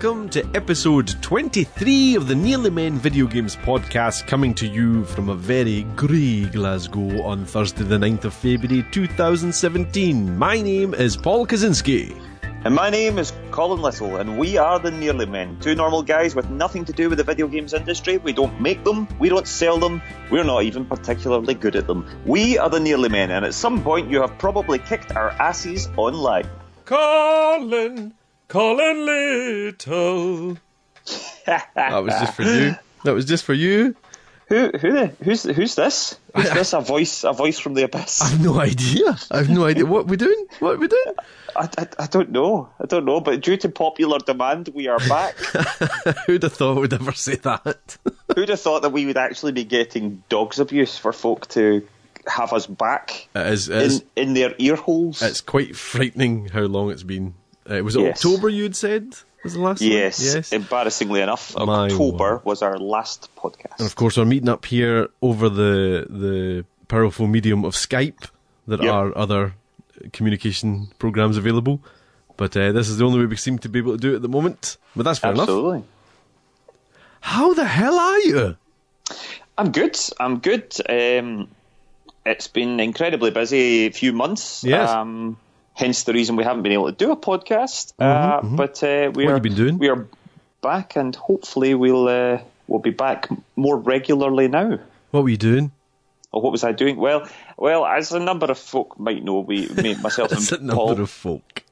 and welcome to episode 23 of the Nearly Men Video Games podcast, coming to you from a very grey Glasgow on Thursday, the 9th of February 2017. My name is Paul Kaczynski. And my name is Colin Little, and we are the Nearly Men. Two normal guys with nothing to do with the video games industry. We don't make them, we don't sell them, we're not even particularly good at them. We are the Nearly Men, and at some point you have probably kicked our asses online. Colin, Colin Little. that was just for you. That was just for you. Who, who, the, who's, who's this? Who's this? A voice, a voice from the abyss. I've no idea. I've no idea. What are we doing? What are we doing? I, I, I don't know. I don't know. But due to popular demand, we are back. Who'd have thought we'd ever say that? Who'd have thought that we would actually be getting dogs abuse for folk to have us back It is, it is, in, in their ear holes? it's quite frightening how long it's been. Uh, was it Yes. October you'd said was the last one? Yes, Yes. embarrassingly enough, My October word. was our last podcast. And of course, we're meeting up here over the the powerful medium of Skype. There Yep. are other communication programs available, but uh, this is the only way we seem to be able to do it at the moment. But that's fair enough. Absolutely. How the hell are you? I'm good. I'm good. Um, it's been incredibly busy few months. Yes. Um, hence the reason we haven't been able to do a podcast. uh, But uh, we Mm-hmm, What are you been doing? we are back, and hopefully we'll uh, we'll be back more regularly now. What were you doing? Oh, what was I doing? Well, well, as a number of folk might know, we, myself It's a and number Paul. of folk.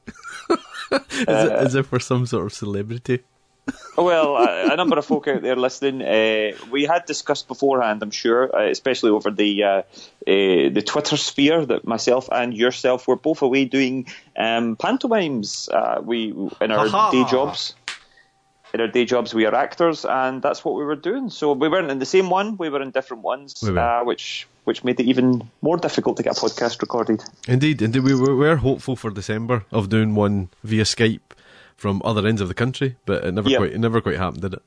as, if for some sort of celebrity? Well, a, a number of folk out there listening, uh, we had discussed beforehand, I'm sure, uh, especially over the uh, uh, the Twitter sphere, that myself and yourself were both away doing um, pantomimes. Uh, we in our Ha-ha. day jobs. In our day jobs, we are actors, and that's what we were doing. So we weren't in the same one; we were in different ones, We uh, which which made it even more difficult to get a podcast recorded. Indeed, indeed, we were hopeful for December of doing one via Skype from other ends of the country, but it never Yeah. quite it never quite happened, did it?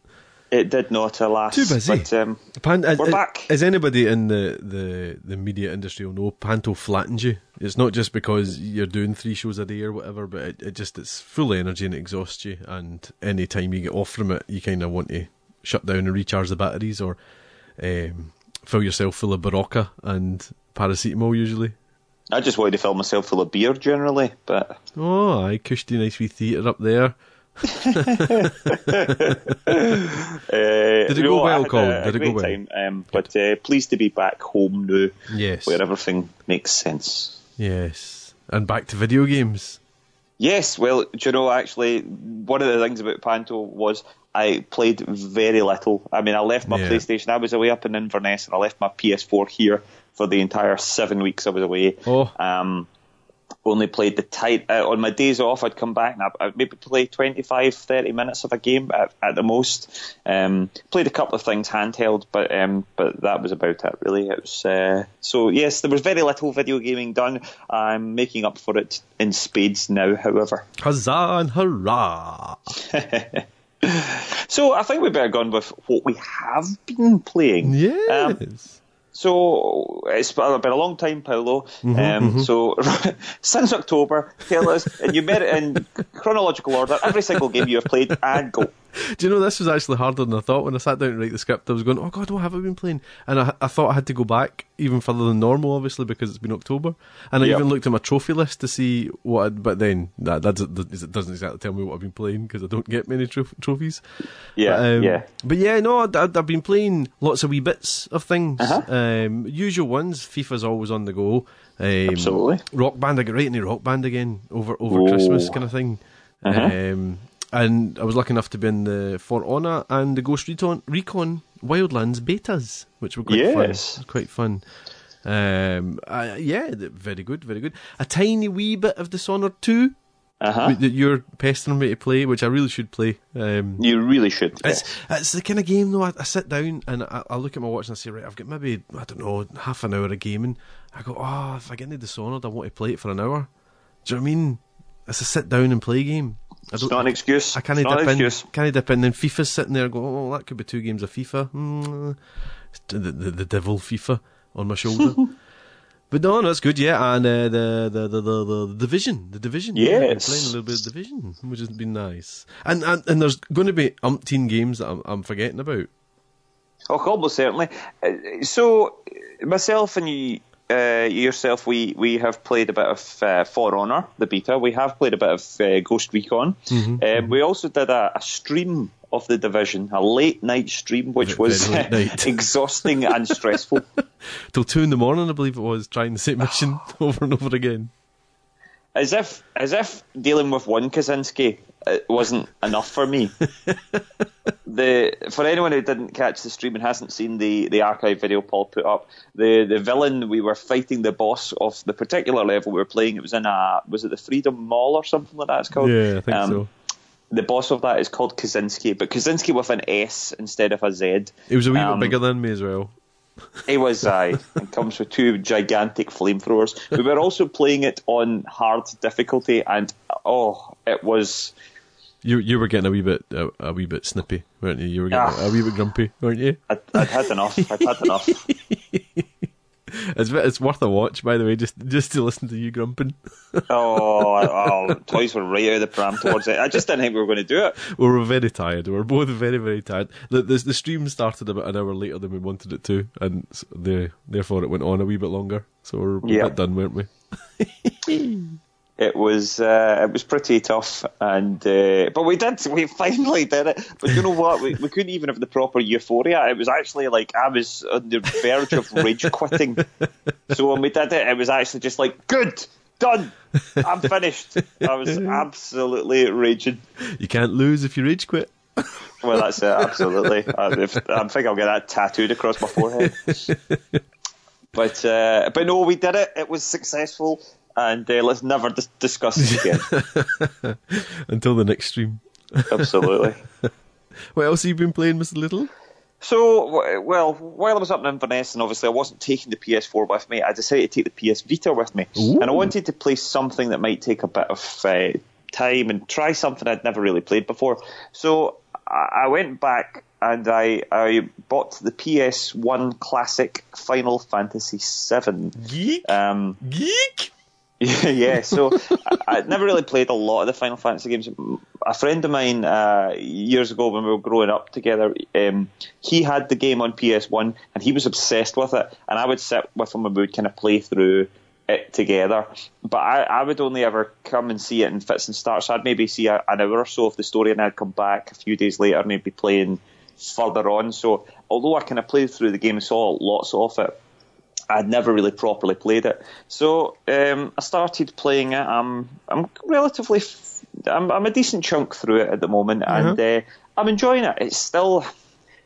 It did not, alas. Too busy. But, um, Pan- We're is, back. Is anybody in the, the, the media industry will know Panto flattens you? It's not just because you're doing three shows a day or whatever, but it, it just it's full of energy and it exhausts you. And any time you get off from it, you kind of want to shut down and recharge the batteries or um, fill yourself full of Berocca and paracetamol usually. I just wanted to fill myself full of beer generally, but Oh, I cushy nice wee theatre up there. Did it go well, Colin? Did it go well? Time, um, but uh, pleased to be back home now, Yes. where everything makes sense. Yes. And back to video games. Yes, well, do you know, actually, one of the things about Panto was I played very little. I mean, I left my Yeah. PlayStation. I was away up in Inverness, and I left my PS4 here for the entire seven weeks I was away. Oh. Um, only played the tight uh, on my days off. I'd come back and I, I'd maybe play 25, 30 minutes of a game at, at the most. Um, played a couple of things handheld, but um, but that was about it really. It was uh, so yes, there was very little video gaming done. I'm making up for it in spades now, however. Huzzah and hurrah! So I think we better go on with what we have been playing. Yes. Um, So it's been a long time, Paolo. Mm-hmm, um, So since October, tell us, and you met it in chronological order, every single game you have played, and go. Do you know this was actually harder than I thought when I sat down to write the script? I was going, "Oh God, what have I been playing?" And I, I thought I had to go back even further than normal, obviously because it's been October. And I Yep. even looked at my trophy list to see what. I'd, but then that, that doesn't, exactly tell me what I've been playing because I don't get many tro- trophies. Yeah, But, um, yeah. But yeah, no, I'd, I'd, I've been playing lots of wee bits of things. Uh-huh. Um, usual ones. FIFA's always on the go. Um, Absolutely. Rock band. I got right into rock band again over over. Christmas kind of thing. Uh-huh. Um, and I was lucky enough to be in the For Honor and the Ghost Recon, Recon Wildlands betas, which were quite Yes. fun. Quite fun. Um, uh, yeah, very good, very good. A tiny wee bit of Dishonored 2 Uh huh. that you're pestering me to play, which I really should play. Um, You really should. it's it's the kind of game though. I, I sit down and I, I look at my watch and I say, right, I've got maybe I don't know half an hour of gaming. I go, oh, if I get into Dishonored, I want to play it for an hour. Do you know what I mean? It's a sit down and play game. It's not an excuse. I can't dip an in. excuse. Can't dip in. Then FIFA's sitting there going, oh, that could be two games of FIFA. Mm, the, the, the devil FIFA on my shoulder. But no, no, that's good. Yeah, and uh, the, the, the the the division, the division. Yeah, Yes. playing a little bit of division, which has been nice. And and, and there's going to be umpteen games that I'm, I'm forgetting about. Oh, almost certainly. Uh, So, myself and you, uh, yourself, we, we have played a bit of uh, For Honor, the beta. We have played a bit of uh, Ghost Recon. Um, we also did a, a stream of the division, a late night stream, which was exhausting and stressful. Till two in the morning, I believe it was, trying the same mission over and over again. As if, as if dealing with one Kaczynski uh, wasn't enough for me. the for anyone who didn't catch the stream and hasn't seen the, the archive video Paul put up, the the villain we were fighting the boss of the particular level we were playing. It was in a was it the Freedom Mall or something like that? It's called. Yeah, I think Um, so. The boss of that is called Kaczynski, but Kaczynski with an S instead of a Z. It was a wee um, bit bigger than me as well. He was uh, and comes with two gigantic flamethrowers. We were also playing it on hard difficulty, and oh, it was You you were getting a wee bit a, a wee bit snippy, weren't you? You were getting Ah. a wee bit grumpy, weren't you? I'd, I'd had enough. I'd had enough. It's it's worth a watch, by the way, just just to listen to you grumping. Oh, oh, toys were right out of the pram towards it. I just didn't think we were going to do it. We were very tired. We were both very very tired. The, the the stream started about an hour later than we wanted it to, and the therefore it went on a wee bit longer. So we're a Yeah. bit done, weren't we? It was uh, it was pretty tough, and uh, but we did we finally did it. But you know what? We, we couldn't even have the proper euphoria. It was actually like I was on the verge of rage quitting. So when we did it, it was actually just like good, done, I'm finished. I was absolutely raging. You can't lose if you rage quit. Well, that's it. Absolutely. I, if, I think I'll get that tattooed across my forehead. But uh, but no, we did it. It was successful, and uh, let's never dis- discuss it again. Until the next stream. Absolutely. What else have you been playing, Mr. Little? So, well, while I was up in Inverness, and obviously I wasn't taking the PS4 with me, I decided to take the PS Vita with me. Ooh. And I wanted to play something that might take a bit of uh, time and try something I'd never really played before. So I I went back and I, I bought the PS1 classic Final Fantasy VII. Geek? Um, Geek? yeah, so I, I'd never really played a lot of the Final Fantasy games. A friend of mine uh, years ago when we were growing up together, um, he had the game on PS1 and he was obsessed with it. And I would sit with him and we would kind of play through it together. But I, I would only ever come and see it in fits and starts. I'd maybe see a, an hour or so of the story and I'd come back a few days later, maybe playing further on. So although I kind of played through the game and saw lots of it, I'd never really properly played it. So um, I started playing it. I'm I'm relatively f- I'm, I'm a decent chunk through it at the moment, and uh, I'm enjoying it. It's still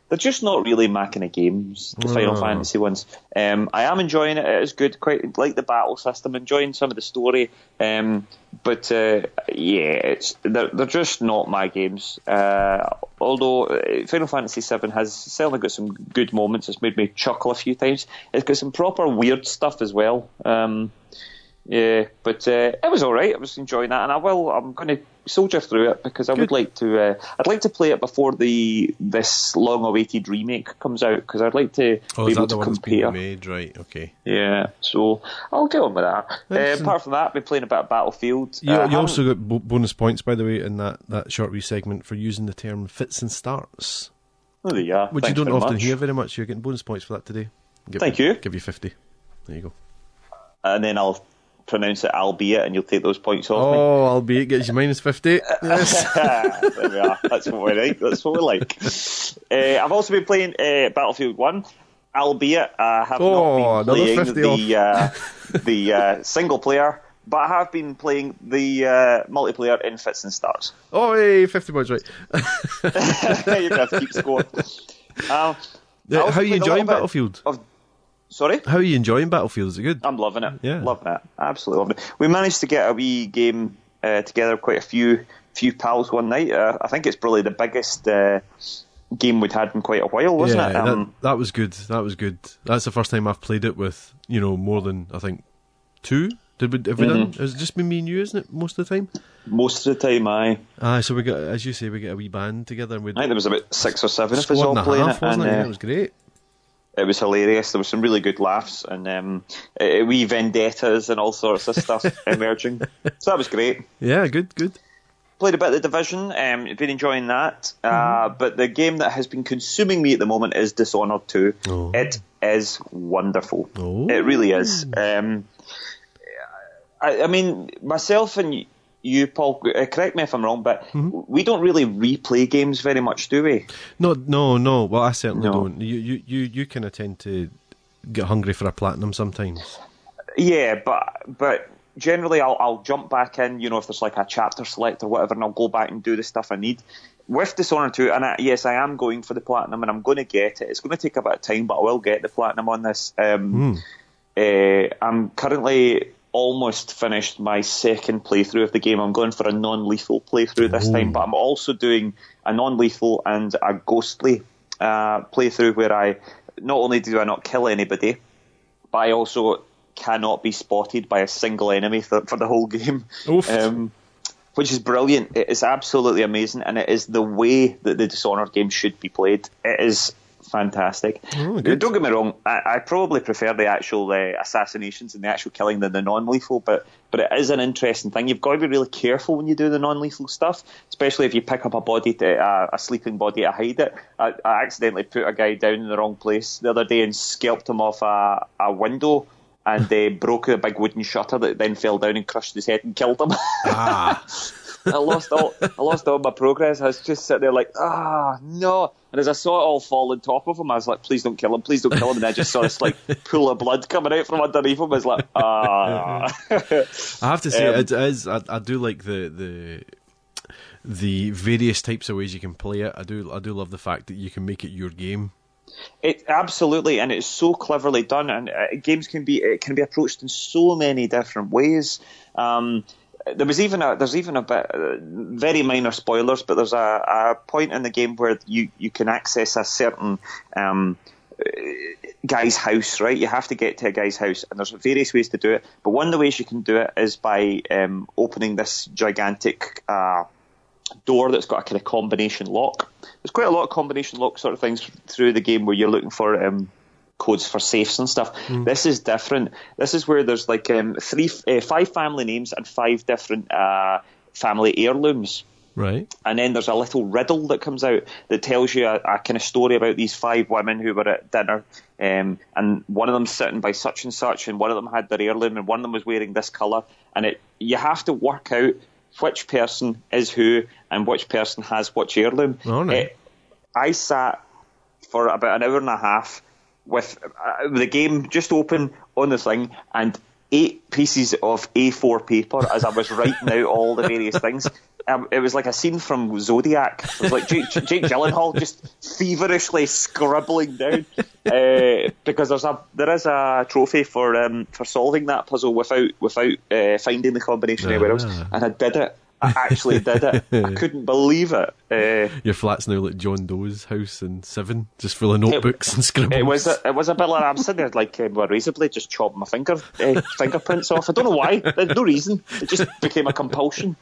they're just not really my kind of games, the Final. Fantasy ones. Um, I am enjoying it. It is good. Quite like the battle system. Enjoying some of the story. Um, but uh, yeah, it's they're, they're just not my games. Uh, although uh, Final Fantasy VII has certainly got some good moments. It's made me chuckle a few times. It's got some proper weird stuff as well. Um, yeah, but uh, it was all right. I was enjoying that, and I will. I'm going to soldier through it because I would like to. Uh, I'd like to play it before the this long-awaited remake comes out because I'd like to Oh, be is able that to one compare. made? Right, okay. Yeah, so I'll get on with that. Uh, apart from that, I've been playing a bit of Battlefield. You, Uh, you also got bo- bonus points, by the way, in that, that short wee segment for using the term fits and starts, Oh, there you are. which Thanks you don't often much. hear very much. You're getting bonus points for that today. Give, Thank you. Give you 50. There you go. And then I'll pronounce it albeit, and you'll take those points off me. Oh, albeit gets you minus 50. Yes. there we are. That's what we like. That's what we like. Uh, I've also been playing uh, Battlefield One, albeit I have Oh, not been playing the uh, the uh, single player, but I have been playing the uh, multiplayer in fits and starts. oh, hey, 50 points, right. You're gonna have to keep score. Um, how are you enjoying Battlefield? Of, sorry. How are you enjoying Battlefield? Is it good? I'm loving it. Yeah. Loving it. Absolutely loving it. We managed to get a wee game uh, together, quite a few few pals one night. Uh, I think it's probably the biggest uh, game we'd had in quite a while, wasn't yeah, it? Um, that, that was good. That was good. That's the first time I've played it with, you know, more than, I think, two. Did we, have we done? Mm-hmm. Has it just been me and you, isn't it, most of the time? most of the time, I, Ah, so we got, as you say, we get a wee band together and we I think there was about six or seven of us all playing half, it. wasn't and, it? Uh, it was great. It was hilarious. There was some really good laughs and um, uh, wee vendettas and all sorts of stuff emerging. So that was great. Yeah, good, good. Played a bit of the division. Um, been enjoying that. Uh, Mm-hmm. but the game that has been consuming me at the moment is Dishonored 2. Oh. It is wonderful. Oh. It really is. Um, I, I mean, myself and you, Paul, uh, correct me if I'm wrong, but Mm-hmm. we don't really replay games very much, do we? No, no, no. Well, I certainly No. don't. You, you, you, you kind of tend to get hungry for a platinum sometimes. Yeah, but but generally I'll I'll jump back in, you know, if there's like a chapter select or whatever, and I'll go back and do the stuff I need. With Dishonored 2, and I, yes, I am going for the platinum, and I'm going to get it. It's going to take a bit of time, but I will get the platinum on this. Um, uh, I'm currently almost finished my second playthrough of the game. I'm going for a non-lethal playthrough this time, but I'm also doing a non-lethal and a ghostly uh, playthrough where I not only do I not kill anybody, but I also cannot be spotted by a single enemy for, for the whole game. Um, which is brilliant. It is absolutely amazing, and it is the way that the Dishonored game should be played. It is fantastic. Oh. Don't get me wrong. I, I probably prefer the actual uh, assassinations and the actual killing than the non-lethal, but but it is an interesting thing. You've got to be really careful when you do the non-lethal stuff, especially if you pick up a body, to, uh, a sleeping body to hide it. I, I accidentally put a guy down in the wrong place the other day and scalped him off a, a window. And uh, broke a big wooden shutter that then fell down and crushed his head and killed him. Ah, I lost all I lost all my progress. I was just sitting there like, ah, no. And as I saw it all fall on top of him, I was like, please don't kill him, please don't kill him. And I just saw this like pool of blood coming out from underneath him. I was like, ah. I have to say, Um, it is. I, I do like the the the various types of ways you can play it. I do. I do love the fact that you can make it your game. It absolutely, and it's so cleverly done. And uh, games can be it can be approached in so many different ways. Um, there was even a there's even a bit uh, very minor spoilers, but there's a, a point in the game where you you can access a certain. Um, guy's house, right? You have to get to a guy's house, and there's various ways to do it. But one of the ways you can do it is by um, opening this gigantic uh, door that's got a kind of combination lock. There's quite a lot of combination lock sort of things through the game where you're looking for um, codes for safes and stuff. This is different. This is where there's like um, three, uh, five family names and five different uh, family heirlooms Right. and then there's a little riddle that comes out that tells you a, a kind of story about these five women who were at dinner, um, and one of them sitting by such and such, and one of them had their heirloom, and one of them was wearing this colour, and it you have to work out which person is who and which person has which heirloom. Oh. Eh, I sat for about an hour and a half with uh, the game just open on the thing and eight pieces of A4 paper as I was writing out all the various things. Um, it was like a scene from Zodiac. It was like Jake, Jake Gyllenhaal just feverishly scribbling down uh, because there's a there is a trophy for um, for solving that puzzle without without uh, finding the combination anywhere else, Ah. and I did it. I actually did it. I couldn't believe it. Uh, Your flat's now like John Doe's house in Seven, just full of notebooks and scribbles. It was a, it was a bit like I'm sitting there like um, with a razor blade just chopping my finger uh, fingerprints off. I don't know why. There's no reason. It just became a compulsion.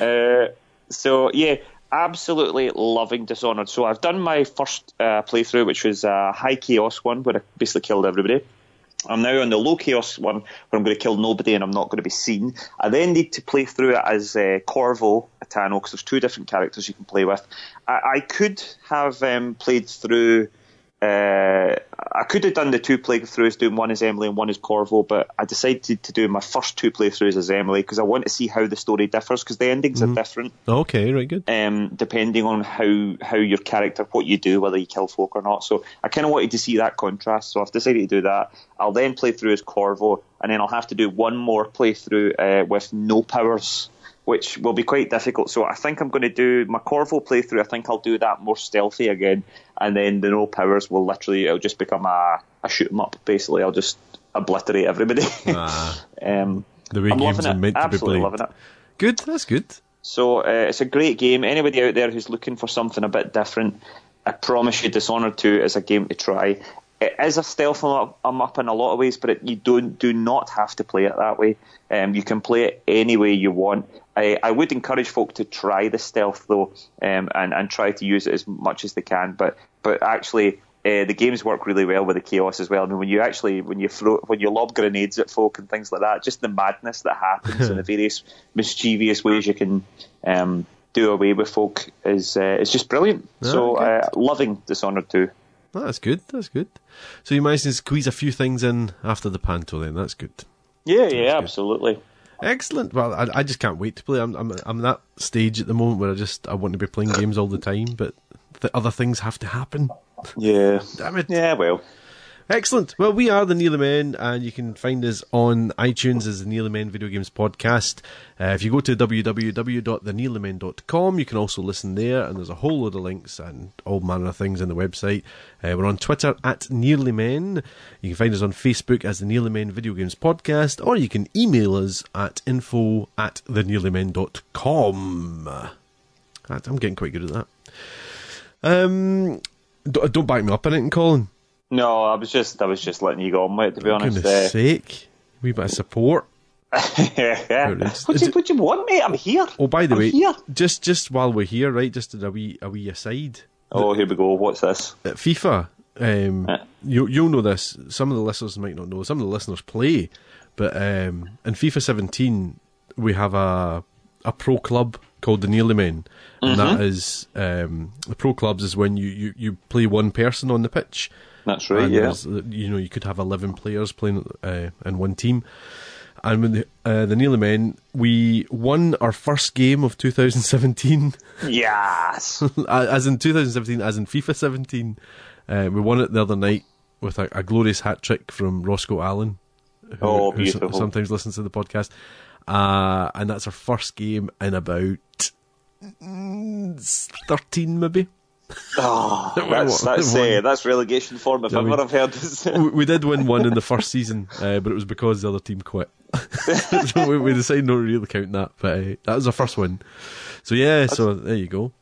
Uh, so yeah, absolutely loving Dishonored. So I've done my first uh, playthrough, which was a high chaos one where I basically killed everybody. I'm now on the low chaos one where I'm going to kill nobody and I'm not going to be seen. I then need to play through it as uh, Corvo Attano because there's two different characters you can play with. I, I could have um, played through. Uh, I could have done the two playthroughs, doing one as Emily and one as Corvo, but I decided to do my first two playthroughs as Emily because I want to see how the story differs because the endings are different Okay, right, good. um, depending on how how your character, what you do, whether you kill folk or not. So I kind of wanted to see that contrast. So I've decided to do that. I'll then play through as Corvo, and then I'll have to do one more playthrough uh, with no powers, which will be quite difficult. So I think I'm going to do my Corvo playthrough. I think I'll do that more stealthy again, and then the no powers will literally it'll just become a a shoot 'em up. Basically, I'll just obliterate everybody. Ah, um, the way I'm games are it. meant to be played. loving it. Good, that's good. So uh, it's a great game. Anybody out there who's looking for something a bit different, I promise you, Dishonored 2 is a game to try. It is a stealth 'em up in a lot of ways, but it, you don't do not have to play it that way. Um, you can play it any way you want. I, I would encourage folk to try the stealth though, um, and and try to use it as much as they can. But but actually, uh, the games work really well with the chaos as well. I mean, when you actually when you throw when you lob grenades at folk and things like that, just the madness that happens and the various mischievous ways you can um, do away with folk is uh, is just brilliant. so uh, loving Dishonored 2. Oh, that's good. That's good. So you managed to squeeze a few things in after the panto. Then that's good. Yeah, yeah, absolutely. Excellent. Well, I, I just can't wait to play. I'm, I'm I'm that stage at the moment where I just I want to be playing games all the time, but the other things have to happen. Yeah. Damn it. Yeah, well. Excellent. Well, we are the Nearly Men, and you can find us on iTunes as the Nearly Men Video Games Podcast. Uh, if you go to www.thenearlymen.com, you can also listen there, and there's a whole load of links and all manner of things on the website. Uh, we're on Twitter at Nearly Men. You can find us on Facebook as the Nearly Men Video Games Podcast, or you can email us at info at thenearlymen.com. I'm getting quite good at that. Um, don't back me up on it, Colin. No, I was just I was just letting you go on with to be honest. Goodness uh, sake. We bit of support. yeah. What do, you, what do you want, mate? I'm here. Oh, by the I'm way, here. just just while we're here, right? Just a wee a wee aside. Oh, here we go. What's this? At FIFA, um, Yeah. you you'll know this. Some of the listeners might not know. Some of the listeners play, but um, in FIFA 17, we have a a pro club called the Nearly Men, and that is um, the pro clubs is when you, you, you play one person on the pitch. That's right. and Yeah. you know you could have 11 players playing uh, in one team and when the, uh, the Nearly Men we won our first game of 2017 Yes. as in 2017 as in FIFA 17 uh, we won it the other night with a, a glorious hat trick from Roscoe Allen who, Oh, who sometimes listens to the podcast uh, and that's our first game in about mm, 13 maybe Oh, that's that's uh, that's relegation form if Yeah, ever we- I've heard. this. we, we did win one in the first season, uh, but it was because the other team quit. so we, we decided not to really count that, but uh, that was our first win. So yeah, so there you go.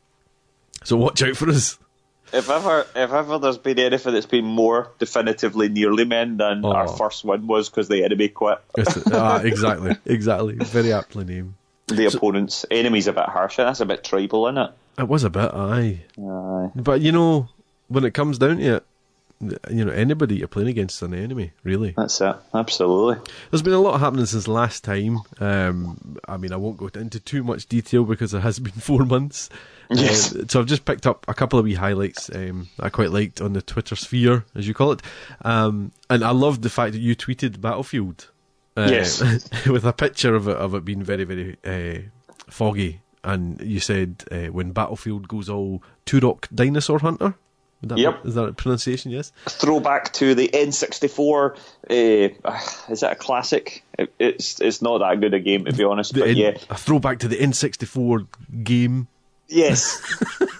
So watch out for us. if ever if ever there's been anything that's been more definitively nearly men than Oh. our first win was because the enemy quit. Ah, exactly, exactly. Very aptly named. The opponent's enemies, a bit harsher. That's a bit tribal, isn't it? It was a bit, aye. Aye. But you know, when it comes down to it, you know, anybody you're playing against is an enemy, really. That's it. Absolutely. There's been a lot happening since last time. Um, I mean, I won't go into too much detail because it has been four months. Yes. Uh, so I've just picked up a couple of wee highlights um, I quite liked on the Twitter sphere, as you call it. Um, and I loved the fact that you tweeted Battlefield. Uh, Yes. with a picture of it, of it being very, very uh, foggy. And you said uh, when Battlefield goes all Turok Dinosaur Hunter. That be- Yep. is that a pronunciation? Yes. Throwback to the N64. Uh, is that a classic? It, it's it's not that good a game to be honest. The But N- yeah, A throwback to the N64 game. yes.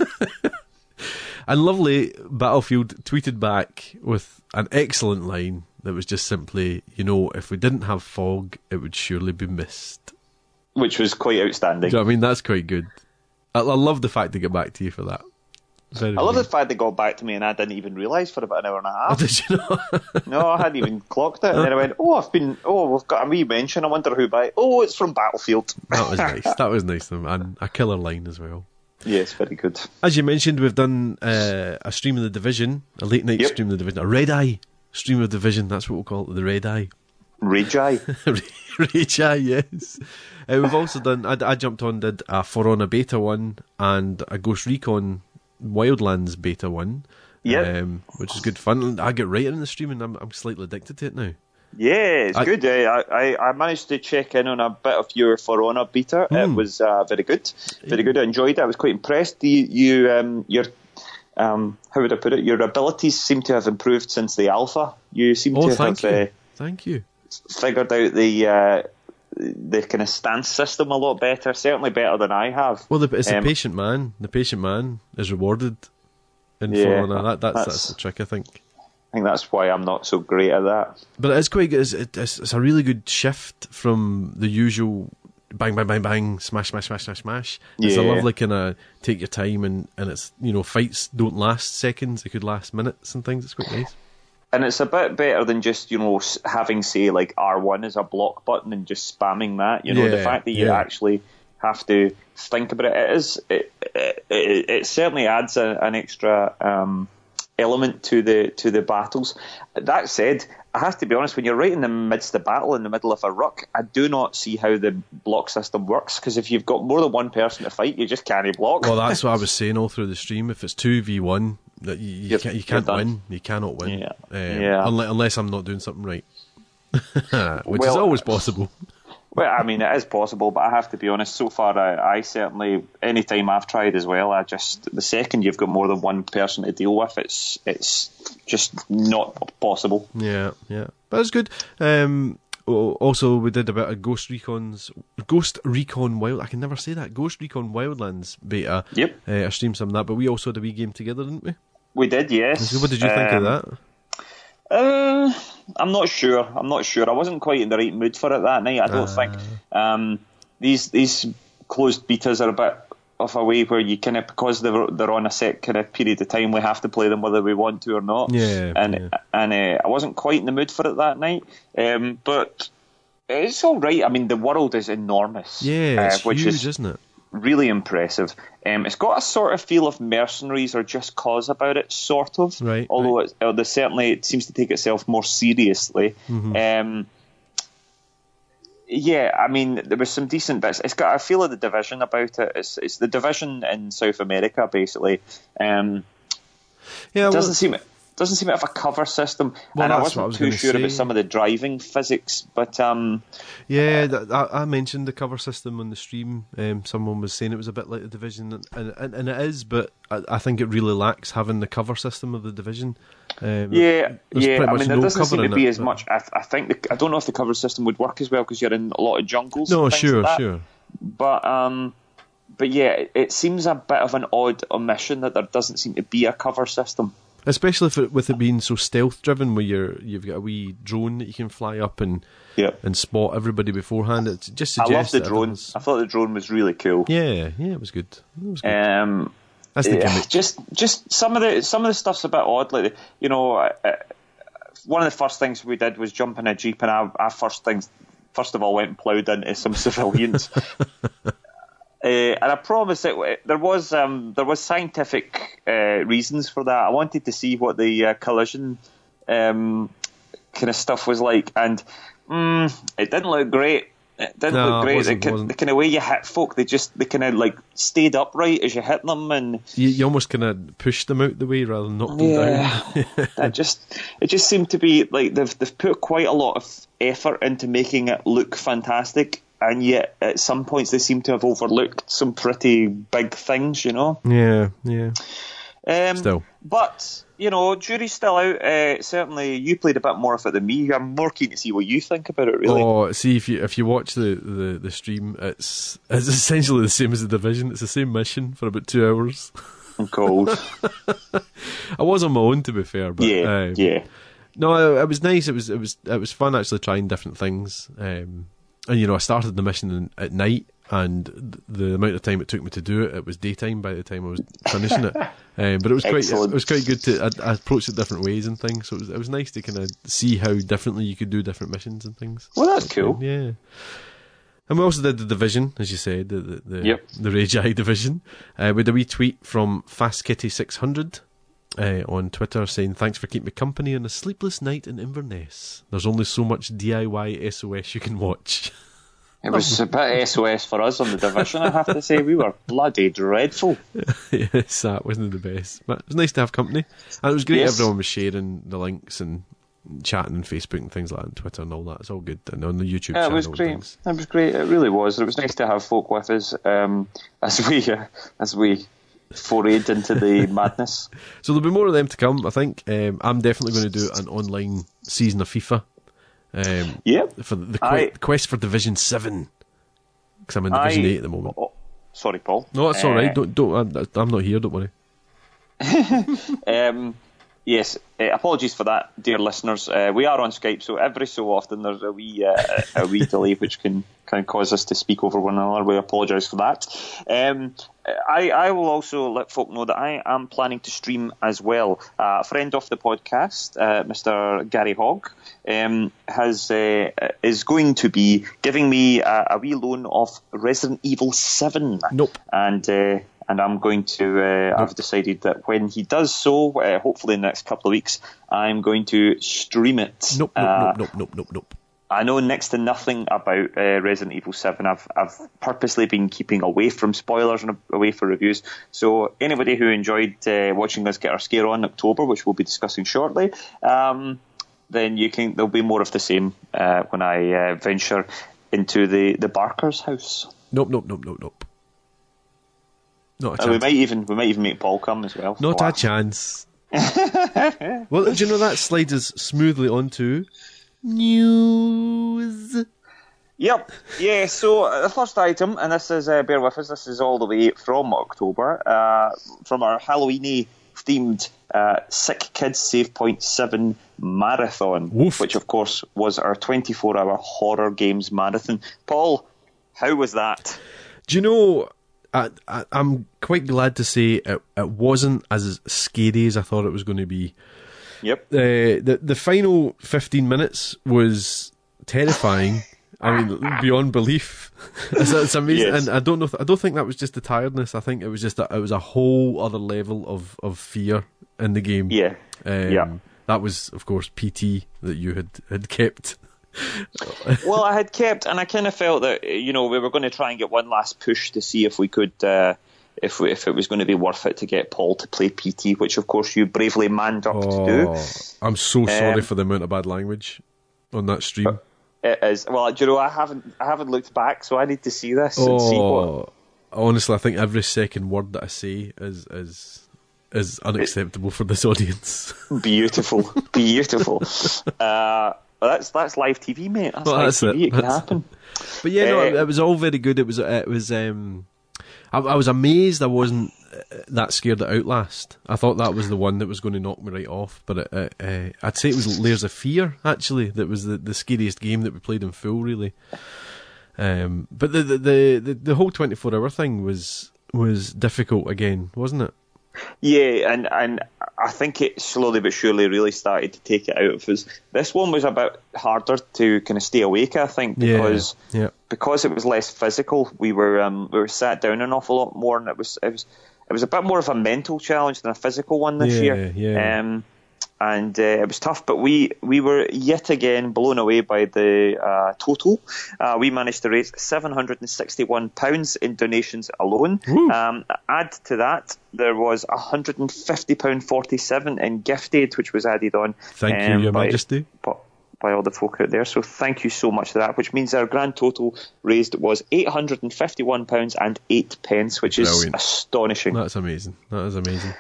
And lovely Battlefield tweeted back with an excellent line that was just simply, you know, if we didn't have fog, it would surely be mist. Which was quite outstanding. Do you know what I mean? That's quite good. I, I love the fact they get back to you for that. Very I love the fact they got back to me and I didn't even realise for about an hour and a Oh, half. did you know? No, I hadn't even clocked it. And then I went, oh, I've been, oh, we've got a wee mention. I wonder who by. Oh, it's from Battlefield. that was nice. That was nice. of them. And a killer line as well. yes, very good. As you mentioned, we've done uh, a stream of the division, a late night Yep. stream of the division, a red eye stream of division. That's what we'll call it, the red eye. Ragi. Rage Eye, yes. Uh, we've also done. I, I jumped on, did a For Honor beta one and a Ghost Recon Wildlands beta one. Yep. um, which is good fun. I get right in the stream, and I'm, I'm slightly addicted to it now. Yeah, it's I- good. Uh, I, I, I managed to check in on a bit of your For Honor beta. It Hmm. was uh, very good. Very good. I enjoyed it. I was quite impressed. You, you um, your, um, how would I put it? Your abilities seem to have improved since the alpha. You seem Oh, to thank have you, uh, thank you. figured out the uh, the kind of stance system a lot better. Certainly better than I have. Well, the, it's Um, the patient man. The patient man is rewarded in Yeah, For Honor. That, that's, that's that's- the trick, I think. I think that's why I'm not so great at that. But it is quite good. It's, it's, it's a really good shift from the usual bang, bang, bang, bang, smash, smash, smash, smash, smash. It's a lovely kind of take your time and, and it's, you know, fights don't last seconds. They could last minutes and things. It's quite nice. And it's a bit better than just, you know, having, say, like R1 as a block button and just spamming that. You know, the fact that you yeah. actually have to think about it, it is, it, it, it certainly adds a, an extra um, element to the to the battles. That said, I have to be honest. When you're right in the midst of battle, in the middle of a ruck, I do not see how the block system works. Because if you've got more than one person to fight, you just can't block. Well, that's what I was saying all through the stream. If it's two v one, you, you, can't, you can't win. You cannot win. Yeah. Um, Yeah. Unless, unless I'm not doing something right, which is always possible. Well, I mean, it is possible, but I have to be honest. So far, I, I certainly, any time I've tried as well, I just the second you've got more than one person to deal with, it's it's just not possible. Yeah, yeah, but it's good. Um, also, we did a bit of Ghost Recon's Ghost Recon Wild. I can never say that. Ghost Recon Wildlands beta. Yep. Uh, I streamed some of that, but we also had a wee game together, didn't we? We did, yes. So what did you think of Um, that? Uh, I'm not sure. I'm not sure. I wasn't quite in the right mood for it that night. I don't think. Um, these these closed betas are a bit of a way where you kind of because they're they're on a set kind of period of time, we have to play them whether we want to or not. Yeah, and yeah. and uh, I wasn't quite in the mood for it that night. Um, but it's all right. I mean, the world is enormous. Yeah, it's uh, which huge, is isn't it? Really impressive. Um, it's got a sort of feel of mercenaries or just cause about it, sort of. Right, Although It, uh, there's certainly it seems to take itself more seriously. Mm-hmm. Um, yeah, I mean there was some decent bits. It's got a feel of the division about it. It's, it's the division in South America basically. Um, Yeah, well, doesn't seem doesn't seem to have a cover system, Well, and I wasn't was too sure about some of the driving physics. But um, Yeah, I, I mentioned the cover system on the stream. Um, someone was saying it was a bit like the division, and, and, and it is, but I, I think it really lacks having the cover system of the division. Um, Yeah, yeah. I mean, there no doesn't seem to be it, as but- much. I, I think the, I don't know if the cover system would work as well because you're in a lot of jungles. No, sure, like sure. But um, but yeah, it, it seems a bit of an odd omission that there doesn't seem to be a cover system. Especially if with it being so stealth driven, where you're you've got a wee drone that you can fly up and Yeah, and spot everybody beforehand. It just I love the drone. I thought the drone was really cool. Yeah, yeah, it was good. It was good. Um, That's the gimmick. just just some of the some of the stuff's a bit odd. Like you know, uh, one of the first things we did was jump in a jeep, and I first things first of all went and ploughed into some civilians. Uh, and I promise that there was um, there was scientific uh, reasons for that. I wanted to see what the uh, collision um, kind of stuff was like, and mm, it didn't look great. It didn't No, look it great. ki- wasn't. the kind of way you hit folk, they just they kind of like stayed upright as you hit them, and You, you almost kind of pushed them out the way rather than knock them down. that just it just seemed to be like they've they've put quite a lot of effort into making it look fantastic, and yet at some points they seem to have overlooked some pretty big things, you know. Yeah, yeah. Um, Still. but you know, jury's still out. Uh, certainly, you played a bit more of it than me. I'm more keen to see what you think about it. Really, Oh, see if you if you watch the, the, the stream, it's it's essentially the same as the division. It's the same mission for about two hours. I'm cold. I was on my own to be fair, but yeah, um, yeah. No, it, it was nice. It was it was it was fun actually trying different things. Um, and you know, I started the mission at night, and the amount of time it took me to do it, it was daytime by the time I was finishing it. Um, but it was quite Excellent. it was quite good to I, I approached it different ways and things. So it was it was nice to kind of see how differently you could do different missions and things. Well, that's cool. Yeah. And we also did the division, as you said, the the, the, Yep. the Rage Eye division. Uh, with a wee tweet from FastKitty600 uh, on Twitter saying, Thanks for keeping me company on a sleepless night in Inverness. There's only so much DIY SOS you can watch. It was a bit SOS for us on the division. I have to say, we were bloody dreadful. yes, that wasn't the best. But it was nice to have company. And it was great Yes. everyone was sharing the links and chatting on Facebook and things like that, and Twitter and all that. It's all good. And on the YouTube Yeah, channel it was great. It was great. It really was. It was nice to have folk with us um, as we uh, as we forayed into the madness. So there'll be more of them to come, I think. Um, I'm definitely going to do an online season of FIFA. Um, Yep. for the, the I- quest for Division Seven, because I'm in Division I- Eight at the moment. Oh, sorry, Paul. No, that's all right. Uh, Don't, don't. I'm, I'm not here. Don't worry. Um, yes, uh, apologies for that, dear listeners. Uh, we are on Skype, so every so often there's a wee uh, a wee delay which can can cause us to speak over one another. We apologise for that. Um, I, I will also let folk know that I am planning to stream as well. Uh, a friend of the podcast, uh, Mr. Gary Hogg, um, has uh, is going to be giving me a, a wee loan of Resident Evil Seven. Nope. And uh, and I'm going to. Uh, I've decided that when he does so, uh, hopefully in the next couple of weeks, I'm going to stream it. Nope, nope, Uh, nope, nope, nope, nope, nope. I know next to nothing about uh, Resident Evil 7. I've I've purposely been keeping away from spoilers and away from reviews. So anybody who enjoyed uh, watching us get our scare on in October, which we'll be discussing shortly, um, then you can there'll be more of the same uh, when I uh, venture into the the Baker's house. Nope, nope, nope, nope, nope. Not a And we might even we might even make Paul come as well. Not Wow. a chance. well, do you know that slides us smoothly onto news? Yep. Yeah. So uh, the first item, and this is uh, bear with us. This is all the way from October, uh, from our Halloweeny themed uh, Sick Kids Save Point Seven marathon, Woof. which of course was our 24-hour horror games marathon. Paul, how was that? Do you know? I, I, I'm quite glad to say it, it wasn't as scary as I thought it was going to be. Yep. the the the final 15 minutes was terrifying. I mean, beyond belief. it's, it's amazing, Yes. and I don't know. If, I don't think that was just the tiredness. I think it was just that it was a whole other level of, of fear in the game. Yeah. Um, Yeah. That was, of course, PT that you had had kept. well, I had kept, and I kind of felt that you know we were going to try and get one last push to see if we could, uh, if we, if it was going to be worth it to get Paul to play PT, which of course you bravely manned up to do. Oh, I'm so sorry Um, for the amount of bad language on that stream. It is well, do you know, I haven't I haven't looked back, so I need to see this and see what. Oh, honestly, I think every second word that I say is is is unacceptable for this audience. Beautiful, beautiful. Uh, that's that's live TV, mate. That's Well, live that's TV. it. It, can happen. But yeah, no, Uh, it, it was all very good. It was it was um, I, I was amazed I wasn't uh, that scared at Outlast. I thought that was the one that was going to knock me right off. But it, uh, I'd say it was Layers of Fear actually that was the, the scariest game that we played in full, really. Um, but the the, the the the whole twenty four hour thing was was difficult again, wasn't it? Yeah, and and I think it slowly but surely really started to take it out of us. This one was a bit harder to kind of stay awake. I think because yeah, yeah. because it was less physical. We were um, we were sat down an awful lot more, and it was it was it was a bit more of a mental challenge than a physical one this Yeah, year. yeah. Um, and uh, it was tough, but we we were yet again blown away by the uh, total. Uh, we managed to raise seven hundred and sixty-one pounds in donations alone. Um, add to that, there was hundred and fifty pound forty-seven in gift aid, which was added on. Thank you, um, Your by- Majesty. by- by all the folk out there. So thank you so much for that, which means our grand total raised was £851 and 8 pence, which is astonishing. That's amazing. That is amazing.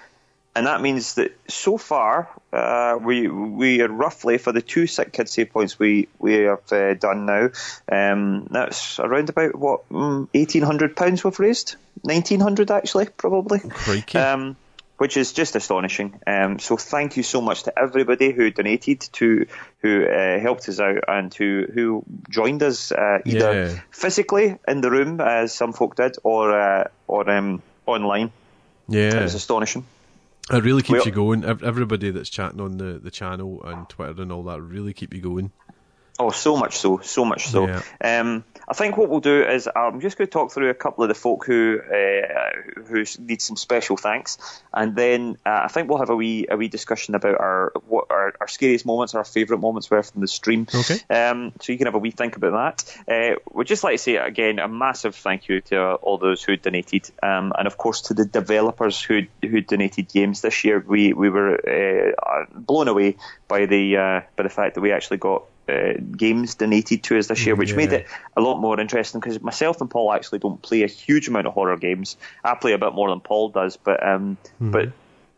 And that means that so far, uh, we we are roughly, for the two sick kid save points we, we have uh, done now, um, that's around about, what, mm, £1,800 we've raised? 1900 actually, probably. Crikey. Um, which is just astonishing. Um, so thank you so much to everybody who donated, to who uh, helped us out, and who who joined us uh, either Yeah. physically in the room, as some folk did, or uh, or um, online. It was astonishing. It really keeps you going. Everybody that's chatting on the, the channel and Twitter and all that really keep you going. Oh, so much so, so much so. Yeah. Um, I think what we'll do is I'm just going to talk through a couple of the folk who uh, who need some special thanks, and then uh, I think we'll have a wee a wee discussion about our what our, our scariest moments, our favourite moments were from the stream. Okay. Um, so you can have a wee think about that. Uh, we'd just like to say again a massive thank you to all those who donated, um, and of course to the developers who who donated games this year. We we were uh, blown away by the uh, by the fact that we actually got uh, games donated to us this year, which made it a lot more interesting because myself and Paul actually don't play a huge amount of horror games. I play a bit more than Paul does, but um, but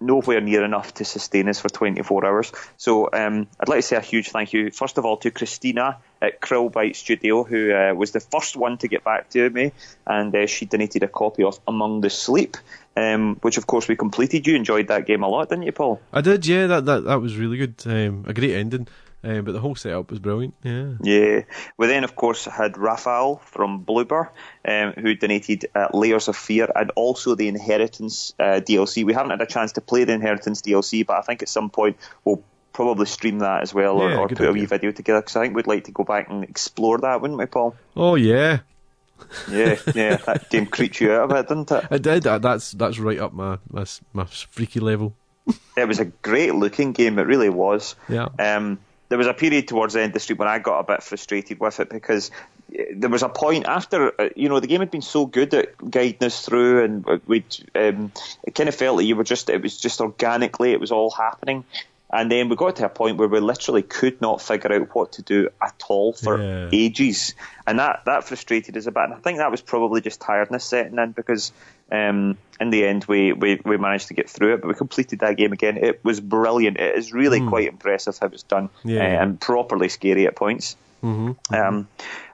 nowhere near enough to sustain us for 24 hours. So um, I'd like to say a huge thank you, first of all, to Christina at Krillbite Studio, who uh, was the first one to get back to me, and uh, she donated a copy of Among the Sleep, um, which of course we completed. You enjoyed that game a lot, didn't you, Paul? I did, yeah. That that, that was really good. Um, a great ending. Um, but the whole setup was brilliant. Yeah. Yeah. We then, of course, had Raphael from Bloober, um, who donated uh, Layers of Fear and also the Inheritance uh, DLC. We haven't had a chance to play the Inheritance DLC, but I think at some point we'll probably stream that as well or, Yeah, or good put a wee video together because I think we'd like to go back and explore that, wouldn't we, Paul? Oh yeah. Yeah, yeah, that game creeped you out of it, didn't it? It did. That's that's right up my my, my freaky level. it was a great looking game. It really was. Yeah. Um, there was a period towards the end of the street when I got a bit frustrated with it because there was a point after uh, you know the game had been so good at guiding us through, and we um, it kind of felt like you were just it was just organically it was all happening. And then we got to a point where we literally could not figure out what to do at all for Yeah. ages, and that that frustrated us a bit. And I think that was probably just tiredness setting in because um, in the end we, we we managed to get through it, but we completed that game again. It was brilliant. It is really quite impressive how it's done. Yeah. uh, and properly scary at points. Mm-hmm. Um,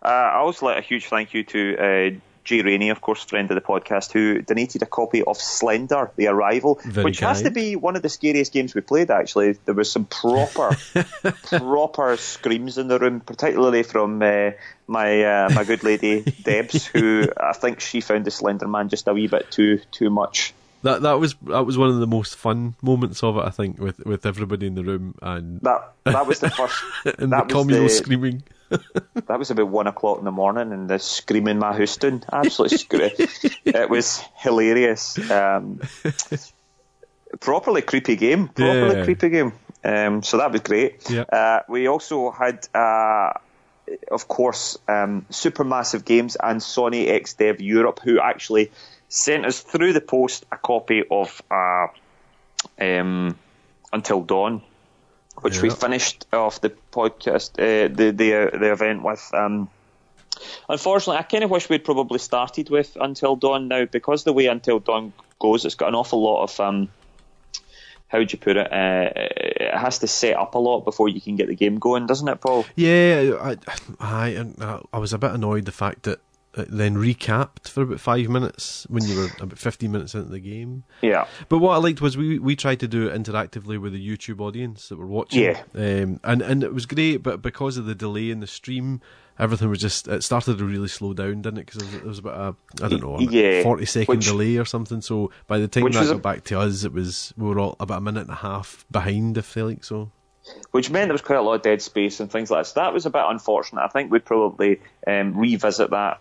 uh, I also like a huge thank you to uh, Jay Rainey, of course, friend of the podcast, who donated a copy of Slender: The Arrival, Very which has to be one of the scariest games we played. Actually, there was some proper, proper screams in the room, particularly from uh, my uh, my good lady Debs, who I think she found the Slender Man just a wee bit too too much. That that was that was one of the most fun moments of it. I think with with everybody in the room and That that was the first. and that the was communal the- screaming. That was about one o'clock in the morning, and the screaming my Houston, absolutely screw It was hilarious. Um, properly creepy game, properly Yeah. creepy game. Um, so that was great. Uh, we also had, uh, of course, um, Supermassive Games and Sony XDev Europe, who actually sent us through the post a copy of uh, um, Until Dawn which we finished off the podcast, uh, the the uh, the event with. Um, unfortunately, I kind of wish we'd probably started with Until Dawn now because the way Until Dawn goes, it's got an awful lot of. Um, how would you put it? Uh, it has to set up a lot before you can get the game going, doesn't it, Paul? Yeah, I, I, I, I was a bit annoyed the fact that then recapped for about five minutes when you were about 15 minutes into the game. Yeah. But what I liked was we we tried to do it interactively with the YouTube audience that were watching. Yeah. Um, and, and it was great, but because of the delay in the stream, everything was just, it started to really slow down, didn't it? Because there, was- there was about a, I don't know, a Yeah. 40 second Which- delay or something. So by the time that was a- got back to us, it was, we were all about a minute and a half behind, if they like so. which meant there was quite a lot of dead space and things like that. So that was a bit unfortunate. I think we'd probably um, revisit that uh,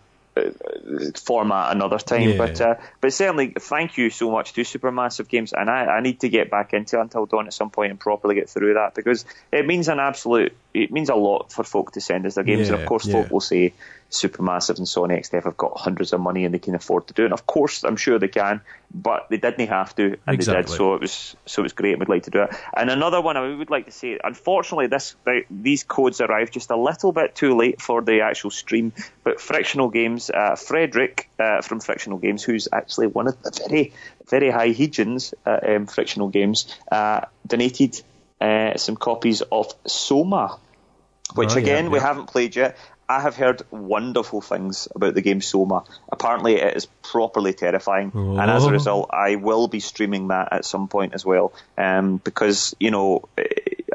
format another time. Yeah. But uh, but certainly, thank you so much to Supermassive Games, and I, I need to get back into Until Dawn at some point and properly get through that because it means an absolute, it means a lot for folk to send us their games, and of course, yeah. folk will say Supermassive and Sony XDev have got hundreds of money and they can afford to do it. And of course, I'm sure they can, but they didn't have to, and they did. So it was so it was great. and We'd like to do it. And another one I would like to say, unfortunately, this the, these codes arrived just a little bit too late for the actual stream. But Frictional Games, uh, Frederick uh, from Frictional Games, who's actually one of the very very high hegians at um, Frictional Games, uh, donated uh, some copies of Soma, which Oh, yeah, again we haven't played yet. I have heard wonderful things about the game Soma. Apparently, it is properly terrifying, and as a Oh. result, I will be streaming that at some point as well. Um, because you know,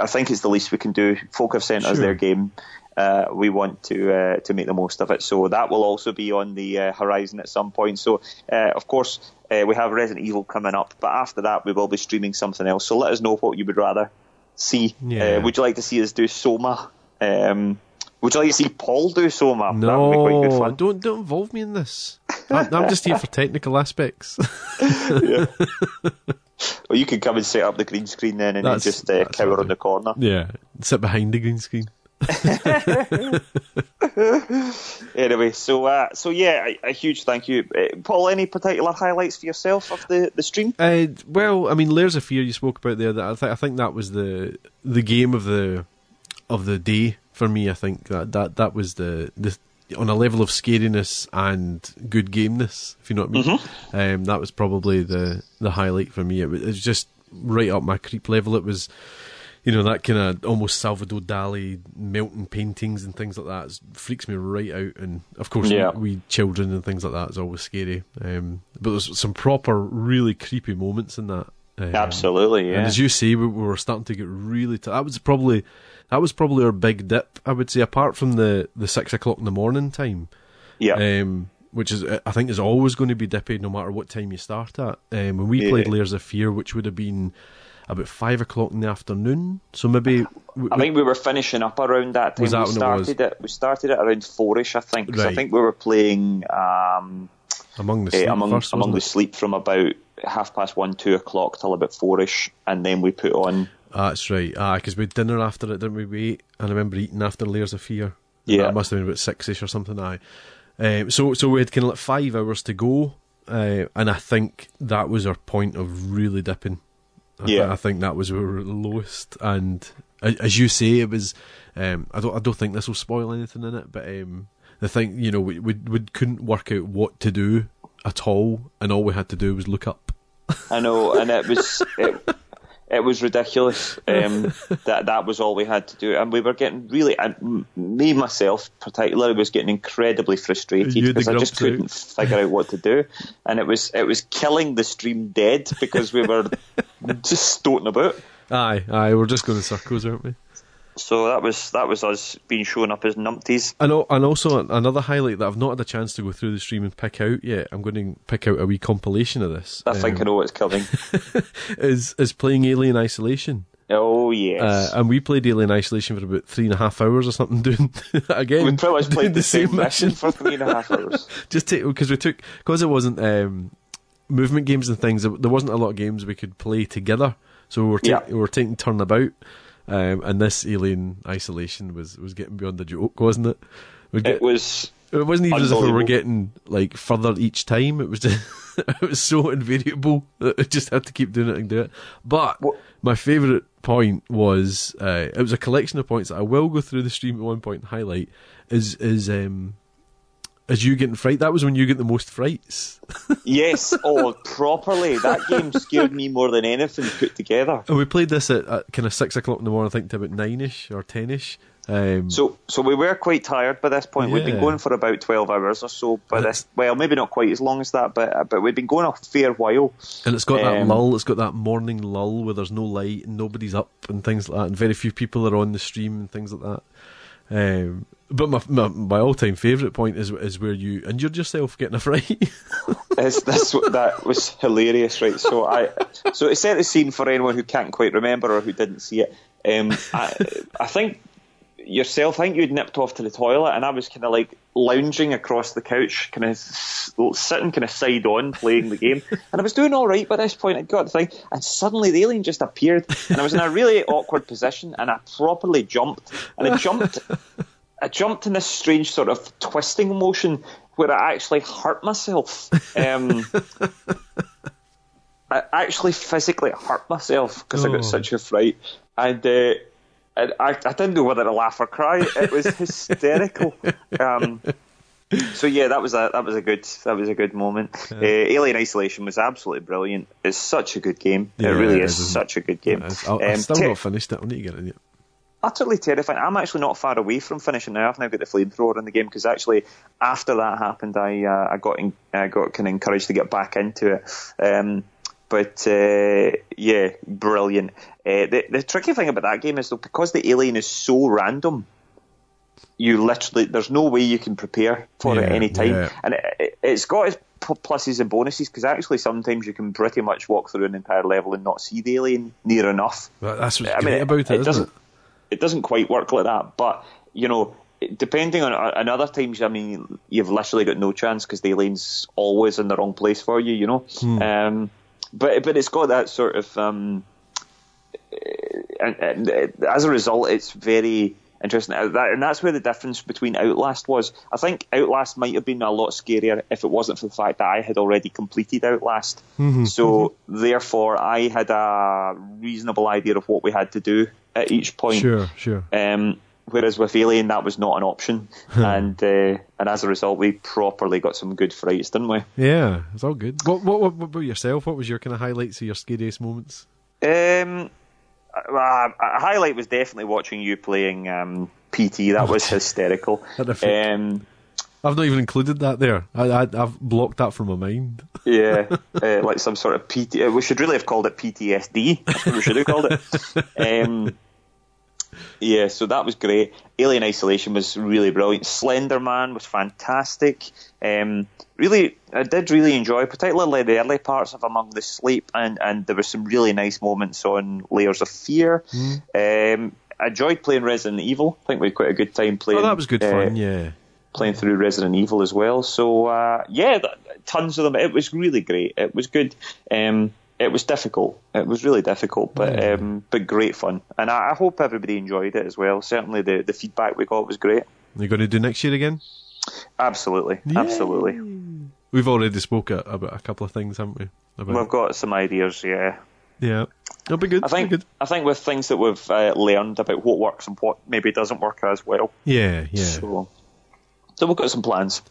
I think it's the least we can do. Folk have sent us their game. Uh, we want to uh, to make the most of it, so that will also be on the uh, horizon at some point. So, uh, of course, uh, we have Resident Evil coming up, but after that, we will be streaming something else. So, let us know what you would rather see. Yeah. Uh, would you like to see us do Soma? Um, would you like to see Paul do Soma? that would be quite good No, fun. don't don't involve me in this. I'm, I'm just here for technical aspects. Well, you can come and set up the green screen then, and That's- just uh, cower on the corner. yeah, sit behind the green screen. Anyway, so uh, so yeah, a, a huge thank you, uh, Paul. Any particular highlights for yourself of the the stream? Uh, well, I mean, Layers of Fear you spoke about there. That I, th- I think that was the the game of the of the day for me. I think that that that was the the on a level of scariness and good gameness. If you know what I mean, um, that was probably the the highlight for me. It was, it was just right up my creep level. It was. You know that kind of almost Salvador Dali melting paintings and things like that freaks me right out. And of course, Yeah. we, we children and things like that is always scary. Um, but there's some proper, really creepy moments in that. Um, Absolutely, yeah. And as you see, we, we were starting to get really. T- that was probably that was probably our big dip. I would say, apart from the the six o'clock in the morning time, Yeah, um, which is I think is always going to be dippy no matter what time you start at. Um, when we Yeah. played Layers of Fear, which would have been about five o'clock in the afternoon. So maybe I think we were finishing up around that time. Was that we when it started it, We started it around fourish, I think. 'cause I think we were playing um, among the eh, sleep among first, among the sleep from about half past one, two o'clock till about fourish, and then we put on. That's right. Ah, because we had dinner after it, didn't we? We ate, and I remember eating after Layers of Fear. Yeah. that must have been about six-ish or something. Aye. Um, so so we had kind of like five hours to go, uh, and I think that was our point of really dipping. I, Yeah. I think that was where we were lowest, and as you say, it was. Um, I don't I don't think this will spoil anything in it, but um, the thing you know we, we we couldn't work out what to do at all, and all we had to do was look up. I know, and it was it, it was ridiculous. Um, that that was all we had to do, and we were getting really. And me myself, particularly, was getting incredibly frustrated You had the because I just couldn't figure out what to do, and it was it was killing the stream dead because we were just stoating about. Aye, aye, we're just going in circles, aren't we? So that was that was us being shown up as numpties. And, and also another highlight that I've not had a chance to go through the stream and pick out yet. I'm going to pick out a wee compilation of this. I think I um, know what's coming. is is playing Alien Isolation. Oh yes. Uh, and we played Alien Isolation for about three and a half hours or something, doing again. we pretty much played the same mission for three and a half hours. Just because we took because it wasn't um, movement games and things. There wasn't a lot of games we could play together, so we were ta- Yeah. we were taking turn about. Um, and this Alien Isolation was was getting beyond the joke, wasn't it? We get, It was It wasn't even as if we were getting like further each time. It was just it was so invariable that I just had to keep doing it and do it. But What- my favourite point was uh, it was a collection of points that I will go through the stream at one point and highlight. Is is um is you getting fright? That was when you get the most frights. yes, oh properly. That game scared me more than anything put together. And we played this at, at kind of six o'clock in the morning, I think, to about nine ish or ten ish. Um, So, so we were quite tired by this point. We'd been going for about twelve hours or so. By this, well, maybe not quite as long as that, but but we'd been going a fair while. And it's got that Um, lull, it's got that morning lull where there's no light and nobody's up and things like that, and very few people are on the stream and things like that. Um, but my my, my all time favourite point is is where you injured yourself getting a fright. That was hilarious, right? So I, so it set the scene for anyone who can't quite remember or who didn't see it. Um, I, I think yourself, I think you'd nipped off to the toilet, and I was kind of like lounging across the couch, kind of sitting kind of side on playing the game, and I was doing all right by this point. I got the thing, and suddenly the alien just appeared, and I was in a really awkward position, and I properly jumped, and I jumped. I jumped in this strange sort of twisting motion where I actually hurt myself. Um, I actually physically hurt myself because I Oh. got such a fright, and, uh, and I, I didn't know whether to laugh or cry. It was hysterical. Um, so yeah, that was a that was a good that was a good moment. Uh, Alien Isolation was absolutely brilliant. It's such a good game. Yeah, it really it is is, such a good game. I- I've Um, still te- not finished it. I need to get in it. utterly terrifying. I'm actually not far away from finishing now. I've now got the flamethrower in the game because actually after that happened, I uh, I got in, I got kind of encouraged to get back into it. Um, but uh, yeah, brilliant. Uh, the the tricky thing about that game is though because the alien is so random. You literally, there's no way you can prepare for it Yeah, any time, yeah. and it, it- it's got its pluses and bonuses because actually sometimes you can pretty much walk through an entire level and not see the alien near enough that's what's I mean, great it- about it, it isn't doesn't- it? it doesn't quite work like that. But you know, depending on on other times, I mean, you've literally got no chance because the alien's always in the wrong place for you. You know, um, but but it's got that sort of, um, and, and uh, as a result, it's very interesting. Uh, And that's where the difference between Outlast was. I think Outlast might have been a lot scarier if it wasn't for the fact that I had already completed Outlast. So therefore, I had a reasonable idea of what we had to do at each point. Sure, sure. Um, whereas with Alien, that was not an option, and uh, and as a result, we properly got some good frights, didn't we? Yeah, it's all good. What, what, what, what about yourself? What was your kind of highlights of your scariest moments? Um, uh, a highlight was definitely watching you playing um, PT. That was hysterical. Um, I've not even included that there. I, I, I've blocked that from my mind. yeah, uh, like some sort of PT. uh, We should really have called it PTSD. We should have called it. Um, Yeah, so that was great. Alien Isolation was really brilliant. Slender Man was fantastic. Um, really, I did really enjoy, particularly the early parts of Among the Sleep, and, and there were some really nice moments on Layers of Fear. Mm. Um, I enjoyed playing Resident Evil. I think we had quite a good time playing. Oh, that was good uh, fun. Yeah. playing through Resident Evil as well. So uh, yeah, th- tons of them. It was really great. It was good. Um, it was difficult. It was really difficult, but Yeah. um, but great fun. And I, I hope everybody enjoyed it as well. Certainly, the the feedback we got was great. You're going to do next year again? Absolutely, absolutely. We've already spoke about a couple of things, haven't we? About We've got some ideas. Yeah, yeah, it'll be good. I think good. I think with things that we've uh, learned about what works and what maybe doesn't work as well. Yeah, yeah, So, so we've got some plans.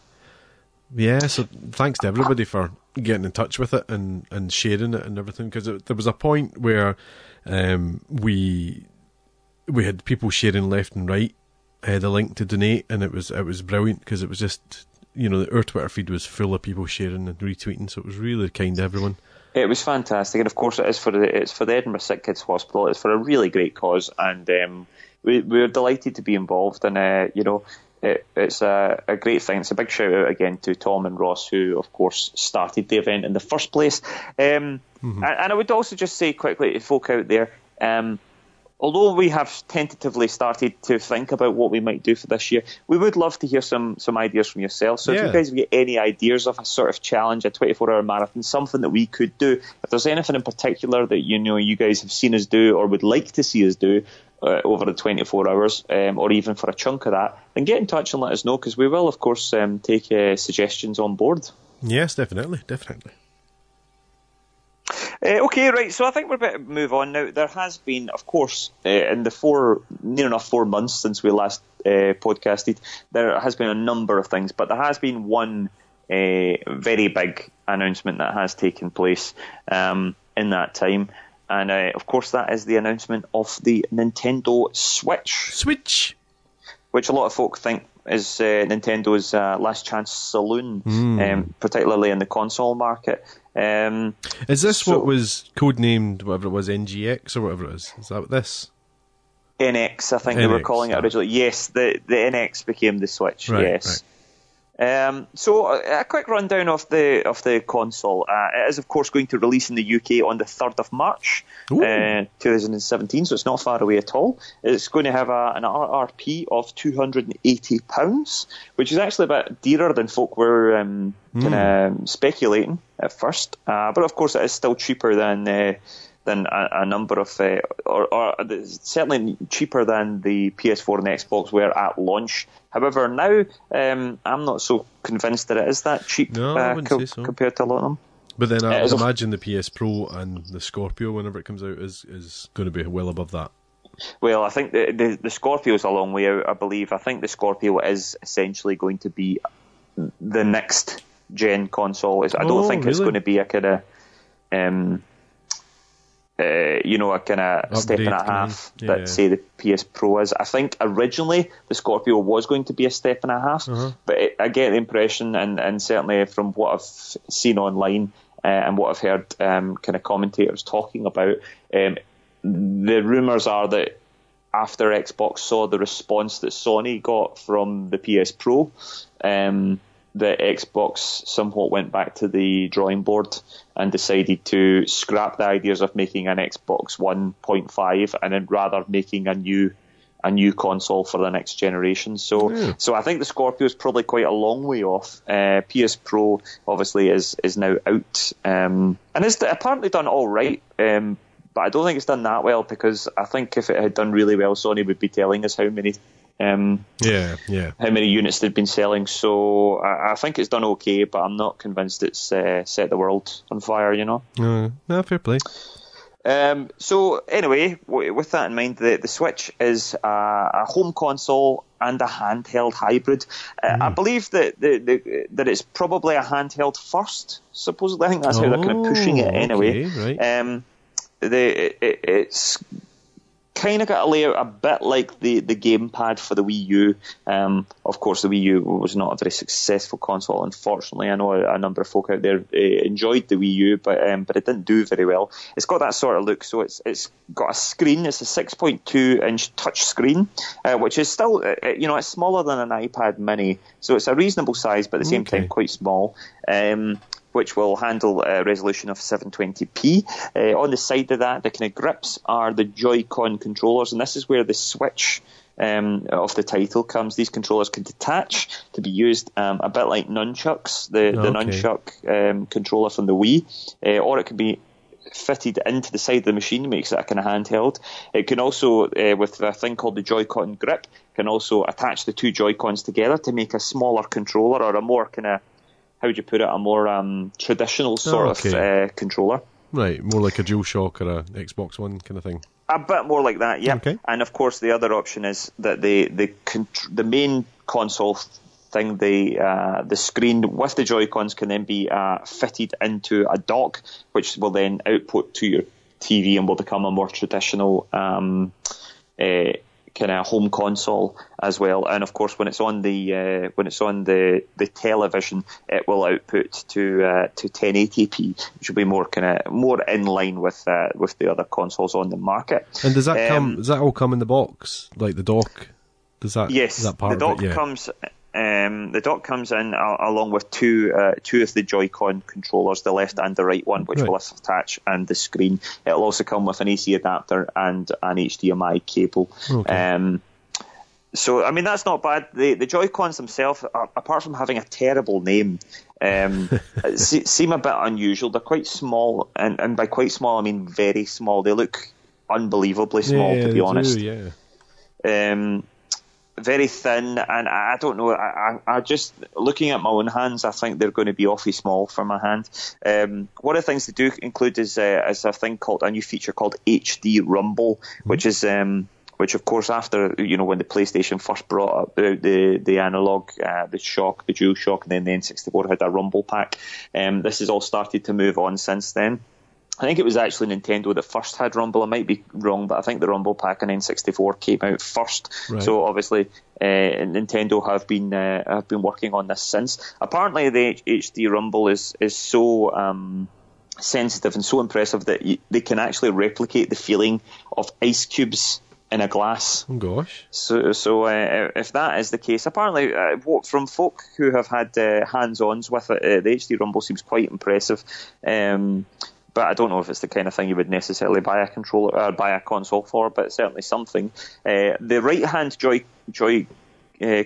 Yeah. So thanks to everybody for getting in touch with it and, and sharing it and everything because there was a point where um, we we had people sharing left and right uh, the link to donate and it was it was brilliant because it was just you know our Twitter feed was full of people sharing and retweeting so it was really kind of everyone. It was fantastic, and of course, it is for the it's for the Edinburgh Sick Kids Hospital. It's for a really great cause, and um, we we're delighted to be involved. And uh, you know, it, it's a, a great thing. It's a big shout out again to Tom and Ross, who of course started the event in the first place. Um, and, and I would also just say quickly to folk out there. Um, although we have tentatively started to think about what we might do for this year, we would love to hear some some ideas from yourselves. So if you guys have got any ideas of a sort of challenge, a 24 hour marathon, something that we could do, if there's anything in particular that you know you guys have seen us do or would like to see us do uh, over the 24 hours, um, or even for a chunk of that, then get in touch and let us know because we will, of course, um, take uh, suggestions on board. Yes, definitely, definitely. Uh, okay, right. So I think we're about to move on now. There has been, of course, uh, in the four near enough four months since we last uh, podcasted, there has been a number of things, but there has been one uh, very big announcement that has taken place um, in that time, and uh, of course that is the announcement of the Nintendo Switch Switch. which a lot of folk think is uh, Nintendo's uh, last chance saloon, um, particularly in the console market. Um, Is this So- what was codenamed whatever it was NGX or whatever it is? Is that this? NX, I think they were calling it yeah. originally. Yes, the the NX became the Switch. Right, yes. Um, so a, a quick rundown of the of the console. Uh, it is of course going to release in the UK on the third of March, uh, 2017. So it's not far away at all. It's going to have a, an RRP of 280 pounds, which is actually a bit dearer than folk were um, kind of speculating at first. Uh, but of course, it is still cheaper than. Than a, a number of, uh, or, or certainly cheaper than the PS4 and Xbox were at launch. However, now um, I'm not so convinced that it is that cheap No, uh, co- so. compared to a lot of them. But then I is would imagine the PS Pro and the Scorpio, whenever it comes out, is is going to be well above that. Well, I think the, the the Scorpio's a long way out. I believe. I think the Scorpio is essentially going to be the next gen console. Is I don't Oh, think it's going to be a kind of, um, uh, you know, a kind of step and a half yeah. that say the PS Pro is. I think originally the Scorpio was going to be a step and a half, Uh-huh. but it, I get the impression, and, and certainly from what I've seen online uh, and what I've heard, um, kind of commentators talking about, um, the rumours are that after Xbox saw the response that Sony got from the PS Pro, um, the Xbox somewhat went back to the drawing board and decided to scrap the ideas of making an Xbox 1.5 and then rather making a new a new console for the next generation. So, Yeah. so I think the Scorpio is probably quite a long way off. Uh, PS Pro obviously is is now out, um, and it's apparently done all right. Um, but I don't think it's done that well because I think if it had done really well, Sony would be telling us how many um, Yeah, yeah. how many units they've been selling. So I, I think it's done okay, but I'm not convinced it's uh, set the world on fire. You know. Uh, no, fair play. Um, so anyway, w- with that in mind, the, the Switch is a, a home console and a handheld hybrid. Uh, I believe that the, the, that it's probably a handheld first. Supposedly, I think that's how they're kind of pushing it Oh, anyway. okay, right. Um, the it, it's kind of got a layout a bit like the, the gamepad for the Wii U. Um, of course, the Wii U was not a very successful console, unfortunately. I know a, a number of folk out there uh, enjoyed the Wii U, but um, but it didn't do very well. It's got that sort of look, so it's it's got a screen. It's a 6.2 inch touch screen, uh, which is still uh, you know it's smaller than an iPad Mini, so it's a reasonable size, but at the same okay. time quite small. Um, which will handle a resolution of 720p. Uh, on the side of that, the kind of grips are the Joy-Con controllers, and this is where the switch um, of the title comes. These controllers can detach to be used um, a bit like nunchucks, the, okay. the nunchuck um, controller from the Wii, uh, or it can be fitted into the side of the machine, makes it a kind of handheld. It can also, uh, with a thing called the Joy-Con grip, can also attach the two Joy-Cons together to make a smaller controller or a more kind of how would you put it, a more um, traditional sort oh, okay. of uh, controller. Right, more like a DualShock or a Xbox One kind of thing. A bit more like that, yeah. Okay. And of course, the other option is that the the the main console thing, the uh, the screen with the Joy Cons can then be uh, fitted into a dock, which will then output to your TV and will become a more traditional um, uh, kind of home console as well. And of course, when it's on the uh, when it's on the, the television, it will output to uh, to 1080p, which will be more kind of more in line with uh, with the other consoles on the market. And does that um, come? Does that all come in the box, like the dock? Does that? Yes, that part the dock yeah. comes um, the dock comes in uh, along with two uh, two of the Joy-Con controllers, the left and the right one, which right. will attach, and the screen. It'll also come with an AC adapter and an HDMI cable. Okay. Um, so, I mean, that's not bad. The, the Joy-Cons themselves, apart from having a terrible name, um, seem a bit unusual. They're quite small, and, and by quite small, I mean very small. They look unbelievably small, yeah, to be honest. Do, yeah. Um, very thin, and I don't know. I, I, I, just looking at my own hands, I think they're going to be awfully small for my hand. Um, one of the things they do include is, uh, is a thing called a new feature called HD Rumble, mm-hmm. which is um, which of course after you know when the PlayStation first brought up the the, the analog, uh, the Shock, the Dual Shock, and then the N64 had a Rumble pack. Um, this has all started to move on since then. I think it was actually Nintendo that first had Rumble. I might be wrong, but I think the Rumble pack on N64 came out first. Right. So obviously, uh, Nintendo have been uh, have been working on this since. Apparently, the HD Rumble is is so. Um, sensitive and so impressive that you, they can actually replicate the feeling of ice cubes in a glass. Oh gosh. So, so uh, if that is the case, apparently, uh, from folk who have had uh, hands-ons with it, uh, the HD Rumble seems quite impressive. Um, but I don't know if it's the kind of thing you would necessarily buy a controller or uh, buy a console for, but certainly something. Uh, the right hand Joy Joy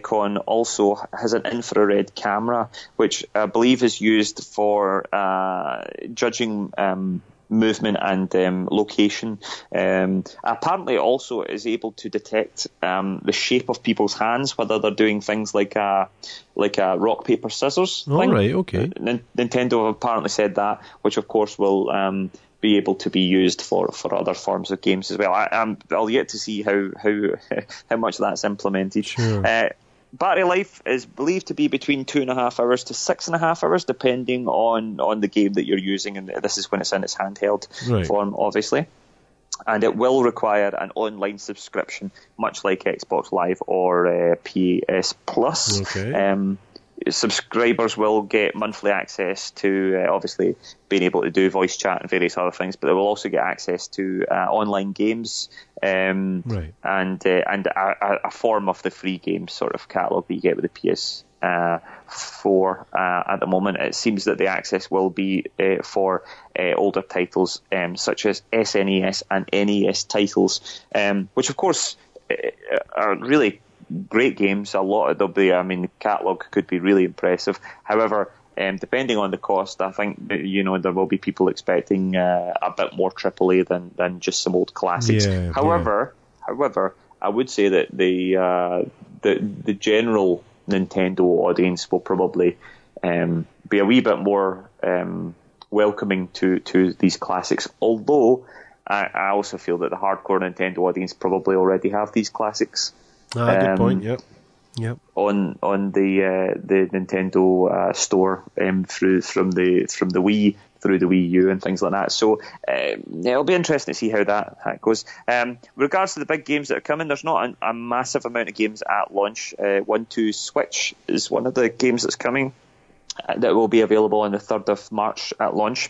Con also has an infrared camera, which I believe is used for uh, judging um, movement and um, location. Um, apparently, also is able to detect um, the shape of people's hands, whether they're doing things like a like a rock paper scissors. All right, okay. N- Nintendo have apparently said that, which of course will um, be able to be used for, for other forms of games as well. I, will yet to see how how how much that's implemented. Sure. Uh, battery life is believed to be between two and a half hours to six and a half hours, depending on, on the game that you're using, and this is when it's in its handheld right. form, obviously. And it will require an online subscription, much like Xbox Live or uh, PS Plus. Okay. Um, subscribers will get monthly access to uh, obviously being able to do voice chat and various other things, but they will also get access to uh, online games um, right. and uh, and a, a, form of the free games sort of catalog that you get with the PS. Uh, for uh, at the moment, it seems that the access will be uh, for older titles um, such as SNES and NES titles, um, which of course are really great games. A lot of the, I mean, the catalog could be really impressive. However, um, depending on the cost, I think you know there will be people expecting uh, a bit more AAA than than just some old classics. Yeah, however, yeah. however, I would say that the uh, the the general Nintendo audience will probably um, be a wee bit more um, welcoming to to these classics. Although I, I also feel that the hardcore Nintendo audience probably already have these classics. Ah, good um, point. Yep. Yep. On on the uh, the Nintendo uh, store um, through from the from the Wii through the Wii U and things like that. So uh, yeah, it'll be interesting to see how that, that goes. Um, with regards to the big games that are coming, there's not a, a massive amount of games at launch. Uh, One Two Switch is one of the games that's coming uh, that will be available on the 3rd of March at launch.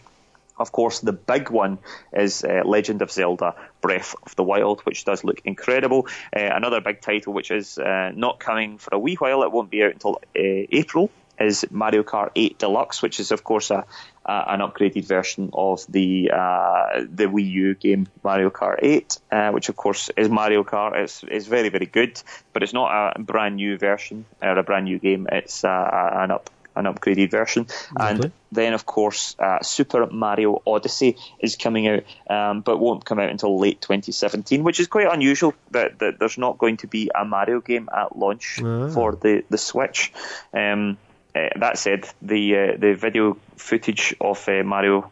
Of course, the big one is uh, Legend of Zelda Breath of the Wild, which does look incredible. Uh, another big title, which is uh, not coming for a wee while, it won't be out until uh, April, is Mario Kart 8 Deluxe, which is, of course, a, a, an upgraded version of the uh, the Wii U game Mario Kart 8, uh, which, of course, is Mario Kart. It's, it's very, very good, but it's not a brand new version or a brand new game. It's an up an upgraded version. And then, of course, uh, Super Mario Odyssey is coming out, um, but won't come out until late 2017, which is quite unusual that, that there's not going to be a Mario game at launch Ah. for the, the Switch. Um, uh, that said, the uh, the video footage of uh, Mario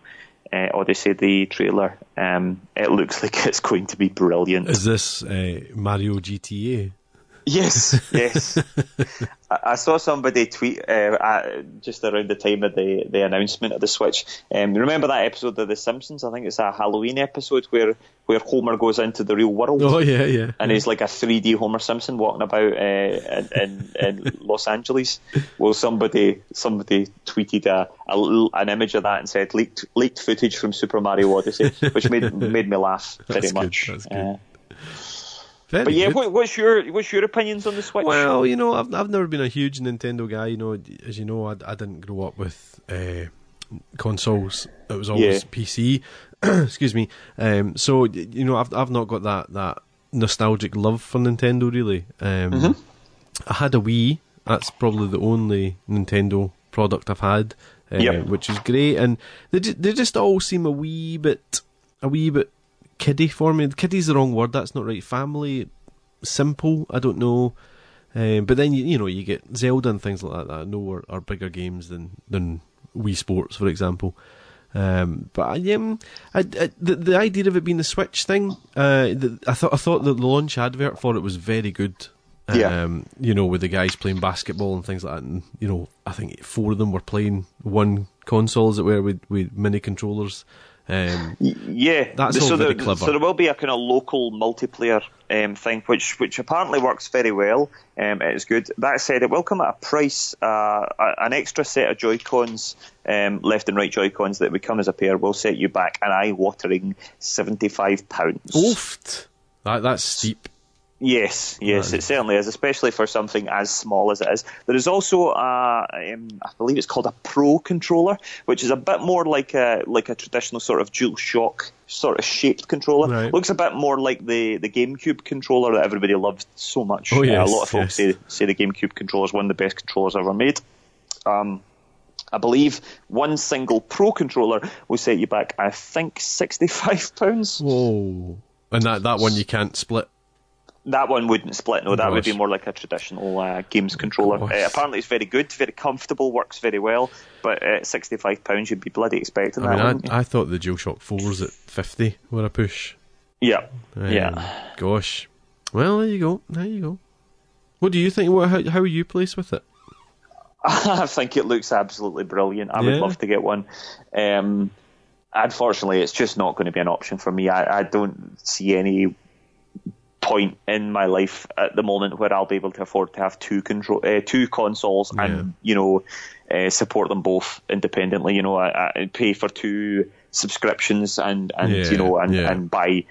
uh, Odyssey, the trailer, um, it looks like it's going to be brilliant. Is this uh, Mario GTA? Yes, yes. I, I saw somebody tweet uh, uh, just around the time of the, the announcement of the Switch. Um, remember that episode of The Simpsons? I think it's a Halloween episode where, where Homer goes into the real world. Oh yeah, yeah. And he's like a 3D Homer Simpson walking about uh, in, in, in Los Angeles. Well, somebody somebody tweeted a, a an image of that and said leaked leaked footage from Super Mario Odyssey, which made made me laugh very That's good, much. that's good. Uh, Very but yeah, what, what's your what's your opinions on the Switch? Well, you know, I've I've never been a huge Nintendo guy. You know, as you know, I, I didn't grow up with uh, consoles. It was always Yeah. PC. Excuse me. Um, so you know, I've I've not got that that nostalgic love for Nintendo really. Um, Mm-hmm. I had a Wii. That's probably the only Nintendo product I've had, uh, Yep. which is great. And they they just all seem a wee bit a wee bit kiddie for me. Kiddie's the wrong word. That's not right. Family, simple. I don't know. Um, but then you you know you get Zelda and things like that that I know are, are bigger games than than Wii Sports, for example. Um, but I, um, I, I, the the idea of it being the Switch thing, uh, the, I thought I thought that the launch advert for it was very good. Yeah. Um, you know, with the guys playing basketball and things like that, and you know, I think four of them were playing one console, as it were, with with mini controllers. Um, Yeah, That's all so very there, clever. So there will be a kind of local multiplayer um, thing, which which apparently works very well. Um, it's good. That said, it will come at a price. Uh, an extra set of Joy Cons, um, left and right Joy Cons that would come as a pair, will set you back an eye-watering seventy-five pounds. Ooft. That that's steep. Yes, yes, Right. it certainly is, especially for something as small as it is. There is also, a, um, I believe it's called a Pro controller, which is a bit more like a like a traditional sort of dual shock sort of shaped controller. Right. Looks a bit more like the, the GameCube controller that everybody loved so much. Oh, Uh, a lot of folks yes. say say the GameCube controller is one of the best controllers ever made. Um, I believe one single Pro controller will set you back, I think, sixty-five pounds. Whoa. And that, that one you can't split. That one wouldn't split. No, that would be more like a traditional uh, games controller. Uh, apparently, it's very good, very comfortable, works very well. But at sixty-five pounds, you'd be bloody expecting I that. mean. I, I thought the DualShock 4s at 50 were a push. yeah, Um, yeah. Gosh. Well, there you go. There you go. What do you think? What, how, how are you placed with it? I think it looks absolutely brilliant. I Yeah. would love to get one. Um, unfortunately, it's just not going to be an option for me. I, I don't see any point in my life at the moment where I'll be able to afford to have two control, uh, two consoles, and you know, uh, support them both independently. You know, I, I pay for two subscriptions and and Yeah, you know and, yeah. and buy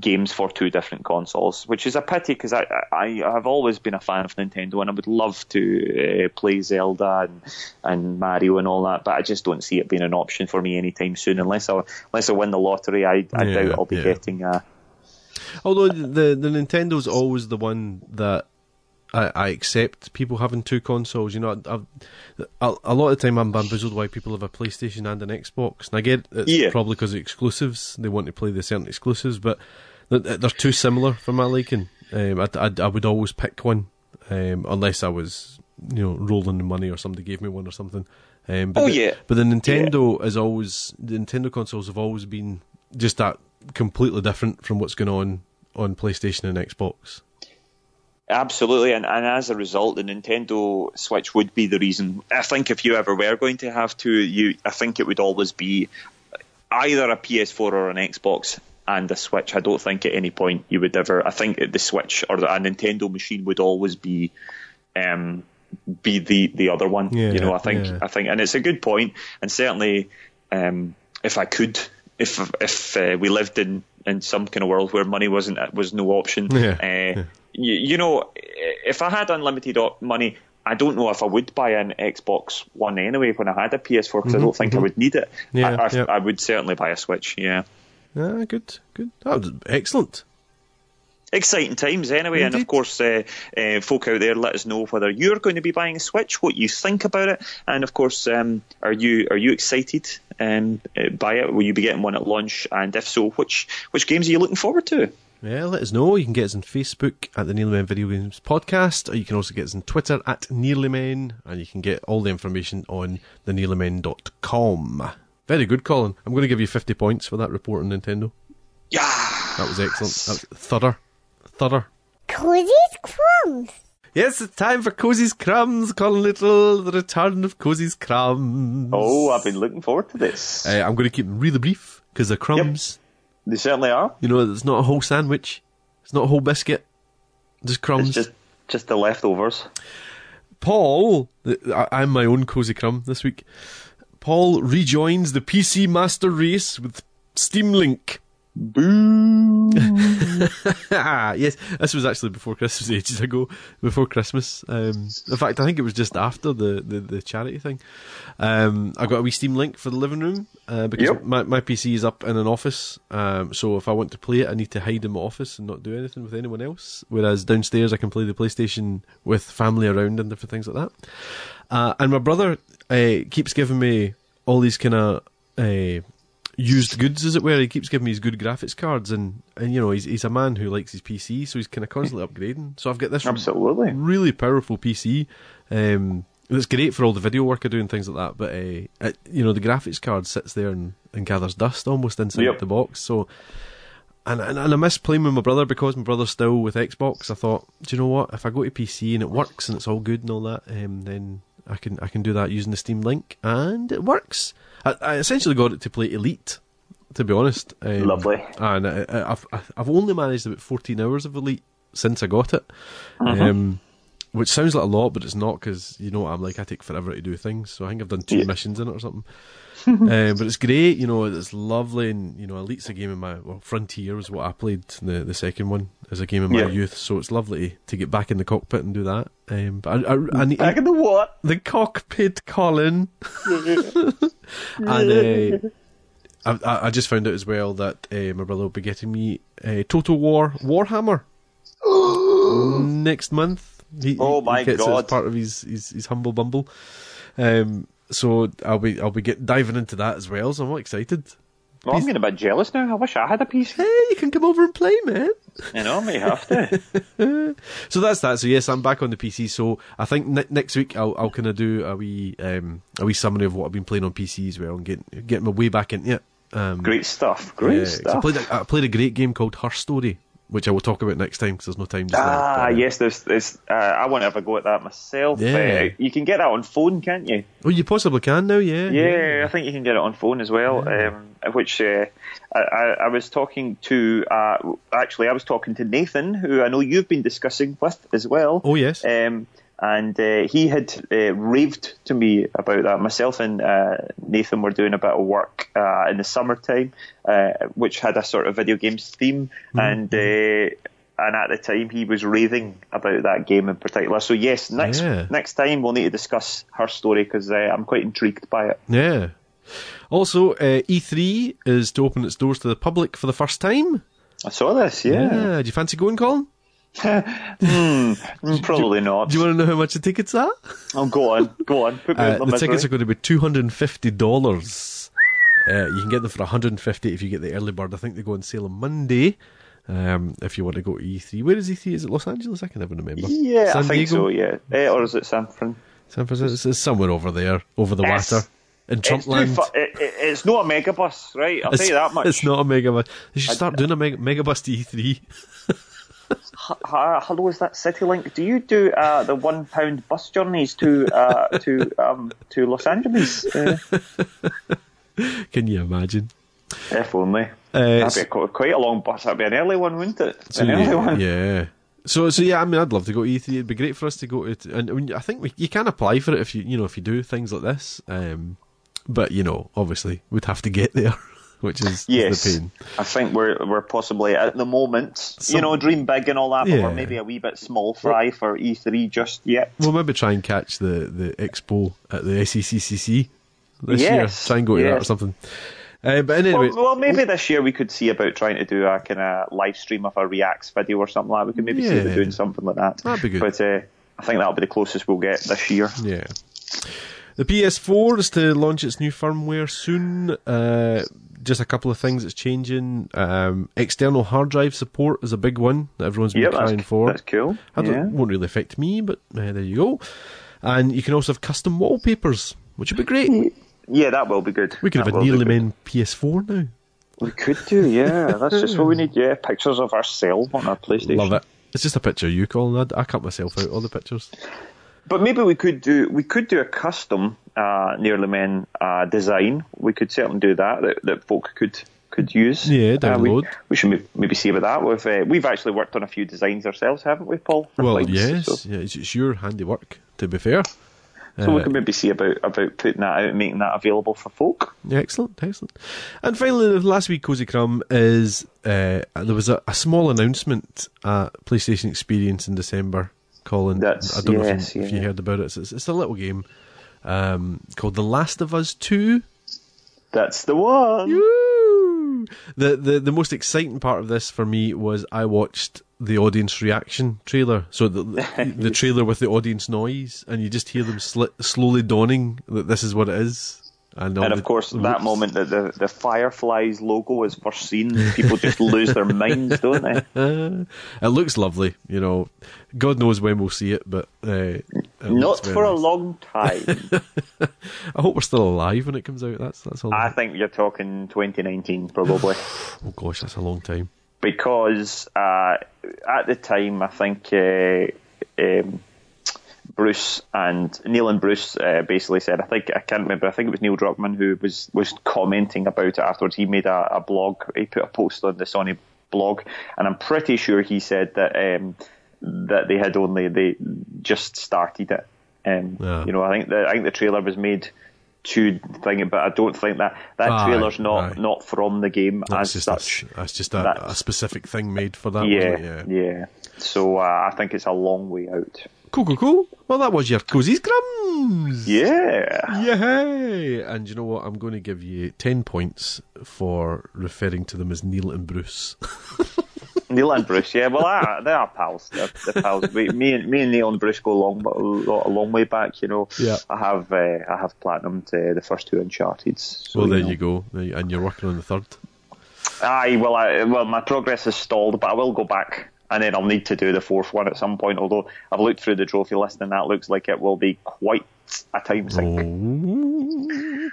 games for two different consoles, which is a pity because I, I I have always been a fan of Nintendo and I would love to uh, play Zelda and, and Mario and all that, but I just don't see it being an option for me anytime soon unless I unless I win the lottery. I, I Yeah, doubt I'll be yeah. getting a. Although the the Nintendo's always the one that I, I accept people having two consoles. You know, I've, a, a lot of the time I'm bamboozled why people have a PlayStation and an Xbox, and I get it's Yeah. probably because of exclusives. They want to play the certain exclusives, but they're, they're too similar for my liking. Um, I, I, I would always pick one um, unless I was you know rolling the money or somebody gave me one or something. Um, but Oh, the, yeah. but the Nintendo is always the Nintendo consoles have always been just that completely different from what's going on on PlayStation and Xbox. Absolutely, and, and as a result, the Nintendo Switch would be the reason. I think if you ever were going to have to, you, I think it would always be either a PS4 or an Xbox and a Switch. I don't think at any point you would ever. I think the Switch or the, a Nintendo machine would always be. Um, be the the other one, Yeah, you know. I think yeah. I think, and it's a good point. And certainly, um, if I could, if if uh, we lived in, in some kind of world where money wasn't was no option, Yeah, uh, You, you know, if I had unlimited money, I don't know if I would buy an Xbox One anyway when I had a PS4 because I don't think I would need it. Mm-hmm, Yeah, I, I, yeah. I would certainly buy a Switch. Yeah. Ah, good, good. That was excellent. Exciting times, anyway, and of course, uh, uh, folk out there, let us know whether you're going to be buying a Switch, what you think about it, and of course, um, are you are you excited um, uh, by it? Will you be getting one at launch? And if so, which which games are you looking forward to? Yeah, let us know. You can get us on Facebook at the Nearly Men Video Games Podcast, or you can also get us on Twitter at Nearly Men, and you can get all the information on thenearlymen.com. Very good, Colin. I'm going to give you 50 points for that report on Nintendo. Yeah. That was excellent. That was thorough. Thorough. Cozy's Crumbs. Yes, it's time for Cozy's Crumbs, Colin Little, the return of Cozy's Crumbs. Oh, I've been looking forward to this. Uh, I'm going to keep them really brief, because they're crumbs. Yep. They certainly are. You know, it's not a whole sandwich. It's not a whole biscuit. Just crumbs. It's just just the leftovers. Paul, I- I'm my own cozy crumb this week. Paul rejoins the PC Master Race with Steam Link. Boo. yes, this was actually before Christmas, ages ago. Before Christmas. Um, in fact, I think it was just after the, the, the charity thing. Um, I got a wee Steam Link for the living room uh, because Yep. my, my PC is up in an office. Um, so if I want to play it, I need to hide in my office and not do anything with anyone else. Whereas downstairs, I can play the PlayStation with family around and different things like that. Uh, and my brother uh, keeps giving me all these kind of uh, used goods, as it were. He keeps giving me his good graphics cards, and, and you know he's he's a man who likes his PC, so he's kind of constantly upgrading. So I've got this Absolutely. really powerful PC. Um, it's great for all the video work I do and things like that. But uh, it, you know the graphics card sits there and, and gathers dust almost inside Yep. the box. So. And, and and I miss playing with my brother because my brother's still with Xbox. I thought, do you know what? If I go to PC and it works and it's all good and all that, um, then I can I can do that using the Steam Link, and it works. I, I essentially got it to play Elite, to be honest. Um, Lovely. And I, I, I've I've only managed about fourteen hours of Elite since I got it, um, which sounds like a lot, but it's not because you know what I'm like. I take forever to do things, so I think I've done two Yeah. missions in it or something. uh, but it's great, you know. It's lovely, and you know, Elite's a game in my well, Frontier was what I played. The the second one as a game in my Yeah. youth, so it's lovely to, get back in the cockpit and do that. Um, but I, I, I need Back in the what? the cockpit, Colin. and uh, I, I- I just found out as well that uh, my brother will be getting me a Total War Warhammer next month. He, Oh my he gets it God. as part of his, his, his humble bumble. Um, so I'll be I'll be get, diving into that as well. So I'm all excited. Well, I'm getting a bit jealous now. I wish I had a PC. Hey, you can come over and play, man. You know, I may have to. So that's that. So yes, I'm back on the PC. So I think ne- next week I'll I'll kind of do a wee um a wee summary of what I've been playing on PC as well and getting get my way back into it. Um, Great stuff. Great yeah, 'cause I played a, I played a great game called Her Story, which I will talk about next time because there's no time. Just now, Ah, but, uh, yes, there's, there's, uh, I want to have a go at that myself. Yeah. Uh, you can get that on phone, can't you? Oh, you possibly can now. Yeah. Yeah, I think you can get it on phone as well. Um, which uh, I, I, I was talking to, uh, actually, I was talking to Nathan, who I know you've been discussing with as well. Oh yes. Um, and uh, he had uh, raved to me about that. Myself and uh, Nathan were doing a bit of work uh, in the summertime, uh, which had a sort of video games theme, and uh, and at the time he was raving about that game in particular. So yes, next Yeah. next time we'll need to discuss her story because uh, I'm quite intrigued by it. Yeah. Also, uh, E3 is to open its doors to the public for the first time. I saw this, yeah. Do you fancy going, Colin? Mm, Probably not. Do you want to know how much the tickets are? Oh, go on, go on. Uh, the tickets are going to be two hundred and fifty dollars. Uh, you can get them for one hundred and fifty if you get the early bird. I think they go on sale on Monday. Um, if you want to go to E3, where is E3? Is it Los Angeles? I can never remember. Yeah, San I think Diego? so. Yeah, Eh, or is it San Fran? San Francisco. It's somewhere over there, over the Yes. water, in It's, Trumpland. fu- it, it, it's not a megabus, right? I'll tell you that much. It's not a megabus. They should start doing a meg- megabus to E E3. Hello, is that CityLink? Do you do uh, the one pound bus journeys to uh, to um, to Los Angeles? Uh, Can you imagine? If only. Uh, That'd be qu- quite a long bus. That'd be an early one, wouldn't it? So, an early yeah, one. yeah. So, so yeah, I mean, I'd love to go to E3. It'd be great for us to go to, and I, mean, I think we, you can apply for it if you, you know, if you do things like this. Um, but you know, obviously, we'd have to get there, which is, Yes, is the pain. I think we're we're possibly at the moment, Some- you know, dream big and all that, but we're maybe a wee bit small fry for E3 just yet. We'll maybe try and catch the the expo at the SECCC this year. Try and go to that or something. Uh, but anyway, Well, well, maybe this year we could see about trying to do a kind of live stream of a Reacts video or something like that. We could maybe see Yeah. about doing something like that. That'd be good. But uh, I think that'll be the closest we'll get this year. Yeah. The PS4 is to launch its new firmware soon. Uh, just a couple of things that's changing. Um, external hard drive support is a big one that everyone's been Yep, crying that's, for. that's cool. I don't, yeah. won't really affect me, but uh, there you go. And you can also have custom wallpapers, which would be great. yeah, that will be good. We could That have a Nearly. Men PS4 now. We could do, yeah. That's just what we need. Yeah, pictures of ourselves on our PlayStation. Love it. It's just a picture of you, Colin. I, I cut myself out all the pictures. But maybe we could do we could do a custom uh, Nearly Men uh, design. We could certainly do that that, that folk could could use. Yeah, Uh, we, we should maybe see about that. We've uh, we've actually worked on a few designs ourselves, haven't we, Paul? Well, yes, So, yeah, it's, it's your handiwork. To be fair, so we Uh, could maybe see about about putting that out and making that available for folk. Yeah, excellent, excellent. And finally, the last week, Cozy Crumb is uh, there was a, a small announcement at PlayStation Experience in December. Colin, That's- I don't know if, you, if you heard about it. It's, it's a little game um, called The Last of Us Two. That's the one. Woo! The, the the most exciting part of this for me was I watched the audience reaction trailer. So the the trailer with the audience noise, and you just hear them slowly dawning that this is what it is. And, And of course, that moment that the, the Fireflies logo is first seen, people just lose their minds, don't they? it looks lovely, you know. God knows when we'll see it, but uh, it Not for a long time. I hope we're still alive when it comes out. That's that's all. I think you're talking 2019, probably. oh gosh, that's a long time. because uh, at the time I think uh, um, Bruce and Neil and Bruce uh, basically said I think I can't remember I think it was Neil Druckmann who was was commenting about it afterwards. He made a, a blog, he put a post on the Sony blog, and I'm pretty sure he said that um, that they had only they just started it. Um, Yeah. You know, I think the I think the trailer was made. To thing, but I don't think that that Aye, trailer's not aye. not from the game That's as just such. A, that's just a, That's- a specific thing made for that. Yeah, wasn't yeah. So uh, I think it's a long way out. Cool, cool, cool. Well, that was your cozy crumbs. Yeah. Yay! And you know what? I'm going to give you 10 points for referring to them as Neil and Bruce. Neil and Bruce, yeah. Well, I, they are pals. They're, they're pals. We, me and me and Neil and Bruce go long, a, lot- a long way back. You know. Yeah. I have uh, I have platinumed uh, the first two Uncharted. So, well, there know. you go. And you're working on the third. Aye, well, I, well, my progress is stalled, but I will go back, and then I'll need to do the fourth one at some point. Although I've looked through the trophy list, and that looks like it will be quite a time sink. Oh.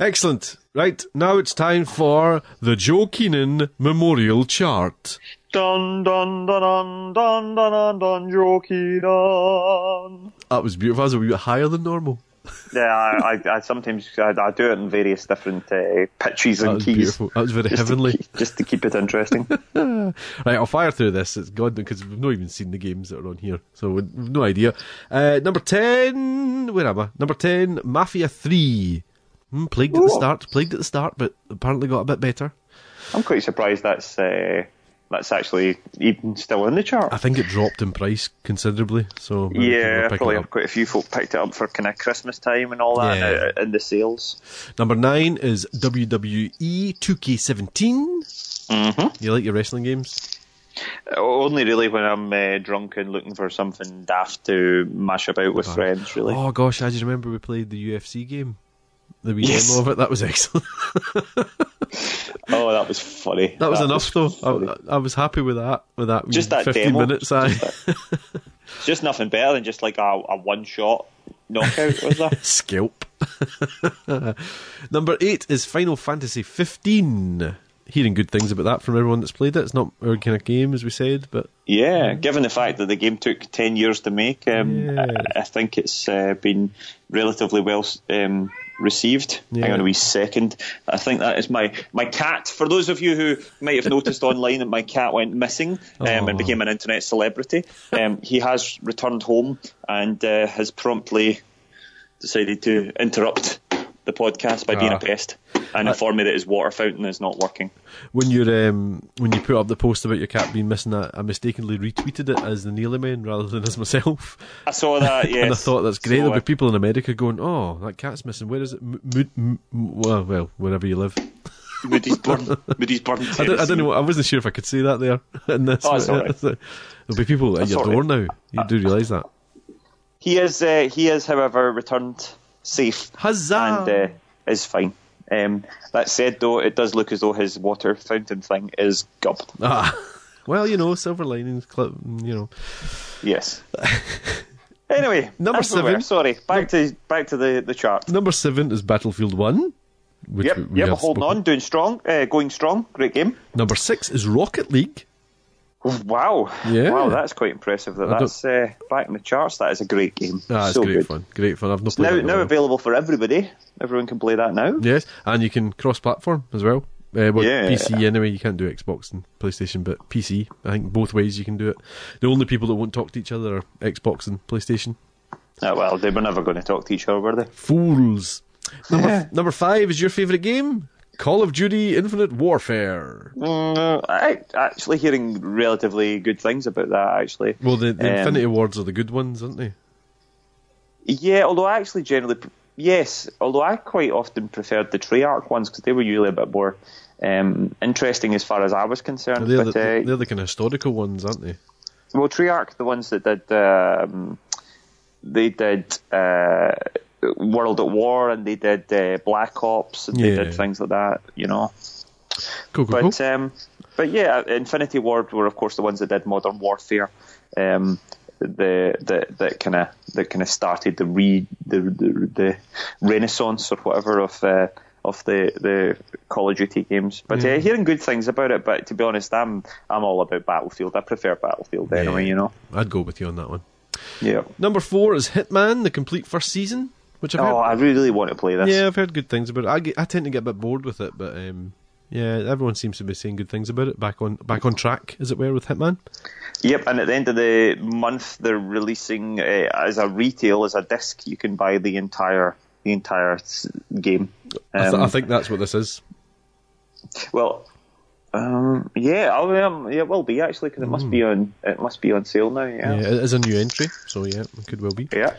Excellent. Right, now it's time for the Joe Keenan Memorial Chart. Dun dun dun dun dun dun dun dun, Jockey dun. That was beautiful. That was a wee bit higher than normal. Yeah, I, I, I sometimes I, I do it in various different uh, pitches That and keys. beautiful. That was very just heavenly. To keep, just to keep it interesting. Right, I'll fire through this. It's God because we've not even seen the games that are on here, so we've no idea. Uh, number ten, where am I? Number ten, Mafia Three. Hmm, plagued at the start, plagued at the start, but apparently got a bit better. I'm quite surprised that's uh, that's actually even still in the chart. I think it dropped in price considerably, so yeah, probably it have up. quite a few folk picked it up for kind of Christmas time and all that Yeah. uh, in the sales. Number nine is WWE 2K17. Mm-hmm. You like your wrestling games? Only really when I'm uh, drunk and looking for something daft to mash about with friends. Really. Oh gosh, I just remember we played the UFC game. The wee Yes. of it, that was excellent. Oh, that was funny. That was enough though. funny. I, I was happy with that. With that, Just that 15 demo. minutes. Aye. Just It's just nothing better than just like a, a one shot knockout, was there? Scalp. Number eight is Final Fantasy 15. Hearing good things about that from everyone that's played it. It's not our kind of game, as we said, but Yeah, given the fact that the game took 10 years to make, um, Yeah. I, I think it's uh, been relatively well um, received. Yeah. Hang on a wee second. I think that is my my cat. For those of you who might have noticed online that my cat went missing um, and became an internet celebrity, um, he has returned home and uh, has promptly decided to interrupt the podcast by being Ah. a pest and inform me that his water fountain is not working. When you um, when you put up the post about your cat being missing, I, I mistakenly retweeted it as the Nearly Man rather than as myself. I saw that. Yes, And I thought that's great. So, There'll uh, be people in America going, "Oh, that cat's missing. Where is it? M- m- m- well, well, wherever you live." Moody's Burn. Moodiesburn. I don't, I don't know. I wasn't sure if I could say that there. In this, Oh, right. There'll be people at That's your door right. now. You do realise that? He is. Uh, he is, however, returned safe Huzzah! and uh, is fine. Um, that said, though, it does look as though his water fountain thing is gubbed. Ah, well, you know, silver linings. Clip, you know, Yes. anyway, Number seven. Sorry, back to back to the the chart. number seven is Battlefield One. Which Yep, we- we yep, have holding spoken- on, doing strong, uh, going strong. Great game. Number six is Rocket League. Wow, Yeah. wow, that's quite impressive. That I that's uh, back in the charts. That is a great game. Ah, it's so great good. fun. Great fun. I've not Now, it in a now available for everybody. Everyone can play that now. Yes, and you can cross-platform as well. Uh, well, Yeah. PC anyway. You can't do Xbox and PlayStation, but PC. I think both ways you can do it. The only people that won't talk to each other are Xbox and PlayStation. Ah, well, they were never going to talk to each other, were they? Fools. Number number five is your favourite game. Call of Duty Infinite Warfare. Mm, I actually hearing relatively good things about that. Actually, Well, the, the Um, Infinity Ward's are the good ones, aren't they? Yeah, although I actually generally yes, although I quite often preferred the Treyarch ones because they were usually a bit more um, interesting as far as I was concerned. They're, but the, uh, they're the kind of historical ones, aren't they? well, Treyarch, the ones that did um, they did uh, World at War and they did uh, Black Ops and they did things like that, you know. Cool, cool, But cool. um, but yeah, Infinity Ward were of course the ones that did Modern Warfare. Um, the the that kind of that kind of started the re the, the the renaissance or whatever of uh, of the the Call of Duty games. But uh, hearing good things about it. But to be honest, I'm I'm all about Battlefield. I prefer Battlefield anyway. Yeah. You know. I'd go with you on that one. Yeah. Number four is Hitman, the complete first season, which I've Oh, heard, I really want to play this. yeah, I've heard good things about it. I, get, I tend to get a bit bored with it, but um, yeah, everyone seems to be saying good things about it. Back on back on track, as it were, with Hitman. Yep, and at the end of the month, they're releasing uh, as a retail, as a disc. You can buy the entire the entire game. I, th- Um, I think that's what this is. Well, um, yeah, um, yeah, it will be actually because it must be on it must be on sale now. Hmm. Yeah, Yeah, it is a new entry, so yeah, it could well be. yeah,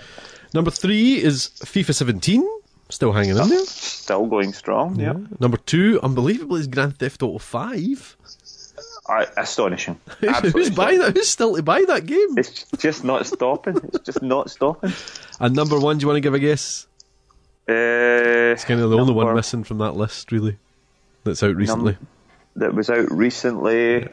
Number three is FIFA 17, still hanging in there. still going strong. Yeah, Number two, unbelievably, is Grand Theft Auto 5. Uh, astonishing. Who's buying that? Who's still to buy that game? It's just not stopping. It's just not stopping. And number one, do you want to give a guess? Uh, It's kind of the only one missing from that list, really. That's out recently. that was out recently.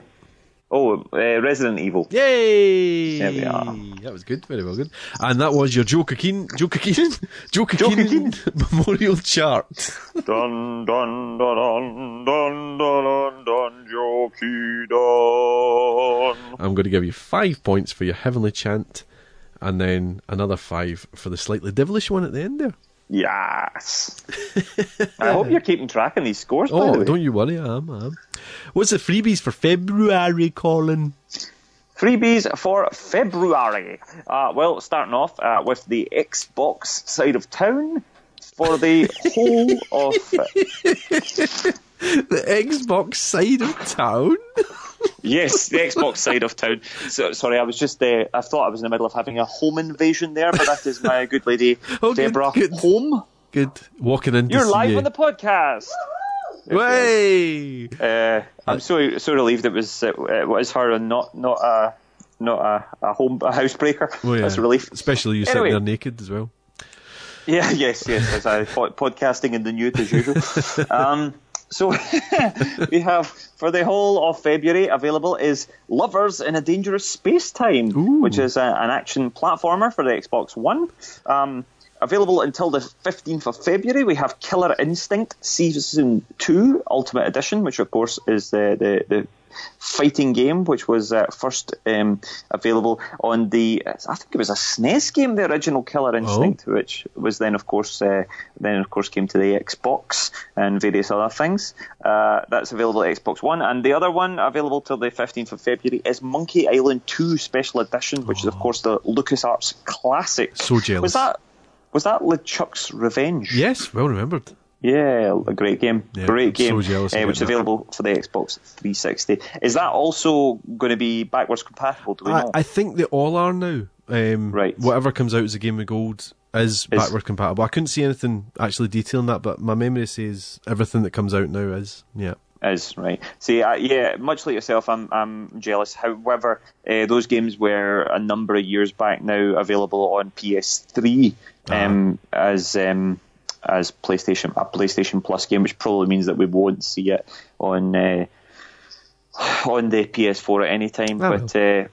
Oh, uh, Resident Evil. Yay! There we are. That was good, very well good. And that was your Joe Keenan, Joe Keenan, Joe Joe Memorial Chart. Dun dun dun dun dun dun dun dun Jockey. I'm going to give you five points for your heavenly chant, and then another five for the slightly devilish one at the end there. Yes. I hope you're keeping track of these scores. by the Oh, way. don't you worry, I am, I am. What's the freebies for February, Colin? Freebies for February. Uh, well, starting off uh, with the Xbox side of town for the whole of. The Xbox side of town? Yes, the Xbox side of town. So, sorry, I was just uh, I thought I was in the middle of having a home invasion there, but that is my good lady Oh, good, Deborah good. home. Good. Walking in You're live you. on the podcast. Way! Uh, I'm so so relieved it was it, it was her and not not a not a, a home a housebreaker. Oh, yeah. That's a relief. Especially you Anyway. sitting there naked as well. Yeah, yes, yes. As I podcasting in the nude as usual. um, so we have for the whole of February available is Lovers in a Dangerous Space Time, Ooh. which is a, an action platformer for the Xbox One. Um, available until the 15th of February, we have Killer Instinct Season 2 Ultimate Edition, which of course is the, the, the fighting game, which was uh, first um, available on the, I think it was a SNES game, the original Killer Instinct, oh. which was then, of course, uh, then of course came to the Xbox and various other things. Uh, that's available at Xbox One, and the other one available till the 15th of February is Monkey Island 2 Special Edition, which oh. is of course the LucasArts classic. So jealous. Was that was that LeChuck's Revenge? Yes, well remembered. Yeah, a great game. Yeah, great game. So uh, which is available for the Xbox 360. Is that also going to be backwards compatible? Do we I, know? I think they all are now. Um, right. Whatever comes out as a Game of Gold is, is backward compatible. I couldn't see anything actually detailing that, but my memory says everything that comes out now is. Yeah. Is right. See, uh, yeah, much like yourself, I'm I'm jealous. However, uh, those games were a number of years back now available on PS3 uh-huh. um, as um, as PlayStation a PlayStation Plus game, which probably means that we won't see it on uh, on the PS4 at any time. Oh, but uh,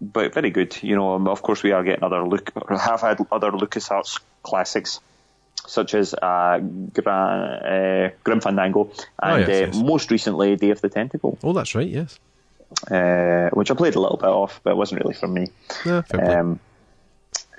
but very good. You know, of course, we are getting other look have had other LucasArts classics. Such as uh, Gra- uh, Grim Fandango and oh, yes, yes. Uh, most recently Day of the Tentacle. Oh, that's right, yes. Uh, which I played a little bit of, but it wasn't really for me. Yeah, um,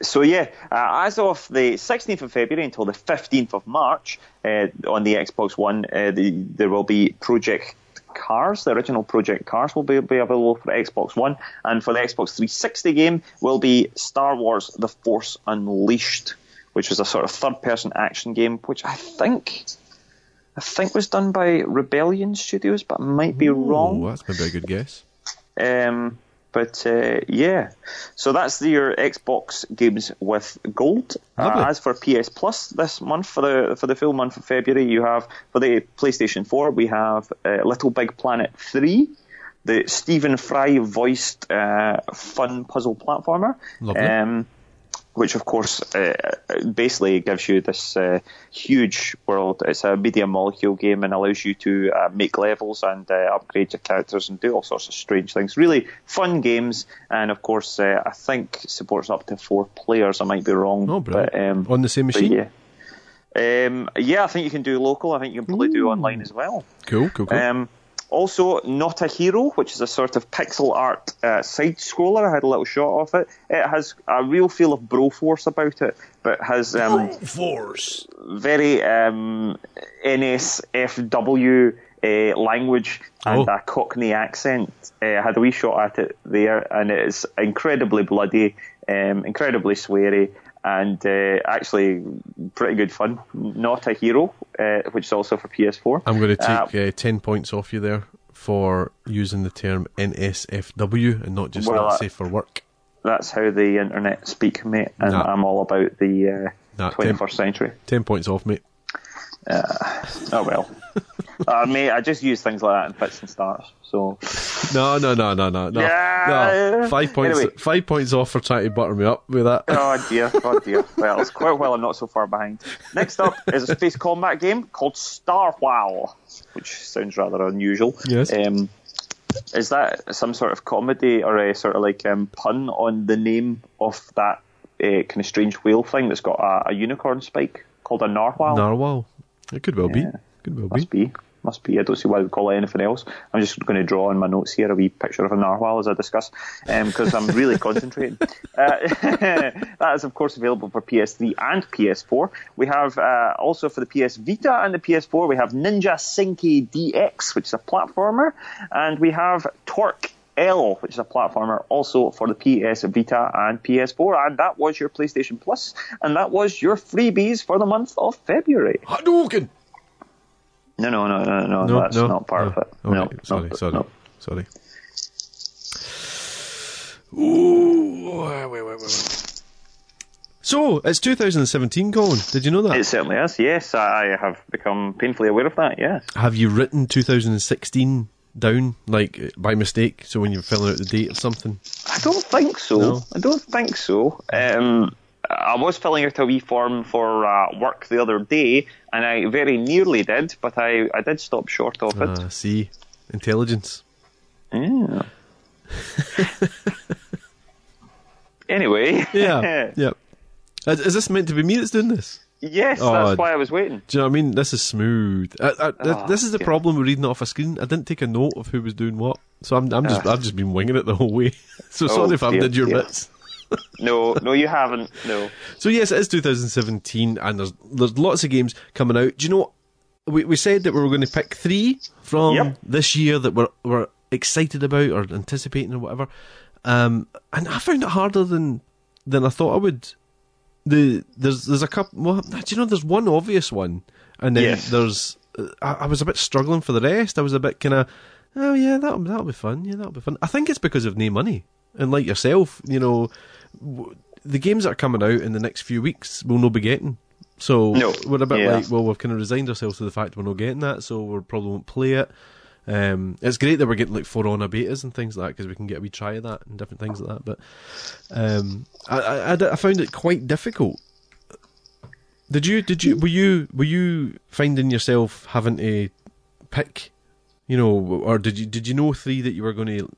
so yeah, uh, as of the 16th of February until the 15th of March uh, on the Xbox One, uh, the, there will be Project Cars. The original Project Cars will be, be, available for Xbox One, and for the Xbox 360 game will be Star Wars: The Force Unleashed, which was a sort of third-person action game, which I think. I think was done by Rebellion Studios, but I might be Ooh, wrong. That's maybe a good guess. Um, but uh, yeah, so that's your Xbox games with gold. Uh, as for PS Plus this month, for the for the full month of February, you have for the PlayStation 4, we have uh, Little Big Planet 3, the Stephen Fry voiced uh, fun puzzle platformer. Um, which of course uh, basically gives you this uh, huge world. It's a media molecule game and allows you to uh, make levels and uh, upgrade your characters and do all sorts of strange things. Really fun games, and of course uh, I think supports up to four players. I might be wrong, oh, but um, on the same machine. Yeah. Um, yeah, I think you can do local. I think you can probably Ooh. do online as well. Cool, cool, cool. Um, also, Not a Hero, which is a sort of pixel art uh, side scroller. I had a little shot of it. It has a real feel of Broforce about it, but has um, Broforce very um, NSFW uh, language and oh. a Cockney accent. Uh, I had a wee shot at it there, and it is incredibly bloody, um, incredibly sweary, and uh, actually pretty good fun. Not a hero, uh, which is also for PS4. I'm going to take uh, uh, ten points off you there for using the term NSFW and not just well, for work. That's how the internet speak, mate, and nah. I'm all about the nah, 21st 10, century. Ten points off, mate. oh well. uh, mate, I just use things like that in fits and starts. So no, no, no, no, no, no. Yeah. no. Five points. Anyway. Five points off for trying to butter me up with that. Oh dear, oh dear. Well, it's quite well I'm not so far behind. Next up is a space combat game called Starwhal, which sounds rather unusual. Yes. Um, is that some sort of comedy or a sort of like um, pun on the name of that uh, kind of strange whale thing that's got a, a unicorn spike called a narwhal? Narwhal. It could well yeah. be. Could well Must be. be. Must be. I don't see why we call it anything else. I'm just going to draw in my notes here a wee picture of a narwhal as I discuss, because um, I'm really concentrating. Uh, that is, of course, available for PS3 and PS4. We have uh, also for the PS Vita and the PS4, we have Ninja Senki DX, which is a platformer, and we have Torque L, which is a platformer also for the PS Vita and PS4. And that was your PlayStation Plus, and that was your freebies for the month of February. Hadouken! No, no, no, no, no, no that's no, not part no. of it. Okay. No, sorry, no, sorry, no. sorry. Ooh, wait, wait, wait, wait. So, it's 2017, Colin. Did you know that? It certainly is, yes. I have become painfully aware of that, yes. Have you written 2016 down, like, by mistake, so when you're filling out the date of something? I don't think so. No. I don't think so. Um, I was filling out a wee form for uh, work the other day, and I very nearly did, but I, I did stop short of it. Uh, see, intelligence. Yeah. anyway. yeah. Yeah. Is, is, this meant to be me that's doing this? Yes, Oh, that's why I was waiting. Do you know what I mean? This is smooth. I, I, Oh, this is the God. problem with reading it off a screen. I didn't take a note of who was doing what, so I'm, I'm just, I've just been winging it the whole way. So Oh, sorry if I've did your dear. bits. No, no, you haven't. No. So yes, it is 2017, and there's there's lots of games coming out. Do you know? We we said that we were going to pick three from Yep. this year that we're we're excited about or anticipating or whatever. Um, and I found it harder than than I thought I would. The there's there's a couple. Well, do you know? There's one obvious one, and then Yes. there's. uh, I, I was a bit struggling for the rest. I was a bit kind of. Oh yeah, that'll that'll be fun. Yeah, that'll be fun. I think it's because of no money, and like yourself, you know, the games that are coming out in the next few weeks we'll not be getting. So No. we're a bit Yeah. like, well, we've kind of resigned ourselves to the fact we're not getting that, so we probably won't play it. Um, it's great that we're getting like For Honor betas and things like that because we can get a wee try of that and different things like that. But um, I, I, I found it quite difficult. Did you? Did you? Were you? Were you finding yourself having to pick? You know, or did you? Did you know three that you were going to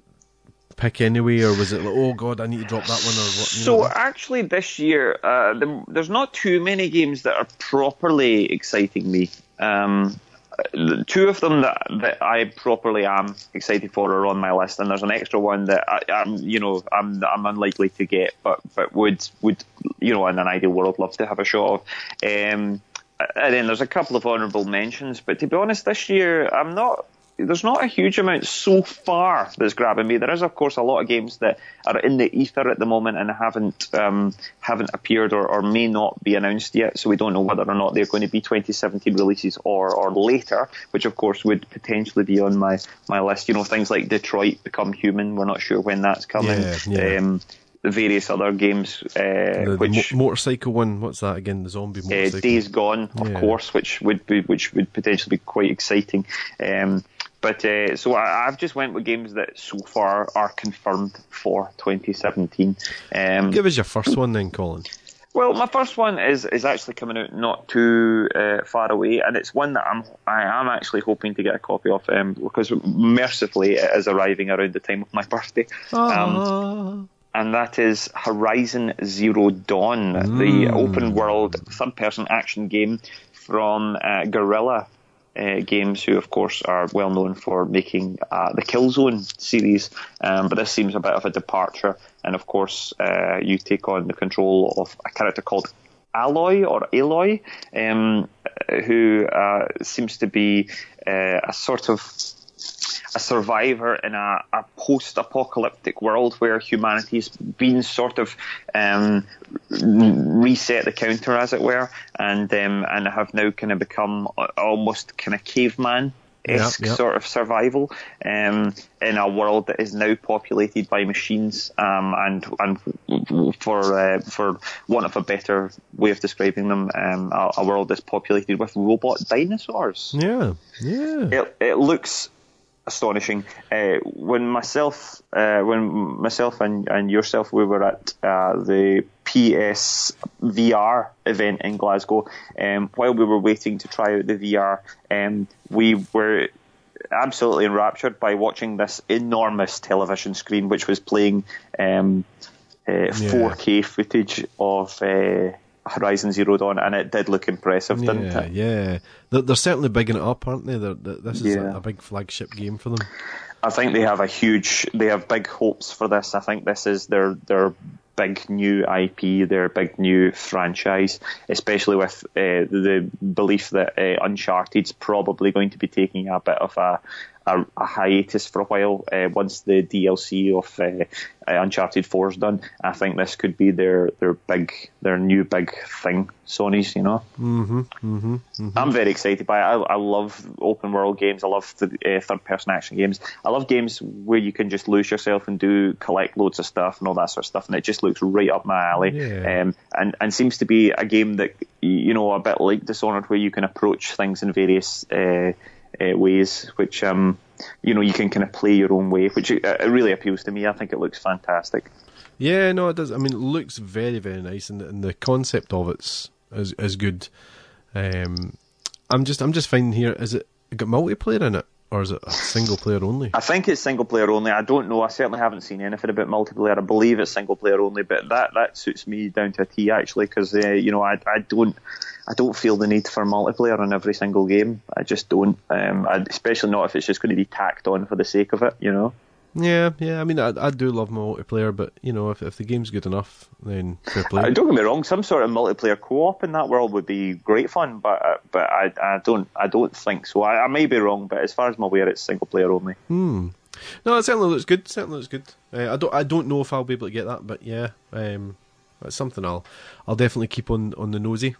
pick anyway, or was it like, oh god, I need to drop that one, or what? you So know? actually, this year uh, the, there's not too many games that are properly exciting me. Um, two of them that, that I properly am excited for are on my list, and there's an extra one that I, I'm, you know, I'm I'm unlikely to get, but but would would you know, in an ideal world, love to have a shot of. Um, and then there's a couple of honourable mentions, but to be honest, this year I'm not. There's not a huge amount so far that's grabbing me. There is, of course, a lot of games that are in the ether at the moment and haven't um, haven't appeared or, or may not be announced yet. So we don't know whether or not they're going to be 2017 releases or, or later, which of course would potentially be on my, my list. You know, things like Detroit Become Human. We're not sure when that's coming. Yeah, yeah. Um, the various other games, uh, the, the mo- motorcycle one. What's that again? The zombie uh, motorcycle. Days Gone, of Yeah. course, which would be which would potentially be quite exciting. Um, but uh, so I, I've just went with games that so far are confirmed for 2017. Um, Give us your first one then, Colin. well, my first one is is actually coming out not too uh, far away, and it's one that I'm I am actually hoping to get a copy of um, because mercifully it is arriving around the time of my birthday. Um, and that is Horizon Zero Dawn, the open world third person action game from uh, Guerrilla uh, Games, who of course are well known for making uh, the Killzone series. Um, but this seems a bit of a departure, and of course, uh, you take on the control of a character called Alloy or Aloy, um, who uh, seems to be uh, a sort of a survivor in a, a post-apocalyptic world where humanity's been sort of um, reset the counter, as it were, and um, and have now kind of become almost kind of caveman. Esque Yep, yep. sort of survival um, in a world that is now populated by machines, um, and and for uh, for want of a better way of describing them, um, a, a world that's populated with robot dinosaurs Yeah, yeah. it, it looks astonishing. Uh, when myself, uh, when myself and, and yourself, we were at uh, the PS VR event in Glasgow. Um, while we were waiting to try out the VR, um, we were absolutely enraptured by watching this enormous television screen, which was playing um, uh, 4K footage of. Horizon Zero Dawn, and it did look impressive, didn't Yeah, it? yeah. They're, they're certainly bigging it up, aren't they? They're, they this is Yeah. a, a big flagship game for them. I think they have a huge, they have big hopes for this. I think this is their their big new IP, their big new franchise, especially with uh, the belief that uh, Uncharted's probably going to be taking a bit of a a, a hiatus for a while uh, once the DLC of uh, uh, Uncharted 4 is done. I think this could be their their big their new big thing. Sony's, you know. Mm-hmm, mm-hmm, mm-hmm. I'm very excited by it. I, I love open world games. I love the uh, third person action games. I love games where you can just lose yourself and do collect loads of stuff and all that sort of stuff, and it just looks right up my alley. Yeah. Um, and and seems to be a game that you know a bit like Dishonored, where you can approach things in various uh, uh, ways, which um you know you can kind of play your own way, which uh, it really appeals to me. I think it looks fantastic. Yeah, no, it does. I mean, it looks very, very nice, and, and the concept of it's is is good. Um, I'm just, I'm just finding here, is it got multiplayer in it, or is it a single player only? I think it's single player only. I don't know. I certainly haven't seen anything about multiplayer. I believe it's single player only, but that that suits me down to a T actually, because uh, you know I I don't I don't feel the need for multiplayer in every single game. I just don't, um, I, especially not if it's just going to be tacked on for the sake of it. You know. Yeah, yeah. I mean, I, I do love multiplayer, but you know, if if the game's good enough, then fair play. Uh, don't get me wrong. Some sort of multiplayer co-op in that world would be great fun, but uh, but I, I don't I don't think so. I, I may be wrong, but as far as I'm aware, it's single player only. Hmm. No, it certainly looks good. Certainly looks good. Uh, I don't I don't know if I'll be able to get that, but yeah, um, that's something I'll I'll definitely keep on on the nosy.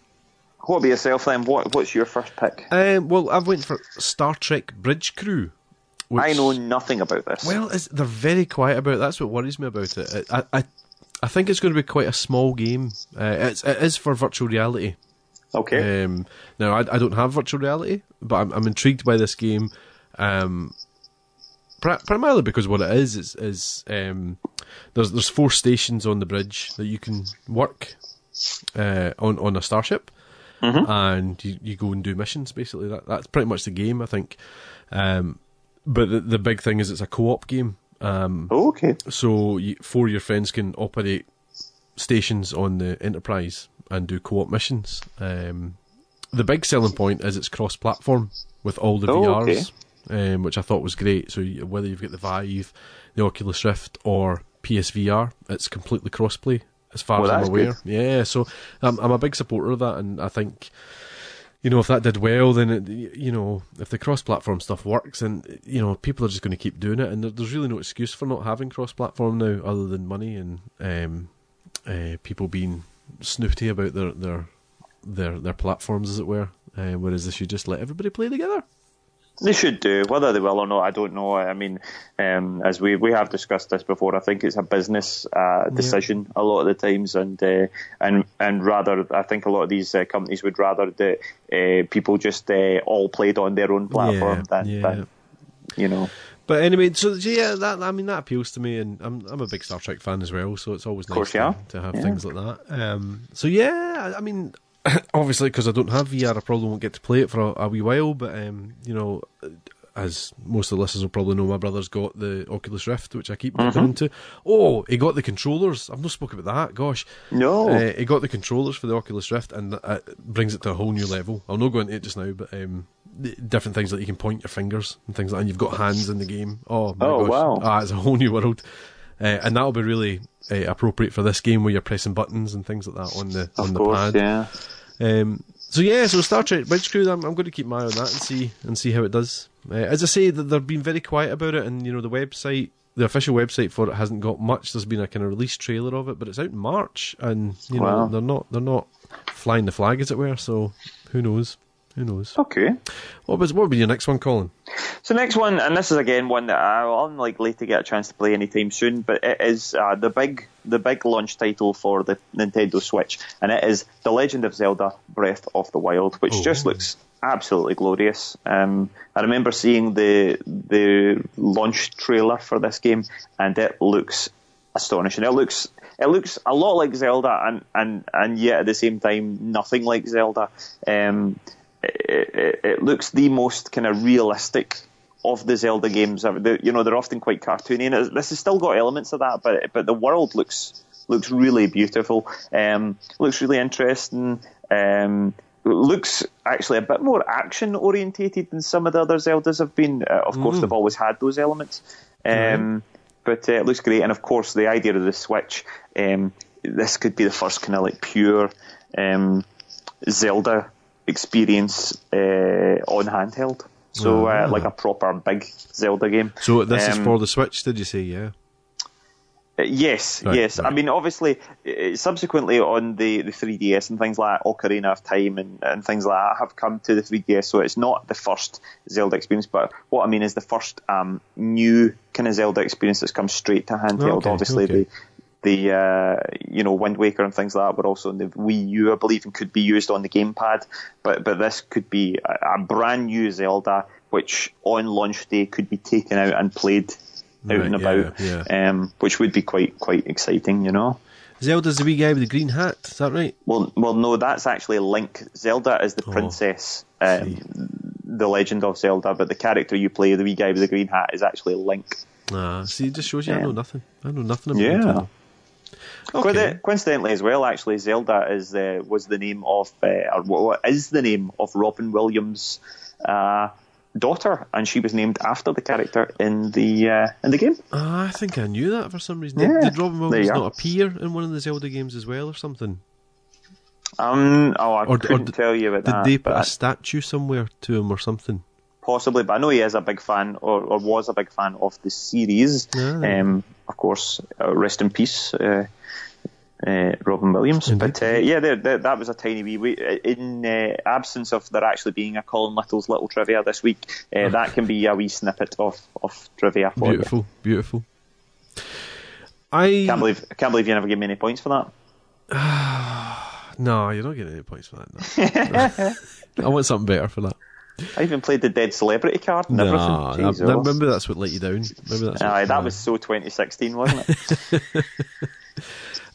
What about yourself then? What what's your first pick? Um, well, I've went for Star Trek Bridge Crew. Which, I know nothing about this. Well, it's, they're very quiet about it. That's what worries me about it. I, I, I think it's going to be quite a small game. Uh, it's, it is for virtual reality. Okay. Um, now, I, I don't have virtual reality, but I'm, I'm intrigued by this game. Um, primarily because what it is is, is um, there's there's four stations on the bridge that you can work uh, on on a starship, and you, you go and do missions. Basically, that that's pretty much the game. I think. Um, but the, the big thing is it's a co-op game. Um, Oh, okay. so you, four of your friends can operate stations on the Enterprise and do co-op missions. Um, the big selling point is it's cross-platform with all the Oh, VRs, um, which I thought was great. So whether you've got the Vive, the Oculus Rift, or PSVR, it's completely cross-play as far Well, as I'm aware. good. Yeah, so I'm, I'm a big supporter of that, and I think you know, if that did well, then it, you know, if the cross-platform stuff works, and you know, people are just going to keep doing it, and there, there's really no excuse for not having cross-platform now, other than money and um, uh, people being snooty about their their their their platforms, as it were. Uh, whereas they you just let everybody play together. They should do. Whether they will or not, I don't know. I mean, um, as we we have discussed this before, I think it's a business uh, decision a lot of the times, and uh, and and rather, I think a lot of these uh, companies would rather that uh, people just uh, all played on their own platform Yeah, than, yeah. than you know. But anyway, so yeah, that I mean that appeals to me, and I'm I'm a big Star Trek fan as well, so it's always nice to, to have Yeah. things like that. Um, so yeah, I I mean, obviously because I don't have VR, I probably won't get to play it for a, a wee while. But um, you know, as most of the listeners will probably know, my brother's got the Oculus Rift, which I keep Mm-hmm. looking into. Oh, he got the controllers. I've not spoken about that. Gosh, No. uh, he got the controllers for the Oculus Rift, and it brings it to a whole new level. I'll not go into it just now, but um, different things like you can point your fingers and things like, that, and you've got hands in the game. Oh, my Oh, gosh. wow. Ah, it's a whole new world. Uh, and that'll be really uh, appropriate for this game where you're pressing buttons and things like that on the on of the course, pad. yeah. Um, so yeah, so Star Trek Bridge Crew, I'm, I'm going to keep my eye on that and see and see how it does. Uh, as I say, th- they've been very quiet about it, and you know the website, the official website for it hasn't got much. There's been a kind of release trailer of it, but it's out in March, and you know they're not they're not flying the flag as it were. So who knows? Who knows? Okay. What was what would be your next one, Colin? So next one, and this is again one that I'm unlikely to get a chance to play anytime soon, but it is uh, the big the big launch title for the Nintendo Switch, and it is The Legend of Zelda: Breath of the Wild, which Oh. just looks absolutely glorious. Um, I remember seeing the the launch trailer for this game, and it looks astonishing. It looks it looks a lot like Zelda, and and and yet at the same time nothing like Zelda. Um, it, it, it looks the most kind of realistic of the Zelda games. You know, they're often quite cartoony, and this has still got elements of that, but but the world looks looks really beautiful. Um, looks really interesting. Um, looks actually a bit more action orientated than some of the other Zeldas have been. Uh, of course, they've always had those elements. Um, But uh, it looks great, and of course, the idea of the Switch. Um, this could be the first kind of like pure um, Zelda experience uh, on handheld. So, uh, like a proper big Zelda game. So this is Um, for the Switch, did you say? Yeah. Uh, Yes, Right, yes. I mean, obviously, uh, subsequently on the, the 3DS and things like Ocarina of Time and, and things like that have come to the 3DS, so it's not the first Zelda experience, but what I mean is the first um, new kind of Zelda experience that's come straight to handheld. Okay, obviously, okay. The uh, you know Wind Waker and things like that were also on the Wii U, I believe, and could be used on the gamepad. But but this could be a, a brand new Zelda, which on launch day could be taken out and played out Right, and about, yeah. Um, which would be quite quite exciting, you know. Zelda's the wee guy with the green hat. Is that right? Well, well, no, that's actually Link. Zelda is the Oh, princess, um, the Legend of Zelda, but the character you play, the wee guy with the green hat, is actually Link. Ah, see, it just shows you I know nothing. I know nothing about Yeah. Nintendo. Okay. Coincidentally, as well, actually, Zelda is uh, was the name of, uh, or what is the name of Robin Williams' uh, daughter, and she was named after the character in the uh, in the game. Ah, I think I knew that for some reason. Yeah, Did, did Robin Williams not appear in one of the Zelda games as well, or something? Um, oh, I Or- or couldn't did- tell you about Did that. they put a statue somewhere to him or something? possibly, but I know he is a big fan, or, or was a big fan of the series. Ah. Um, of course, uh, rest in peace, uh, uh, Robin Williams. Indeed. But uh, yeah, that was a tiny wee. wee in uh, absence of there actually being a Colin Little's little trivia this week, uh, that can be a wee snippet of, of trivia for you. Beautiful, beautiful. I Can't believe, I can't believe you never gave me any points for that. no, you're not getting any points for that. No. I want something better for that. I even played the dead celebrity card and everything. Nah, that, Jesus. that, maybe that's what let you down. Maybe that's. Aye, that was so 2016, wasn't it?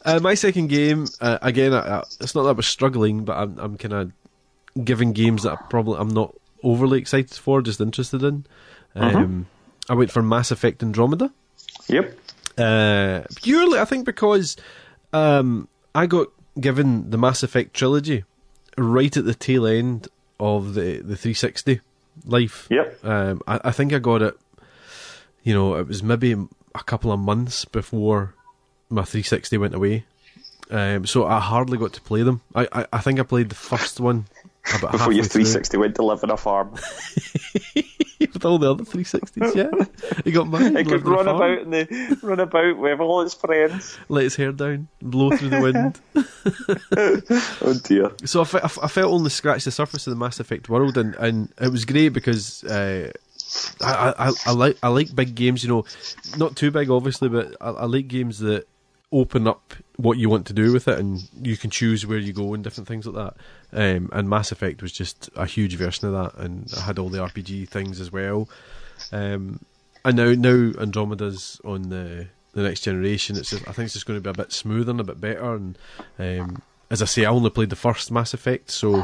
Uh, my second game uh, again. I, I, it's not that I was struggling, but I'm, I'm kind of giving games that I probably I'm not overly excited for, just interested in. Um, I went for Mass Effect Andromeda. yep. Uh, purely, I think because um, I got given the Mass Effect trilogy right at the tail end of the the 360 life. Yep. Um, I, I think I got it. You know, it was maybe a couple of months before my 360 went away. Um, so I hardly got to play them. I, I, I think I played the first one about Before your through. 360 went to live in a farm. with all the other 360s. Yeah, he got mine. It could lived on a run about and the, run about with all its friends. let his hair down, blow through the wind. Oh dear. So I, fe- I I felt only scratched the surface of the Mass Effect world, and, and it was great because uh, I, I, I like I like big games. You know, not too big, obviously, but I, I like games that open up what you want to do with it, and you can choose where you go and different things like that. Um, and Mass Effect was just a huge version of that, and I had all the RPG things as well. Um, and now now Andromeda's on the the next generation. It's just, I think it's just going to be a bit smoother and a bit better. And um, as I say, I only played the first Mass Effect, so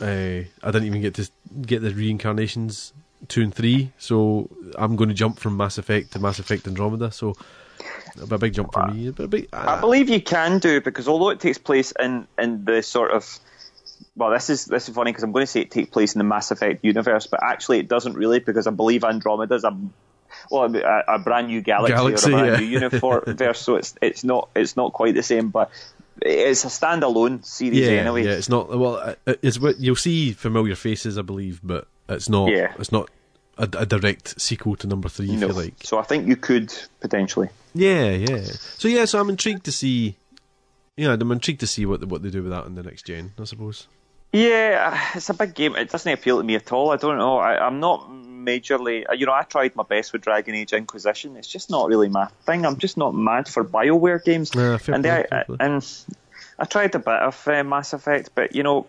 uh, I didn't even get to get the reincarnations two and three. So I'm going to jump from Mass Effect to Mass Effect Andromeda. So a big jump for uh, me. But a I uh, believe you can do because although it takes place in, in the sort of well, this is this is funny because I'm going to say it takes place in the Mass Effect universe, but actually it doesn't really because I believe Andromeda's a well a, a brand new galaxy, Galaxy, or a brand yeah. new universe, so it's it's not it's not quite the same, but it's a standalone series yeah, anyway. yeah, it's not. Well, uh, uh it's what you'll see familiar faces, I believe, but it's not. Yeah. it's not a, a direct sequel to number three, if you like. So I think you could potentially. Yeah, yeah. So yeah, so I'm intrigued to see. Yeah, I'm intrigued to see what what they do with that in the next gen. I suppose. Yeah, it's a big game. It doesn't appeal to me at all. I don't know. I, I'm not majorly. You know, I tried my best with Dragon Age Inquisition. It's just not really my thing. I'm just not mad for Bioware games. Fair and they, play. and I tried a bit of uh, Mass Effect, but you know,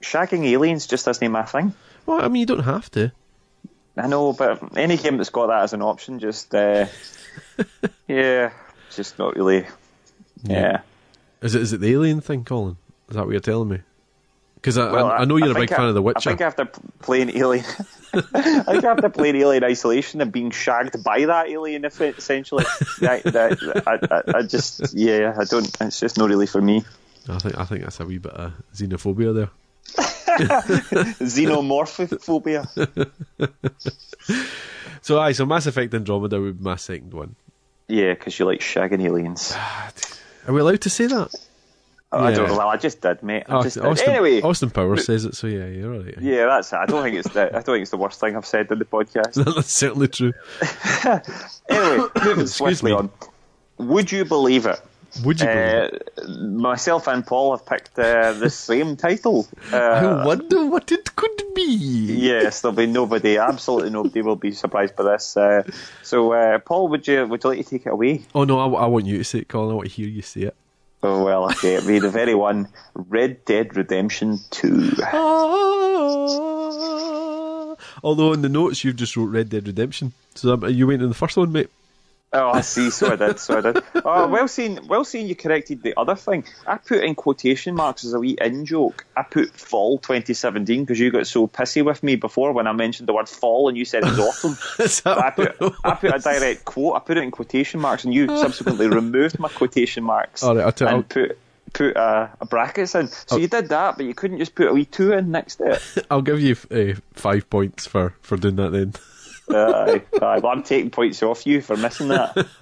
shagging aliens just isn't my thing. Well, I mean, you don't have to. I know, but any game that's got that as an option, just uh, yeah, just not really. Yeah. Is it is it the alien thing, Colin? Is that what you're telling me? Because I, Well, I, I know you're a think big fan of The Witcher. I Witcher. think after p- playing Alien, I think after playing Alien Isolation and being shagged by that alien, if it, essentially, that, that, I, I, I just yeah, I don't. It's just not really for me. I think I think that's a wee bit of xenophobia there. Xenomorphophobia. So aye, so Mass Effect Andromeda would be my second one. yeah, because you like shagging aliens. Ah, are we allowed to say that? Oh, I don't know. Well, I just did, mate. I just Austin, did. Anyway, Austin Powers says it, so yeah, you're right. yeah, that's it. I don't think it's the. I don't think it's the worst thing I've said in the podcast. that's certainly true. Anyway, moving swiftly me. on. Would you believe it? Would you? Uh, myself and Paul have picked uh, the same title. Uh, I wonder what it could be. yes, there'll be nobody, absolutely nobody will be surprised by this. Uh, so, uh, Paul, would you would you like to take it away? Oh no, I, I want you to say it, Colin. I want to hear you say it. Oh well, okay, it'll be the very one, Red Dead Redemption Two. Although in the notes you've just wrote Red Dead Redemption, so um, you went in the first one, mate. Oh, I see. So I did. So I did. Oh, well seen. Well seen. You corrected the other thing. I put in quotation marks as a wee in joke. I put fall 2017 because you got so pissy with me before when I mentioned the word fall and you said it was autumn. I put I put a direct quote. I put it in quotation marks and you subsequently removed my quotation marks All right, I'll tell- and I'll- put put a, a brackets in. So you did that, but you couldn't just put a wee two in next to it. I'll give you uh, five points for, for doing that then. Uh, aye, well, I'm taking points off you for missing that.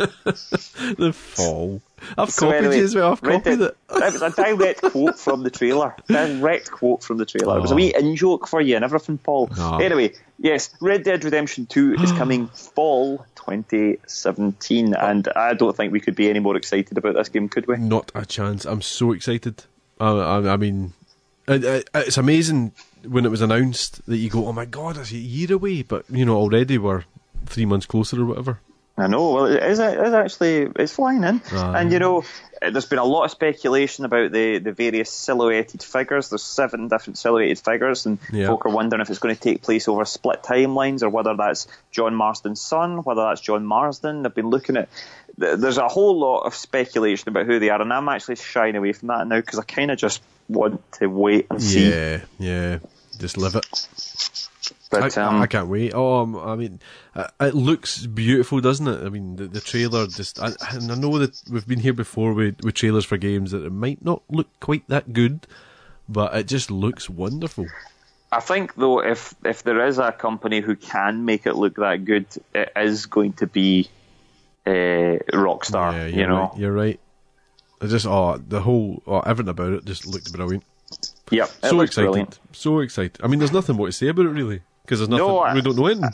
the fall. I've So copied anyway, you as well. I've copied it. That was a direct quote from the trailer. Direct quote from the trailer. It was a wee in joke for you and everything, Paul. Oh. Anyway, yes, Red Dead Redemption 2 is coming fall 2017, and I don't think we could be any more excited about this game, could we? Not a chance. I'm so excited. I, I, I mean, it, it, it's amazing when it was announced that you go, "Oh my god, it's a year away," but you know already we're three months closer or whatever. I know. Well, it is, it is actually it's flying in, and you know, there's been a lot of speculation about the, the various silhouetted figures. There's seven different silhouetted figures, and Yeah. folk are wondering if it's going to take place over split timelines or whether that's John Marston's son, whether that's John Marston. They've been looking at. Th- There's a whole lot of speculation about who they are, and I'm actually shying away from that now because I kind of just want to wait and see. Yeah, yeah. Just live it. But I, um, I can't wait. Oh, um, I mean, uh, it looks beautiful, doesn't it? I mean, the, the trailer just. I, and I know that we've been here before with, with trailers for games that it might not look quite that good, but it just looks wonderful. I think though, if if there is a company who can make it look that good, it is going to be uh, Rockstar. yeah, you know. right. You're right. I just oh the whole oh, everything about it just looked brilliant. Yep. So excited, brilliant. so excited. I mean, there's nothing more to say about it really because there's nothing. No, we don't know anything.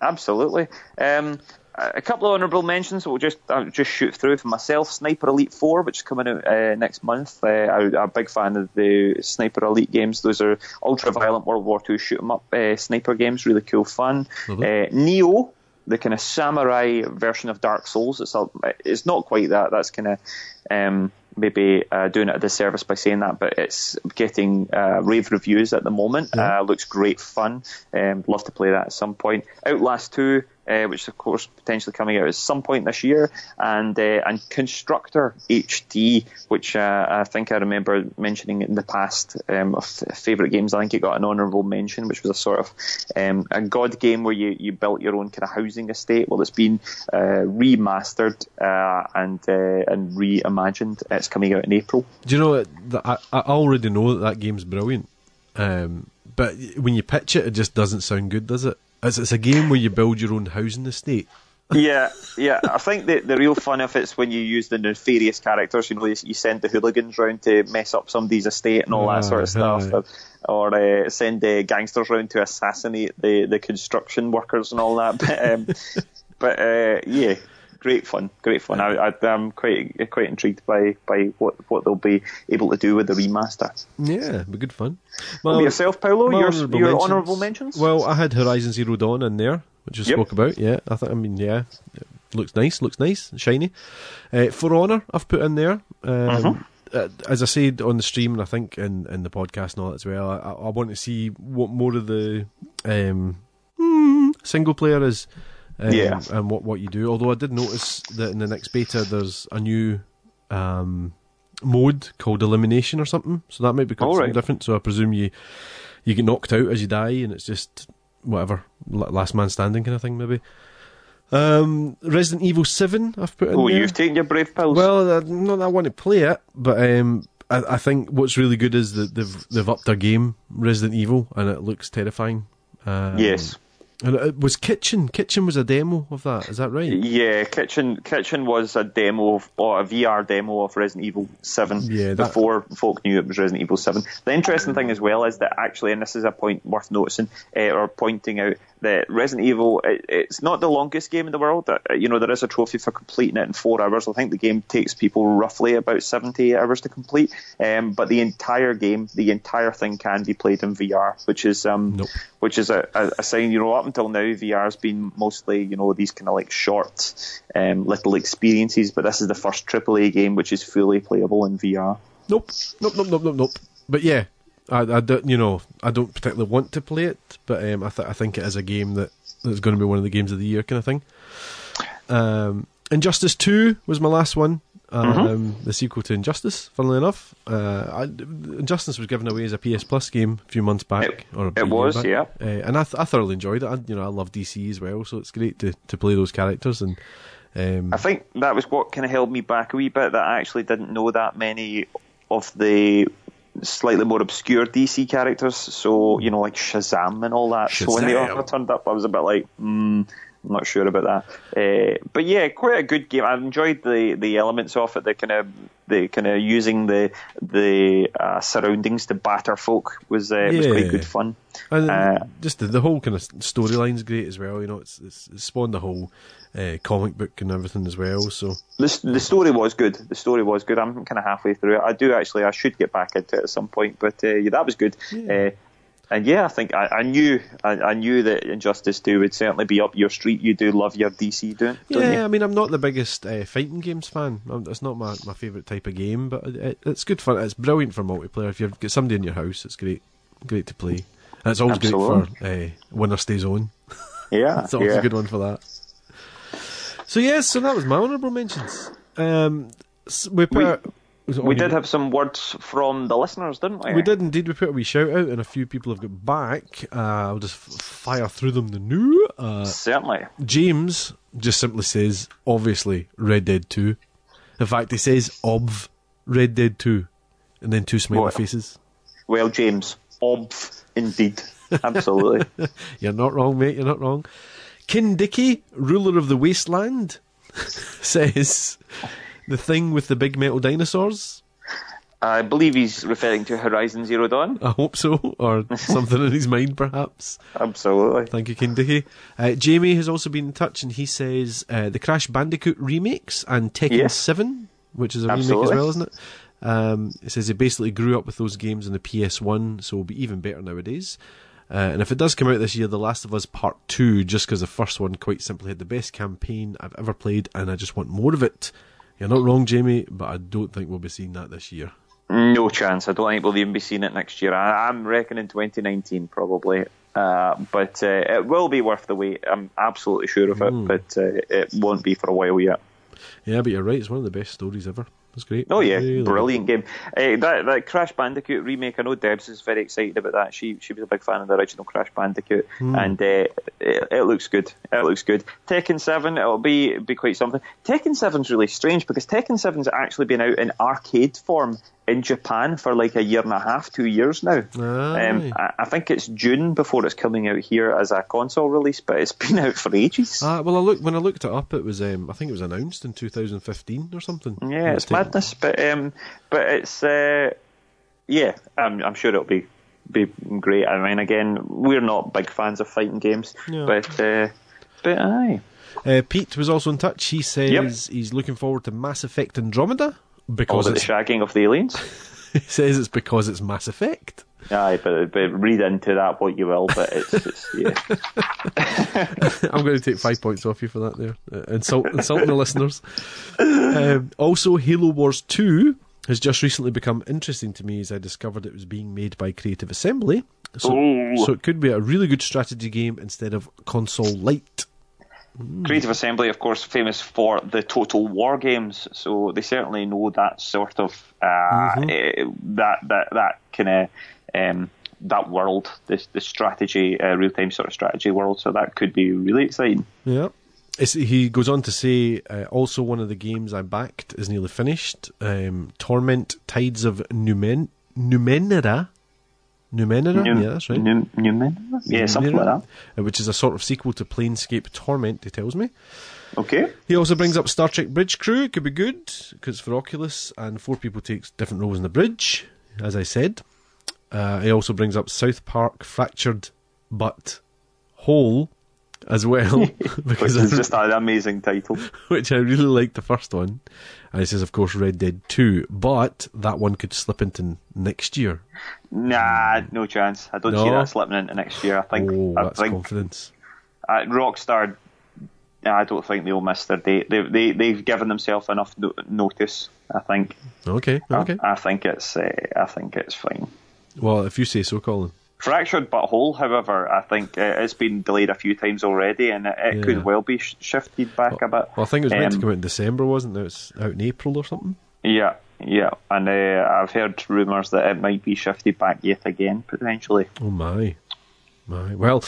Absolutely. Um, a couple of honourable mentions. We'll just I'll just shoot through for myself. Sniper Elite Four, which is coming out uh, next month. Uh, I, I'm a big fan of the Sniper Elite games. Those are ultra-violent World War II shoot 'em up uh, sniper games. Really cool fun. Uh, Nioh, the kind of samurai version of Dark Souls. It's a, it's not quite that. That's kind of um, maybe uh, doing it a disservice by saying that, but it's getting uh, rave reviews at the moment. Uh, looks great fun. Um, love to play that at some point. Outlast 2, uh, which is of course potentially coming out at some point this year, and uh, and Constructor HD, which uh, I think I remember mentioning in the past um, of favourite games. I think it got an honourable mention, which was a sort of um, a god game where you, you built your own kind of housing estate. Well, it's been uh, remastered uh, and uh, and reimagined. It's coming out in April. Do you know I, I already know that that game's brilliant, um, but when you pitch it, it just doesn't sound good, does it? It's, it's a game where you build your own housing estate. yeah, yeah. I think the the real fun of it's when you use the nefarious characters. You know, you, you send the hooligans round to mess up somebody's estate and all that sort of stuff, aye. or uh, send uh, gangsters round to assassinate the the construction workers and all that. But, um, but uh, yeah. Great fun, great fun. I, I, I'm quite quite intrigued by, by what what they'll be able to do with the remaster. Yeah, be good fun. Well, yourself, Paolo, your, honourable your mentions- honourable mentions. Well, I had Horizon Zero Dawn in there, which I Yep. spoke about. Yeah, I think. I mean, yeah, it looks nice. Looks nice, shiny. Uh, For Honor, I've put in there. Um, uh, as I said on the stream, and I think in, in the podcast and all that as well, I, I want to see what more of the um, mm, single player is. Um, Yeah. and what, what you do. Although I did notice that in the next beta, there's a new um, mode called elimination or something. So that might be something right. different. So I presume you you get knocked out as you die, and it's just whatever last man standing kind of thing, maybe. Um, Resident Evil Seven, I've put in oh, there. you've taken your brave pills. Well, uh, not that I want to play it, but um, I, I think what's really good is that they've they've upped their game, Resident Evil, and it looks terrifying. Um, yes. And it was Kitchen. Kitchen was a demo of that. Is that right? Yeah, Kitchen Kitchen was a demo of, or a VR demo of Resident Evil Seven Yeah, that- before folk knew it was Resident Evil Seven. The interesting thing as well is that actually, and this is a point worth noticing uh, or pointing out, that Resident Evil it, it's not the longest game in the world. Uh, you know, there is a trophy for completing it in four hours. I think the game takes people roughly about seventy hours to complete. Um, but the entire game, the entire thing can be played in VR, which is um, Nope. which is a, a, a sign, you know, up until now, VR's been mostly, you know, these kind of like short, um, little experiences, but this is the first AAA game which is fully playable in VR. Nope. Nope. Nope. Nope. Nope. Nope. But yeah, I, I don't. You know, I don't particularly want to play it, but um, I th- I think it is a game that that's going to be one of the games of the year kind of thing. Um, Injustice 2 was my last one. Um, Mm-hmm. The sequel to Injustice, funnily enough. Uh, I, Injustice was given away as a PS Plus game a few months back. It- or it was, back. yeah. Uh, and I, th- I thoroughly enjoyed it. I, you know, I love DC as well, so it's great to, to play those characters. And um, I think that was what kind of held me back a wee bit. That I actually didn't know that many of the slightly more obscure DC characters. So you know, like Shazam and all that. So when they Shazam. all turned up, I was a bit like, mm, I'm not sure about that. Uh, but yeah, quite a good game. I enjoyed the, the elements of it. The kind of the kind of using the the uh, surroundings to batter folk was uh, was quite good fun. And Uh, just the, the whole kind of storyline's great as well. You know, it's, it's, it's spawned the whole uh, comic book and everything as well. So The, the story was good. The story was good. I'm kind of halfway through it. I do actually. I should get back into it at some point, but uh, yeah, that was good. Uh, and yeah, I think I, I knew I, I knew that Injustice Two would certainly be up your street. You do love your DC, don't, don't yeah, you? I mean, I'm not the biggest uh, fighting games fan. It's not my, my favourite type of game, but it, it's good fun. It's brilliant for multiplayer. If you've got somebody in your house, it's great, great to play. And it's always great for uh, winner stays on. Yeah, It's always yeah. a good one for that. So yes, so that was my honourable mentions. Um, we put We- out- was it We did have some words from the listeners, didn't we? We did indeed. We put a wee shout out, and a few people have got back. Uh, I'll just f- fire through them. The new uh, Certainly. James just simply says, obviously, Red Dead 2. In fact, he says, obv, Red Dead 2. And then two smiley What? faces. Well, James, obv, indeed, absolutely. You're not wrong, mate, you're not wrong. King Dicky, ruler of the wasteland, says, the thing with the big metal dinosaurs. I believe he's referring to Horizon Zero Dawn. I hope so, or something in his mind, perhaps. Absolutely. Thank you, King Dicky. Uh, Jamie has also been in touch, and he says uh, the Crash Bandicoot remakes and Tekken Yes. 7, which is a remake as well, isn't it? Um, it says he basically grew up with those games on the PS1, so it'll be even better nowadays. Uh, and if it does come out this year, The Last of Us Part 2, just because the first one quite simply had the best campaign I've ever played, and I just want more of it. You're not wrong, Jamie, but I don't think we'll be seeing that this year. No chance. I don't think we'll even be seeing it next year. I, I'm reckoning 2019 probably. Uh, but uh, it will be worth the wait. I'm absolutely sure of it, but uh, it won't be for a while yet. Yeah, but you're right, it's one of the best stories ever. It's great. Oh yeah, Really good. brilliant game. Uh, that that Crash Bandicoot remake. I know Debs is very excited about that. She she was a big fan of the original Crash Bandicoot, and uh, it, it looks good. It looks good. Tekken Seven. It'll be be quite something. Tekken Seven's really strange because Tekken Seven's actually been out in arcade form in Japan for like a year and a half, two years now. Um, I, I think it's June before it's coming out here as a console release, but it's been out for ages. Uh, well, I look when I looked it up, it was um, I think it was announced in 2015 or something. Yeah, it's taken- madness, but um, but it's uh, yeah, I'm I'm sure it'll be be great. I mean, again, we're not big fans of fighting games, No. but uh, but aye, Uh, Pete was also in touch. He says Yep. he's looking forward to Mass Effect Andromeda because about the it's, shagging of the aliens. he says it's because it's Mass Effect. aye, but but read into that what you will, but it's, it's yeah, I'm going to take five points off you for that. There, uh, insult insulting the listeners. Um, also, Halo Wars 2 has just recently become interesting to me as I discovered it was being made by Creative Assembly. So, so it could be a really good strategy game instead of console light. Creative Assembly, of course, famous for the Total War games, so they certainly know that sort of uh, eh, that that that kind of um, that world, this the strategy, uh, real time sort of strategy world. So that could be really exciting. Yeah. It's, he goes on to say, uh, also one of the games I backed is nearly finished. Um, Torment Tides of Numen- Numenera. Numenera? Num- yeah, that's right. Num- Numen? Yeah, something like that. Uh, Which is a sort of sequel to Planescape Torment, he tells me. Okay. He also brings up Star Trek Bridge Crew. It could be good because it's for Oculus, and four people take different roles in the bridge, as I said. Uh, he also brings up South Park Fractured But Whole as well, Which because is I- just an amazing title. which I really liked the first one. And it says, of course, Red Dead 2, but that one could slip into next year. Nah, no chance. I don't see that slipping into next year. I think. Oh, I that's think confidence. uh, Rockstar. I don't think they'll miss their date. They, they, they've given themselves enough no- notice. I think. Okay, okay. I, I think it's. Uh, I think it's fine. Well, if you say so, Colin. Fractured Butthole, however, I think uh, it's been delayed a few times already, and it, it Yeah. could well be sh- shifted back a bit. Well, I think it was meant to Um, come out in December, wasn't it? It's out in April or something. Yeah, yeah, and uh, I've heard rumours that it might be shifted back yet again, potentially. Oh my, my. Well,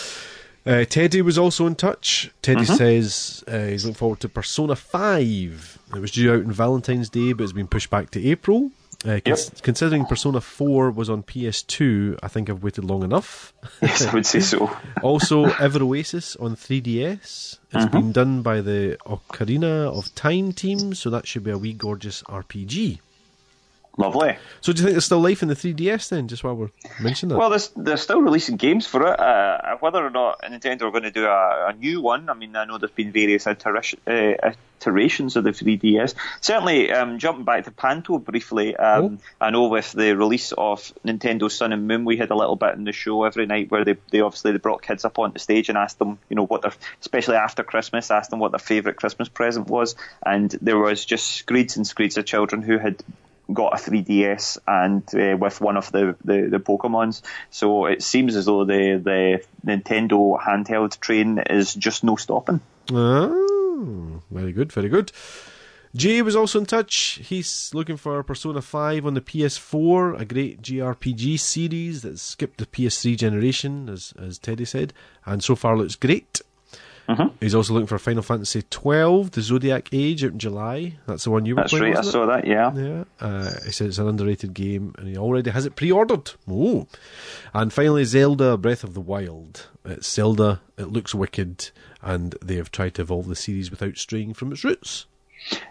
uh, Teddy was also in touch. Teddy Mm-hmm. says uh, he's looking forward to Persona Five. It was due out on Valentine's Day, but it's been pushed back to April. Uh, cons- Considering Persona 4 was on PS2, I think I've waited long enough. Yes, I would say so. also, Ever Oasis on 3DS. It's Mm-hmm. been done by the Ocarina of Time team, so that should be a wee gorgeous RPG. Lovely. So, do you think there's still life in the 3DS then, just while we're mentioning that? Well, there's, they're still releasing games for it. Uh, whether or not Nintendo are going to do a, a new one, I mean, I know there's been various iteration, uh, iterations of the 3DS. Certainly, um, jumping back to Panto briefly, um, I know with the release of Nintendo Sun and Moon, we had a little bit in the show every night where they, they obviously they brought kids up onto stage and asked them, you know, what their, especially after Christmas, asked them what their favourite Christmas present was, and there was just screeds and screeds of children who had got a 3DS and uh, with one of the, the, the Pokemons. So it seems as though the, the Nintendo handheld train is just no stopping. Oh, very good, very good. Jay was also in touch. He's looking for Persona 5 on the PS4, a great JRPG series that skipped the PS3 generation, as, as Teddy said, and so far looks great. Mm-hmm. He's also looking for Final Fantasy 12, the Zodiac Age, out in July. That's the one you were That's playing. right, I saw that, yeah. Yeah. Uh, he said it's an underrated game, and he already has it pre-ordered. Oh. And finally, Zelda: Breath of the Wild. It's Zelda. It looks wicked, and they have tried to evolve the series without straying from its roots.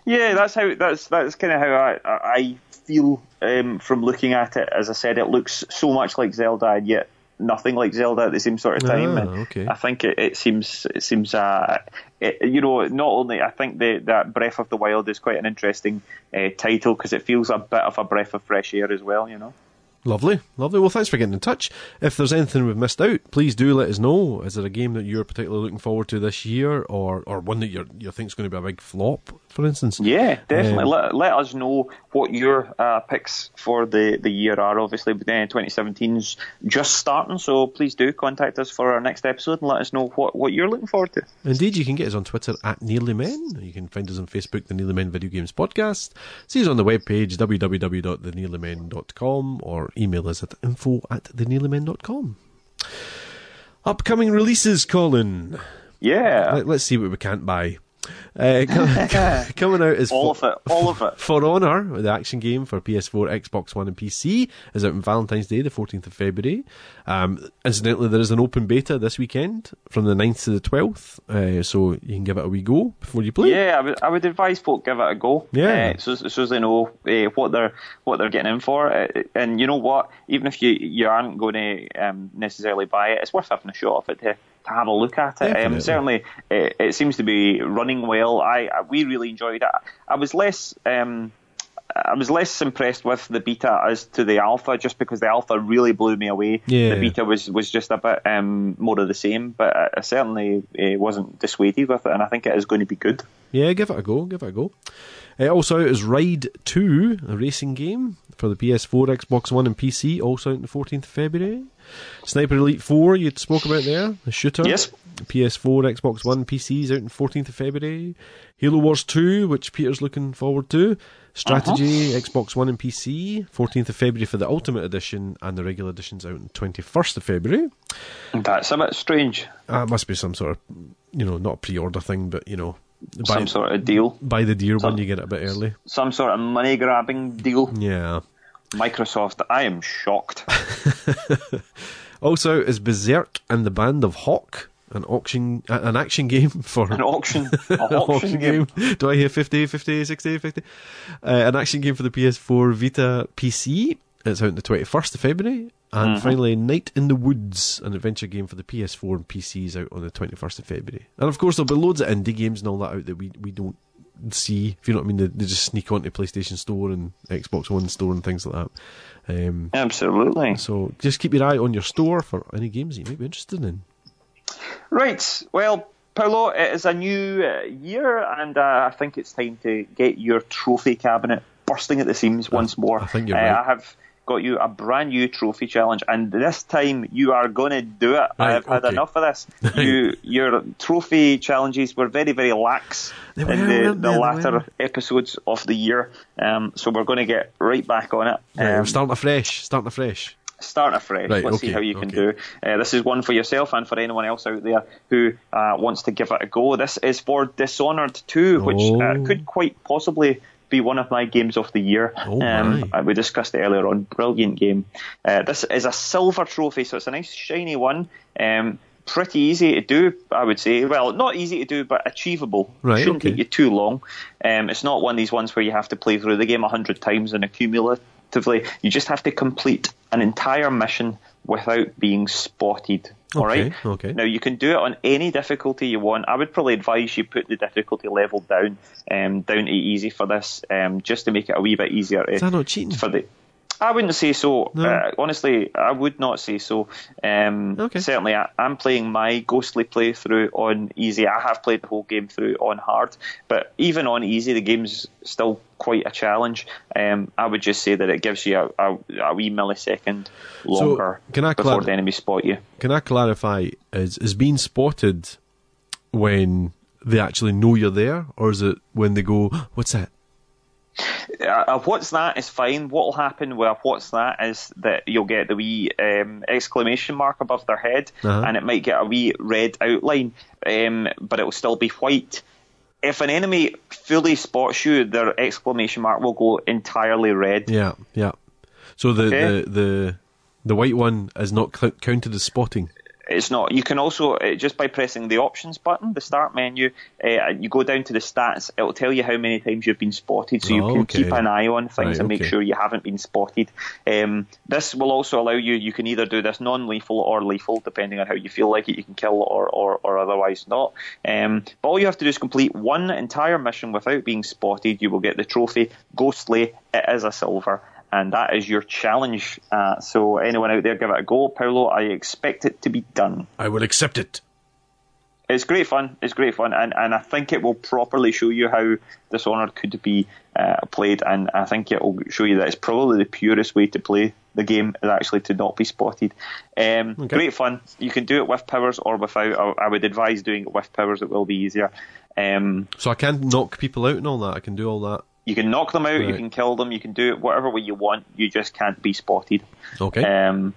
Yeah, that's how that's that's kind of how I I feel um, from looking at it. As I said, it looks so much like Zelda, and yet nothing like Zelda at the same sort of time. Ah, okay. I think it, it seems it seems uh, it, you know not only I think the, that Breath of the Wild is quite an interesting uh, title because it feels a bit of a breath of fresh air as well. You know. Lovely, lovely. Well, thanks for getting in touch. If there's anything we've missed out, please do let us know. Is there a game that you're particularly looking forward to this year, or or one that you you think's going to be a big flop, for instance? Yeah, definitely. Um, let, let us know what your uh, picks for the, the year are. Obviously, uh, 2017's just starting, so please do contact us for our next episode and let us know what, what you're looking forward to. Indeed, you can get us on Twitter at Nearly Men. You can find us on Facebook, the Nearly Men Video Games Podcast. See us on the webpage, www.thenearlymen.com, or email us at info at thenearlymen.com. Upcoming releases, Colin. Yeah, Let, us see what we can't buy. Uh, com- coming out is all For- of it, all of it. For Honor, the action game for PS4, Xbox One, and PC, is out on Valentine's Day, the 14th of February. Um, incidentally, there is an open beta this weekend from the 9th to the 12th, uh, so you can give it a wee go before you play. Yeah, I would, I would advise folk give it a go. Yeah. uh, so so as they know uh, what they're what they're getting in for. Uh, and you know what? Even if you you aren't going to um, necessarily buy it, it's worth having a shot of it to, have a look at it. Um, certainly, it, it seems to be running well. I, I we really enjoyed it. I was less. Um, I was less impressed with the beta as to the alpha, just because the alpha really blew me away. Yeah. The beta was, was just a bit um, more of the same, but I, I certainly uh, wasn't dissuaded with it, and I think it is going to be good. Yeah, give it a go. Give it a go. Uh, also out is Ride 2, a racing game for the PS4, Xbox One, and PC, also out on the 14th of February. Sniper Elite 4, you spoke about there, the shooter. Yes. PS4, Xbox One, PCs out on the 14th of February. Halo Wars 2, which Peter's looking forward to. Strategy, Xbox One, and PC, 14th of February for the Ultimate Edition, and the regular edition's out on 21st of February. That's a bit strange. Uh, must be some sort of, you know, not a pre order thing, but, you know, buy, Some sort of deal. buy the dear one, you get it a bit early. Some sort of money grabbing deal. Yeah. Microsoft, I am shocked. Also, is Berserk and the Band of Hawk an auction, an action game for An auction. An An auction game. Do I hear 50, 50, 60, 50? Uh, an action game for the PS4 Vita PC. It's out on the 21st of February. And Mm-hmm. finally, Night in the Woods, an adventure game for the PS4 and PCs out on the 21st of February. And of course, there'll be loads of indie games and all that out that we, we don't see, if you know what I mean. They, they just sneak onto PlayStation Store and Xbox One Store and things like that. Um, Absolutely. so just keep your eye on your store for any games you might be interested in. Right. Well, Paolo, it is a new uh, year, and uh, I think it's time to get your trophy cabinet bursting at the seams once more. I think you're uh, right. I have got you a brand new trophy challenge, and this time you are going to do it. Right, I've had enough of this. You, your trophy challenges were very, very lax in the, the latter episodes of the year. Um, so we're going to get right back on it. Right, Um, we're starting afresh. Starting afresh. start afresh. Right, Let's okay, see how you can okay. do. Uh, this is one for yourself and for anyone else out there who uh, wants to give it a go. This is for Dishonored 2, which uh, Oh. could quite possibly be one of my games of the year. Oh, um, uh, we discussed it earlier on. Brilliant game. Uh, this is a silver trophy, so it's a nice shiny one. Um, pretty easy to do, I would say. Well, not easy to do, but achievable. Right, Shouldn't okay. take you too long. Um, it's not one of these ones where you have to play through the game a hundred times and accumulatively. You just have to complete an entire mission without being spotted. All Okay, right. okay. Now you can do it on any difficulty you want. I would probably advise you put the difficulty level down, um, down to easy for this, um, just to make it a wee bit easier. Is that not cheating? for the I wouldn't say so. No. Uh, honestly, I would not say so. Um, Okay. Certainly, I, I'm playing my ghostly playthrough on easy. I have played the whole game through on hard, but even on easy, the game's still quite a challenge. Um, I would just say that it gives you a, a, a wee millisecond longer can I before clar- the enemy spot you. Can I clarify? Is is being spotted when they actually know you're there, or is it when they go, "What's that?" Uh, what's that is fine. What will happen with a what's that is that you'll get the wee um, exclamation mark above their head, Uh-huh. and it might get a wee red outline, um, but it will still be white. If an enemy fully spots you, their exclamation mark will go entirely red. Yeah, yeah. So the Okay. the, the the white one is not counted as spotting. It's not. You can also uh, just by pressing the options button, the start menu, uh, you go down to the stats. It'll tell you how many times you've been spotted, so you Oh, can okay. keep an eye on things Right, and make okay. sure you haven't been spotted. Um, this will also allow you. You can either do this non-lethal or lethal, depending on how you feel like it. You can kill or or, or otherwise not. Um, but all you have to do is complete one entire mission without being spotted. You will get the trophy. Ghostly. It is a silver. And that is your challenge. Uh, so anyone out there, give it a go. Paolo, I expect it to be done. I will accept it. It's great fun. It's great fun, and, and I think it will properly show you how Dishonored could be uh, played, and I think it will show you that it's probably the purest way to play the game is actually to not be spotted. Um, Okay. Great fun. You can do it with powers or without. I, I would advise doing it with powers. It will be easier. Um, So I can knock people out and all that. I can do all that. You can knock them out. You can kill them. You can do it whatever way you want. You just can't be spotted. Okay. Um,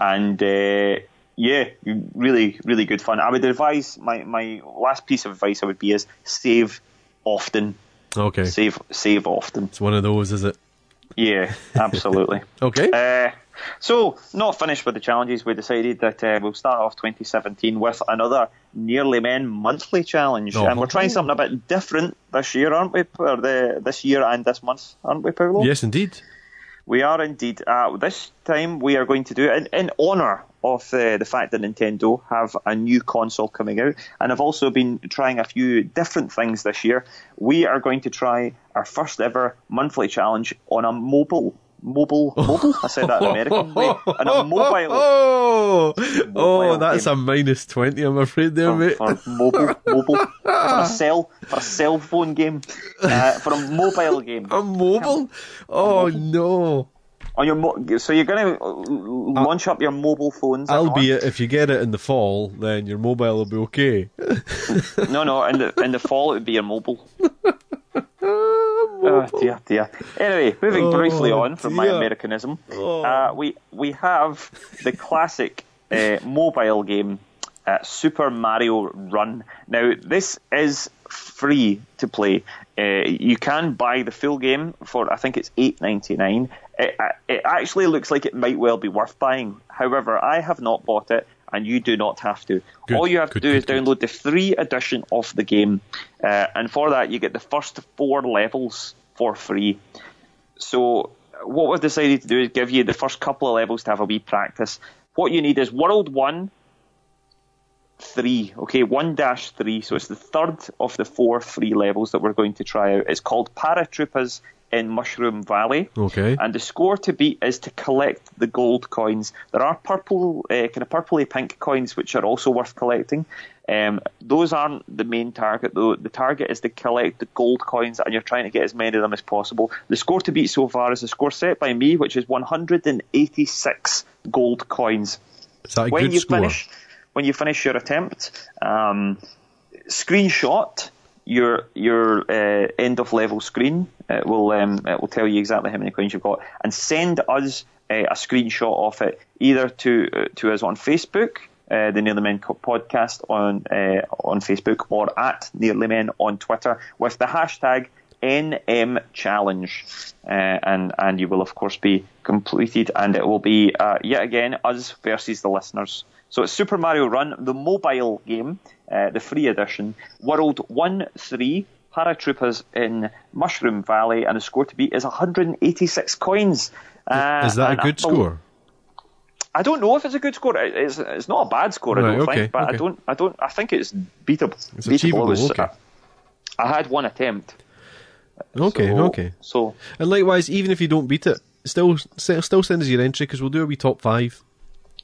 and uh, yeah, really, really good fun. I would advise my my last piece of advice I would be is save often. okay. Save save often. It's one of those, is it? Yeah, absolutely. Okay. Uh, so, not finished with the challenges. We decided that uh, we'll start off 2017 with another Nearly Men monthly challenge, Oh. and we're trying something a bit different this year, aren't we? Or the, this year and this month, aren't we, Paolo? yes, indeed. We are indeed. Uh, this time we are going to do it in, in honour of uh, the fact that Nintendo have a new console coming out and have also been trying a few different things this year. We are going to try our first ever monthly challenge on a mobile. Mobile, mobile. I said that in American way. On a mobile Oh, oh, that's game. a minus twenty. I'm afraid, there, for, mate. for mobile, mobile for a cell for a cell phone game, uh, for a mobile game. A mobile? Oh no! On your mo- so you're going to launch up your mobile phones. Albeit, if you get it in the fall, then your mobile will be okay. No, no, in the in the fall it would be your mobile. Oh, dear, dear. Anyway, moving Oh, briefly on from my. Americanism, Oh. uh, we we have the classic uh, mobile game uh, Super Mario Run. Now, this is free to play. Uh, you can buy the full game for I think it's eight ninety nine. It, uh, it actually looks like it might well be worth buying. However, I have not bought it, and you do not have to. Good, All you have good, to do good, is download the free edition of the game, uh, and for that you get the first four levels for free. So what we've decided to do is give you the first couple of levels to have a wee practice. What you need is World One, three, okay, one dash three. So it's the third of the four free levels that we're going to try out. It's called Paratroopers in Mushroom Valley. Okay. And the score to beat is to collect the gold coins. There are purple, uh, kind of purpley pink coins which are also worth collecting. Um, those aren't the main target, though. The target is to collect the gold coins, and you're trying to get as many of them as possible. The score to beat so far is the score set by me, which is 186 gold coins. Is that a when good you score? finish, when you finish your attempt, um, screenshot your your uh, end of level screen. It will um, it will tell you exactly how many coins you've got, and send us uh, a screenshot of it either to uh, to us on Facebook. Uh, the Nearly Men podcast on uh, on Facebook or at Nearly Men on Twitter with the hashtag NM Challenge, uh, and and you will of course be completed, and it will be uh, yet again us versus the listeners. So it's Super Mario Run, the mobile game, uh, the free edition, World One Three. Paratroopers in Mushroom Valley, and the score to beat is 186 coins. Uh, Is that a good score? I don't know if it's a good score. It's, it's not a bad score, I don't okay, think, but I don't, I don't, I think it's beatable. It's beatable. achievable, was- okay. I, I had one attempt. Okay, so, okay. So And likewise, even if you don't beat it, still still send us your entry because we'll do a wee top five.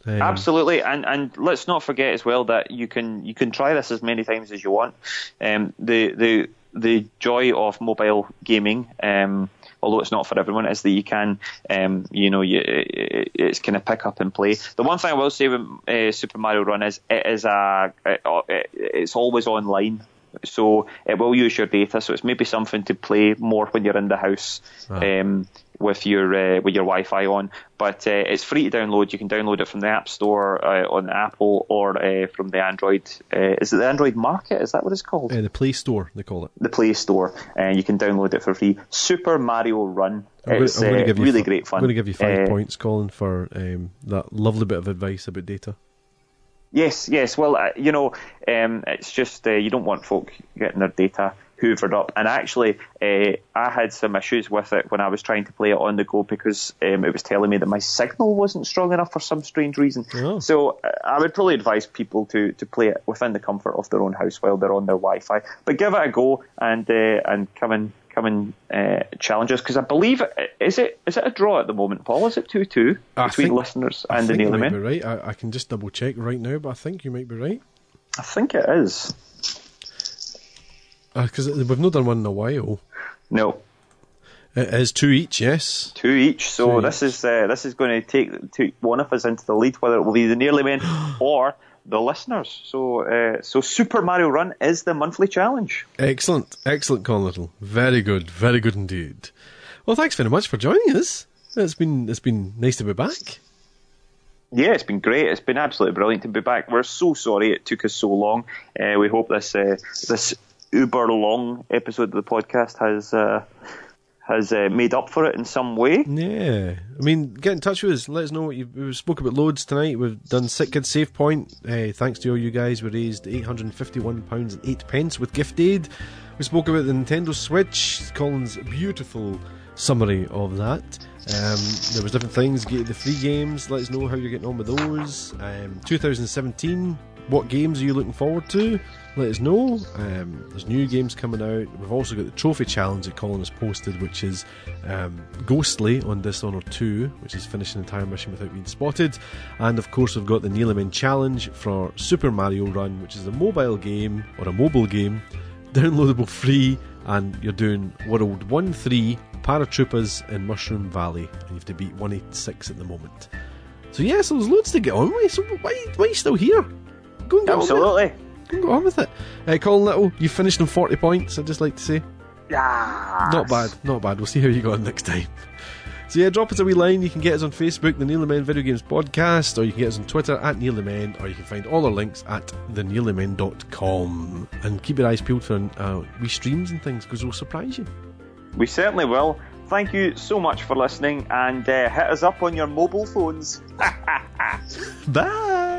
Um, Absolutely, and and let's not forget as well that you can you can try this as many times as you want. Um, the the the joy of mobile gaming, um, although it's not for everyone, is that you can, um, you know, you, it, it's kind of pick up and play. The one thing I will say with uh, Super Mario Run is it is a it, it, it's always online. So it will use your data, so it's maybe something to play more when you're in the house um, with your uh, with your Wi-Fi on. But uh, it's free to download. You can download it from the App Store uh, on Apple or uh, from the Android. Uh, is it the Android Market? Is that what it's called? uh, the Play Store, they call it. the Play Store, and you can download it for free. Super Mario Run. I'm I'm uh, give you really fi- great fun. I'm going to give you five points, Colin, for um, that lovely bit of advice about data. Yes, yes. Well, uh, you know, um, it's just uh, you don't want folk getting their data hoovered up. And actually, uh, I had some issues with it when I was trying to play it on the go because um, it was telling me that my signal wasn't strong enough for some strange reason. Oh. So uh, I would probably advise people to, to play it within the comfort of their own house while they're on their Wi-Fi. But give it a go and uh, and come and come and uh, challenge us because I believe is it is it a draw at the moment, Paul? Is it two two between think- listeners I and the think you Nearly might Men? be right. I, I can just double check right now, but I think you might be right. I think it is. Because we've not done one in a while. No, It is two each, yes. two each. So Two this is uh, this is going to take take one of us into the lead, whether it will be the nearly men or the listeners. So uh, so Super Mario Run is the monthly challenge. Excellent, excellent, Colin Little. Very good, very good indeed. Well, thanks very much for joining us. It's been it's been nice to be back. Yeah, it's been great. It's been absolutely brilliant to be back. We're so sorry it took us so long. Uh, we hope this uh, this uber long episode of the podcast has uh, has uh, made up for it in some way. Yeah, I mean, get in touch with us. Let us know what you. We spoke about loads tonight. We've done Sick Kid Save Point. Uh, thanks to all you guys, we raised eight hundred and fifty-one pounds and eight pence with gift aid. We spoke about the Nintendo Switch. Colin's beautiful summary of that. Um, there was different things. Get the free games. Let us know how you're getting on with those. Um, 2017. What games are you looking forward to? Let us know. Um, there's new games coming out. We've also got the trophy challenge that Colin has posted, which is um, Ghostly on Dishonored 2, which is finishing the entire mission without being spotted. And of course, we've got the Nearly Men challenge for Super Mario Run, which is a mobile game or a mobile game, downloadable free, and you're doing World 1 3 Paratroopers in Mushroom Valley, and you have to beat 186 at the moment. So, yes, there's loads to get on with. So, why, why are you still here? Go and get on with it. Absolutely. Go on with it. Uh, Colin Little, you finished on 40 points, I'd just like to say. Yeah. Not bad, not bad. We'll see how you go on next time. So yeah, drop us a wee line. You can get us on Facebook, the Nearly Men Video Games Podcast, or you can get us on Twitter at Nearly Men, or you can find all our links at thenearlymen.com. And keep your eyes peeled for uh, wee streams and things, because we'll surprise you. We certainly will. Thank you so much for listening and uh, hit us up on your mobile phones. Bye!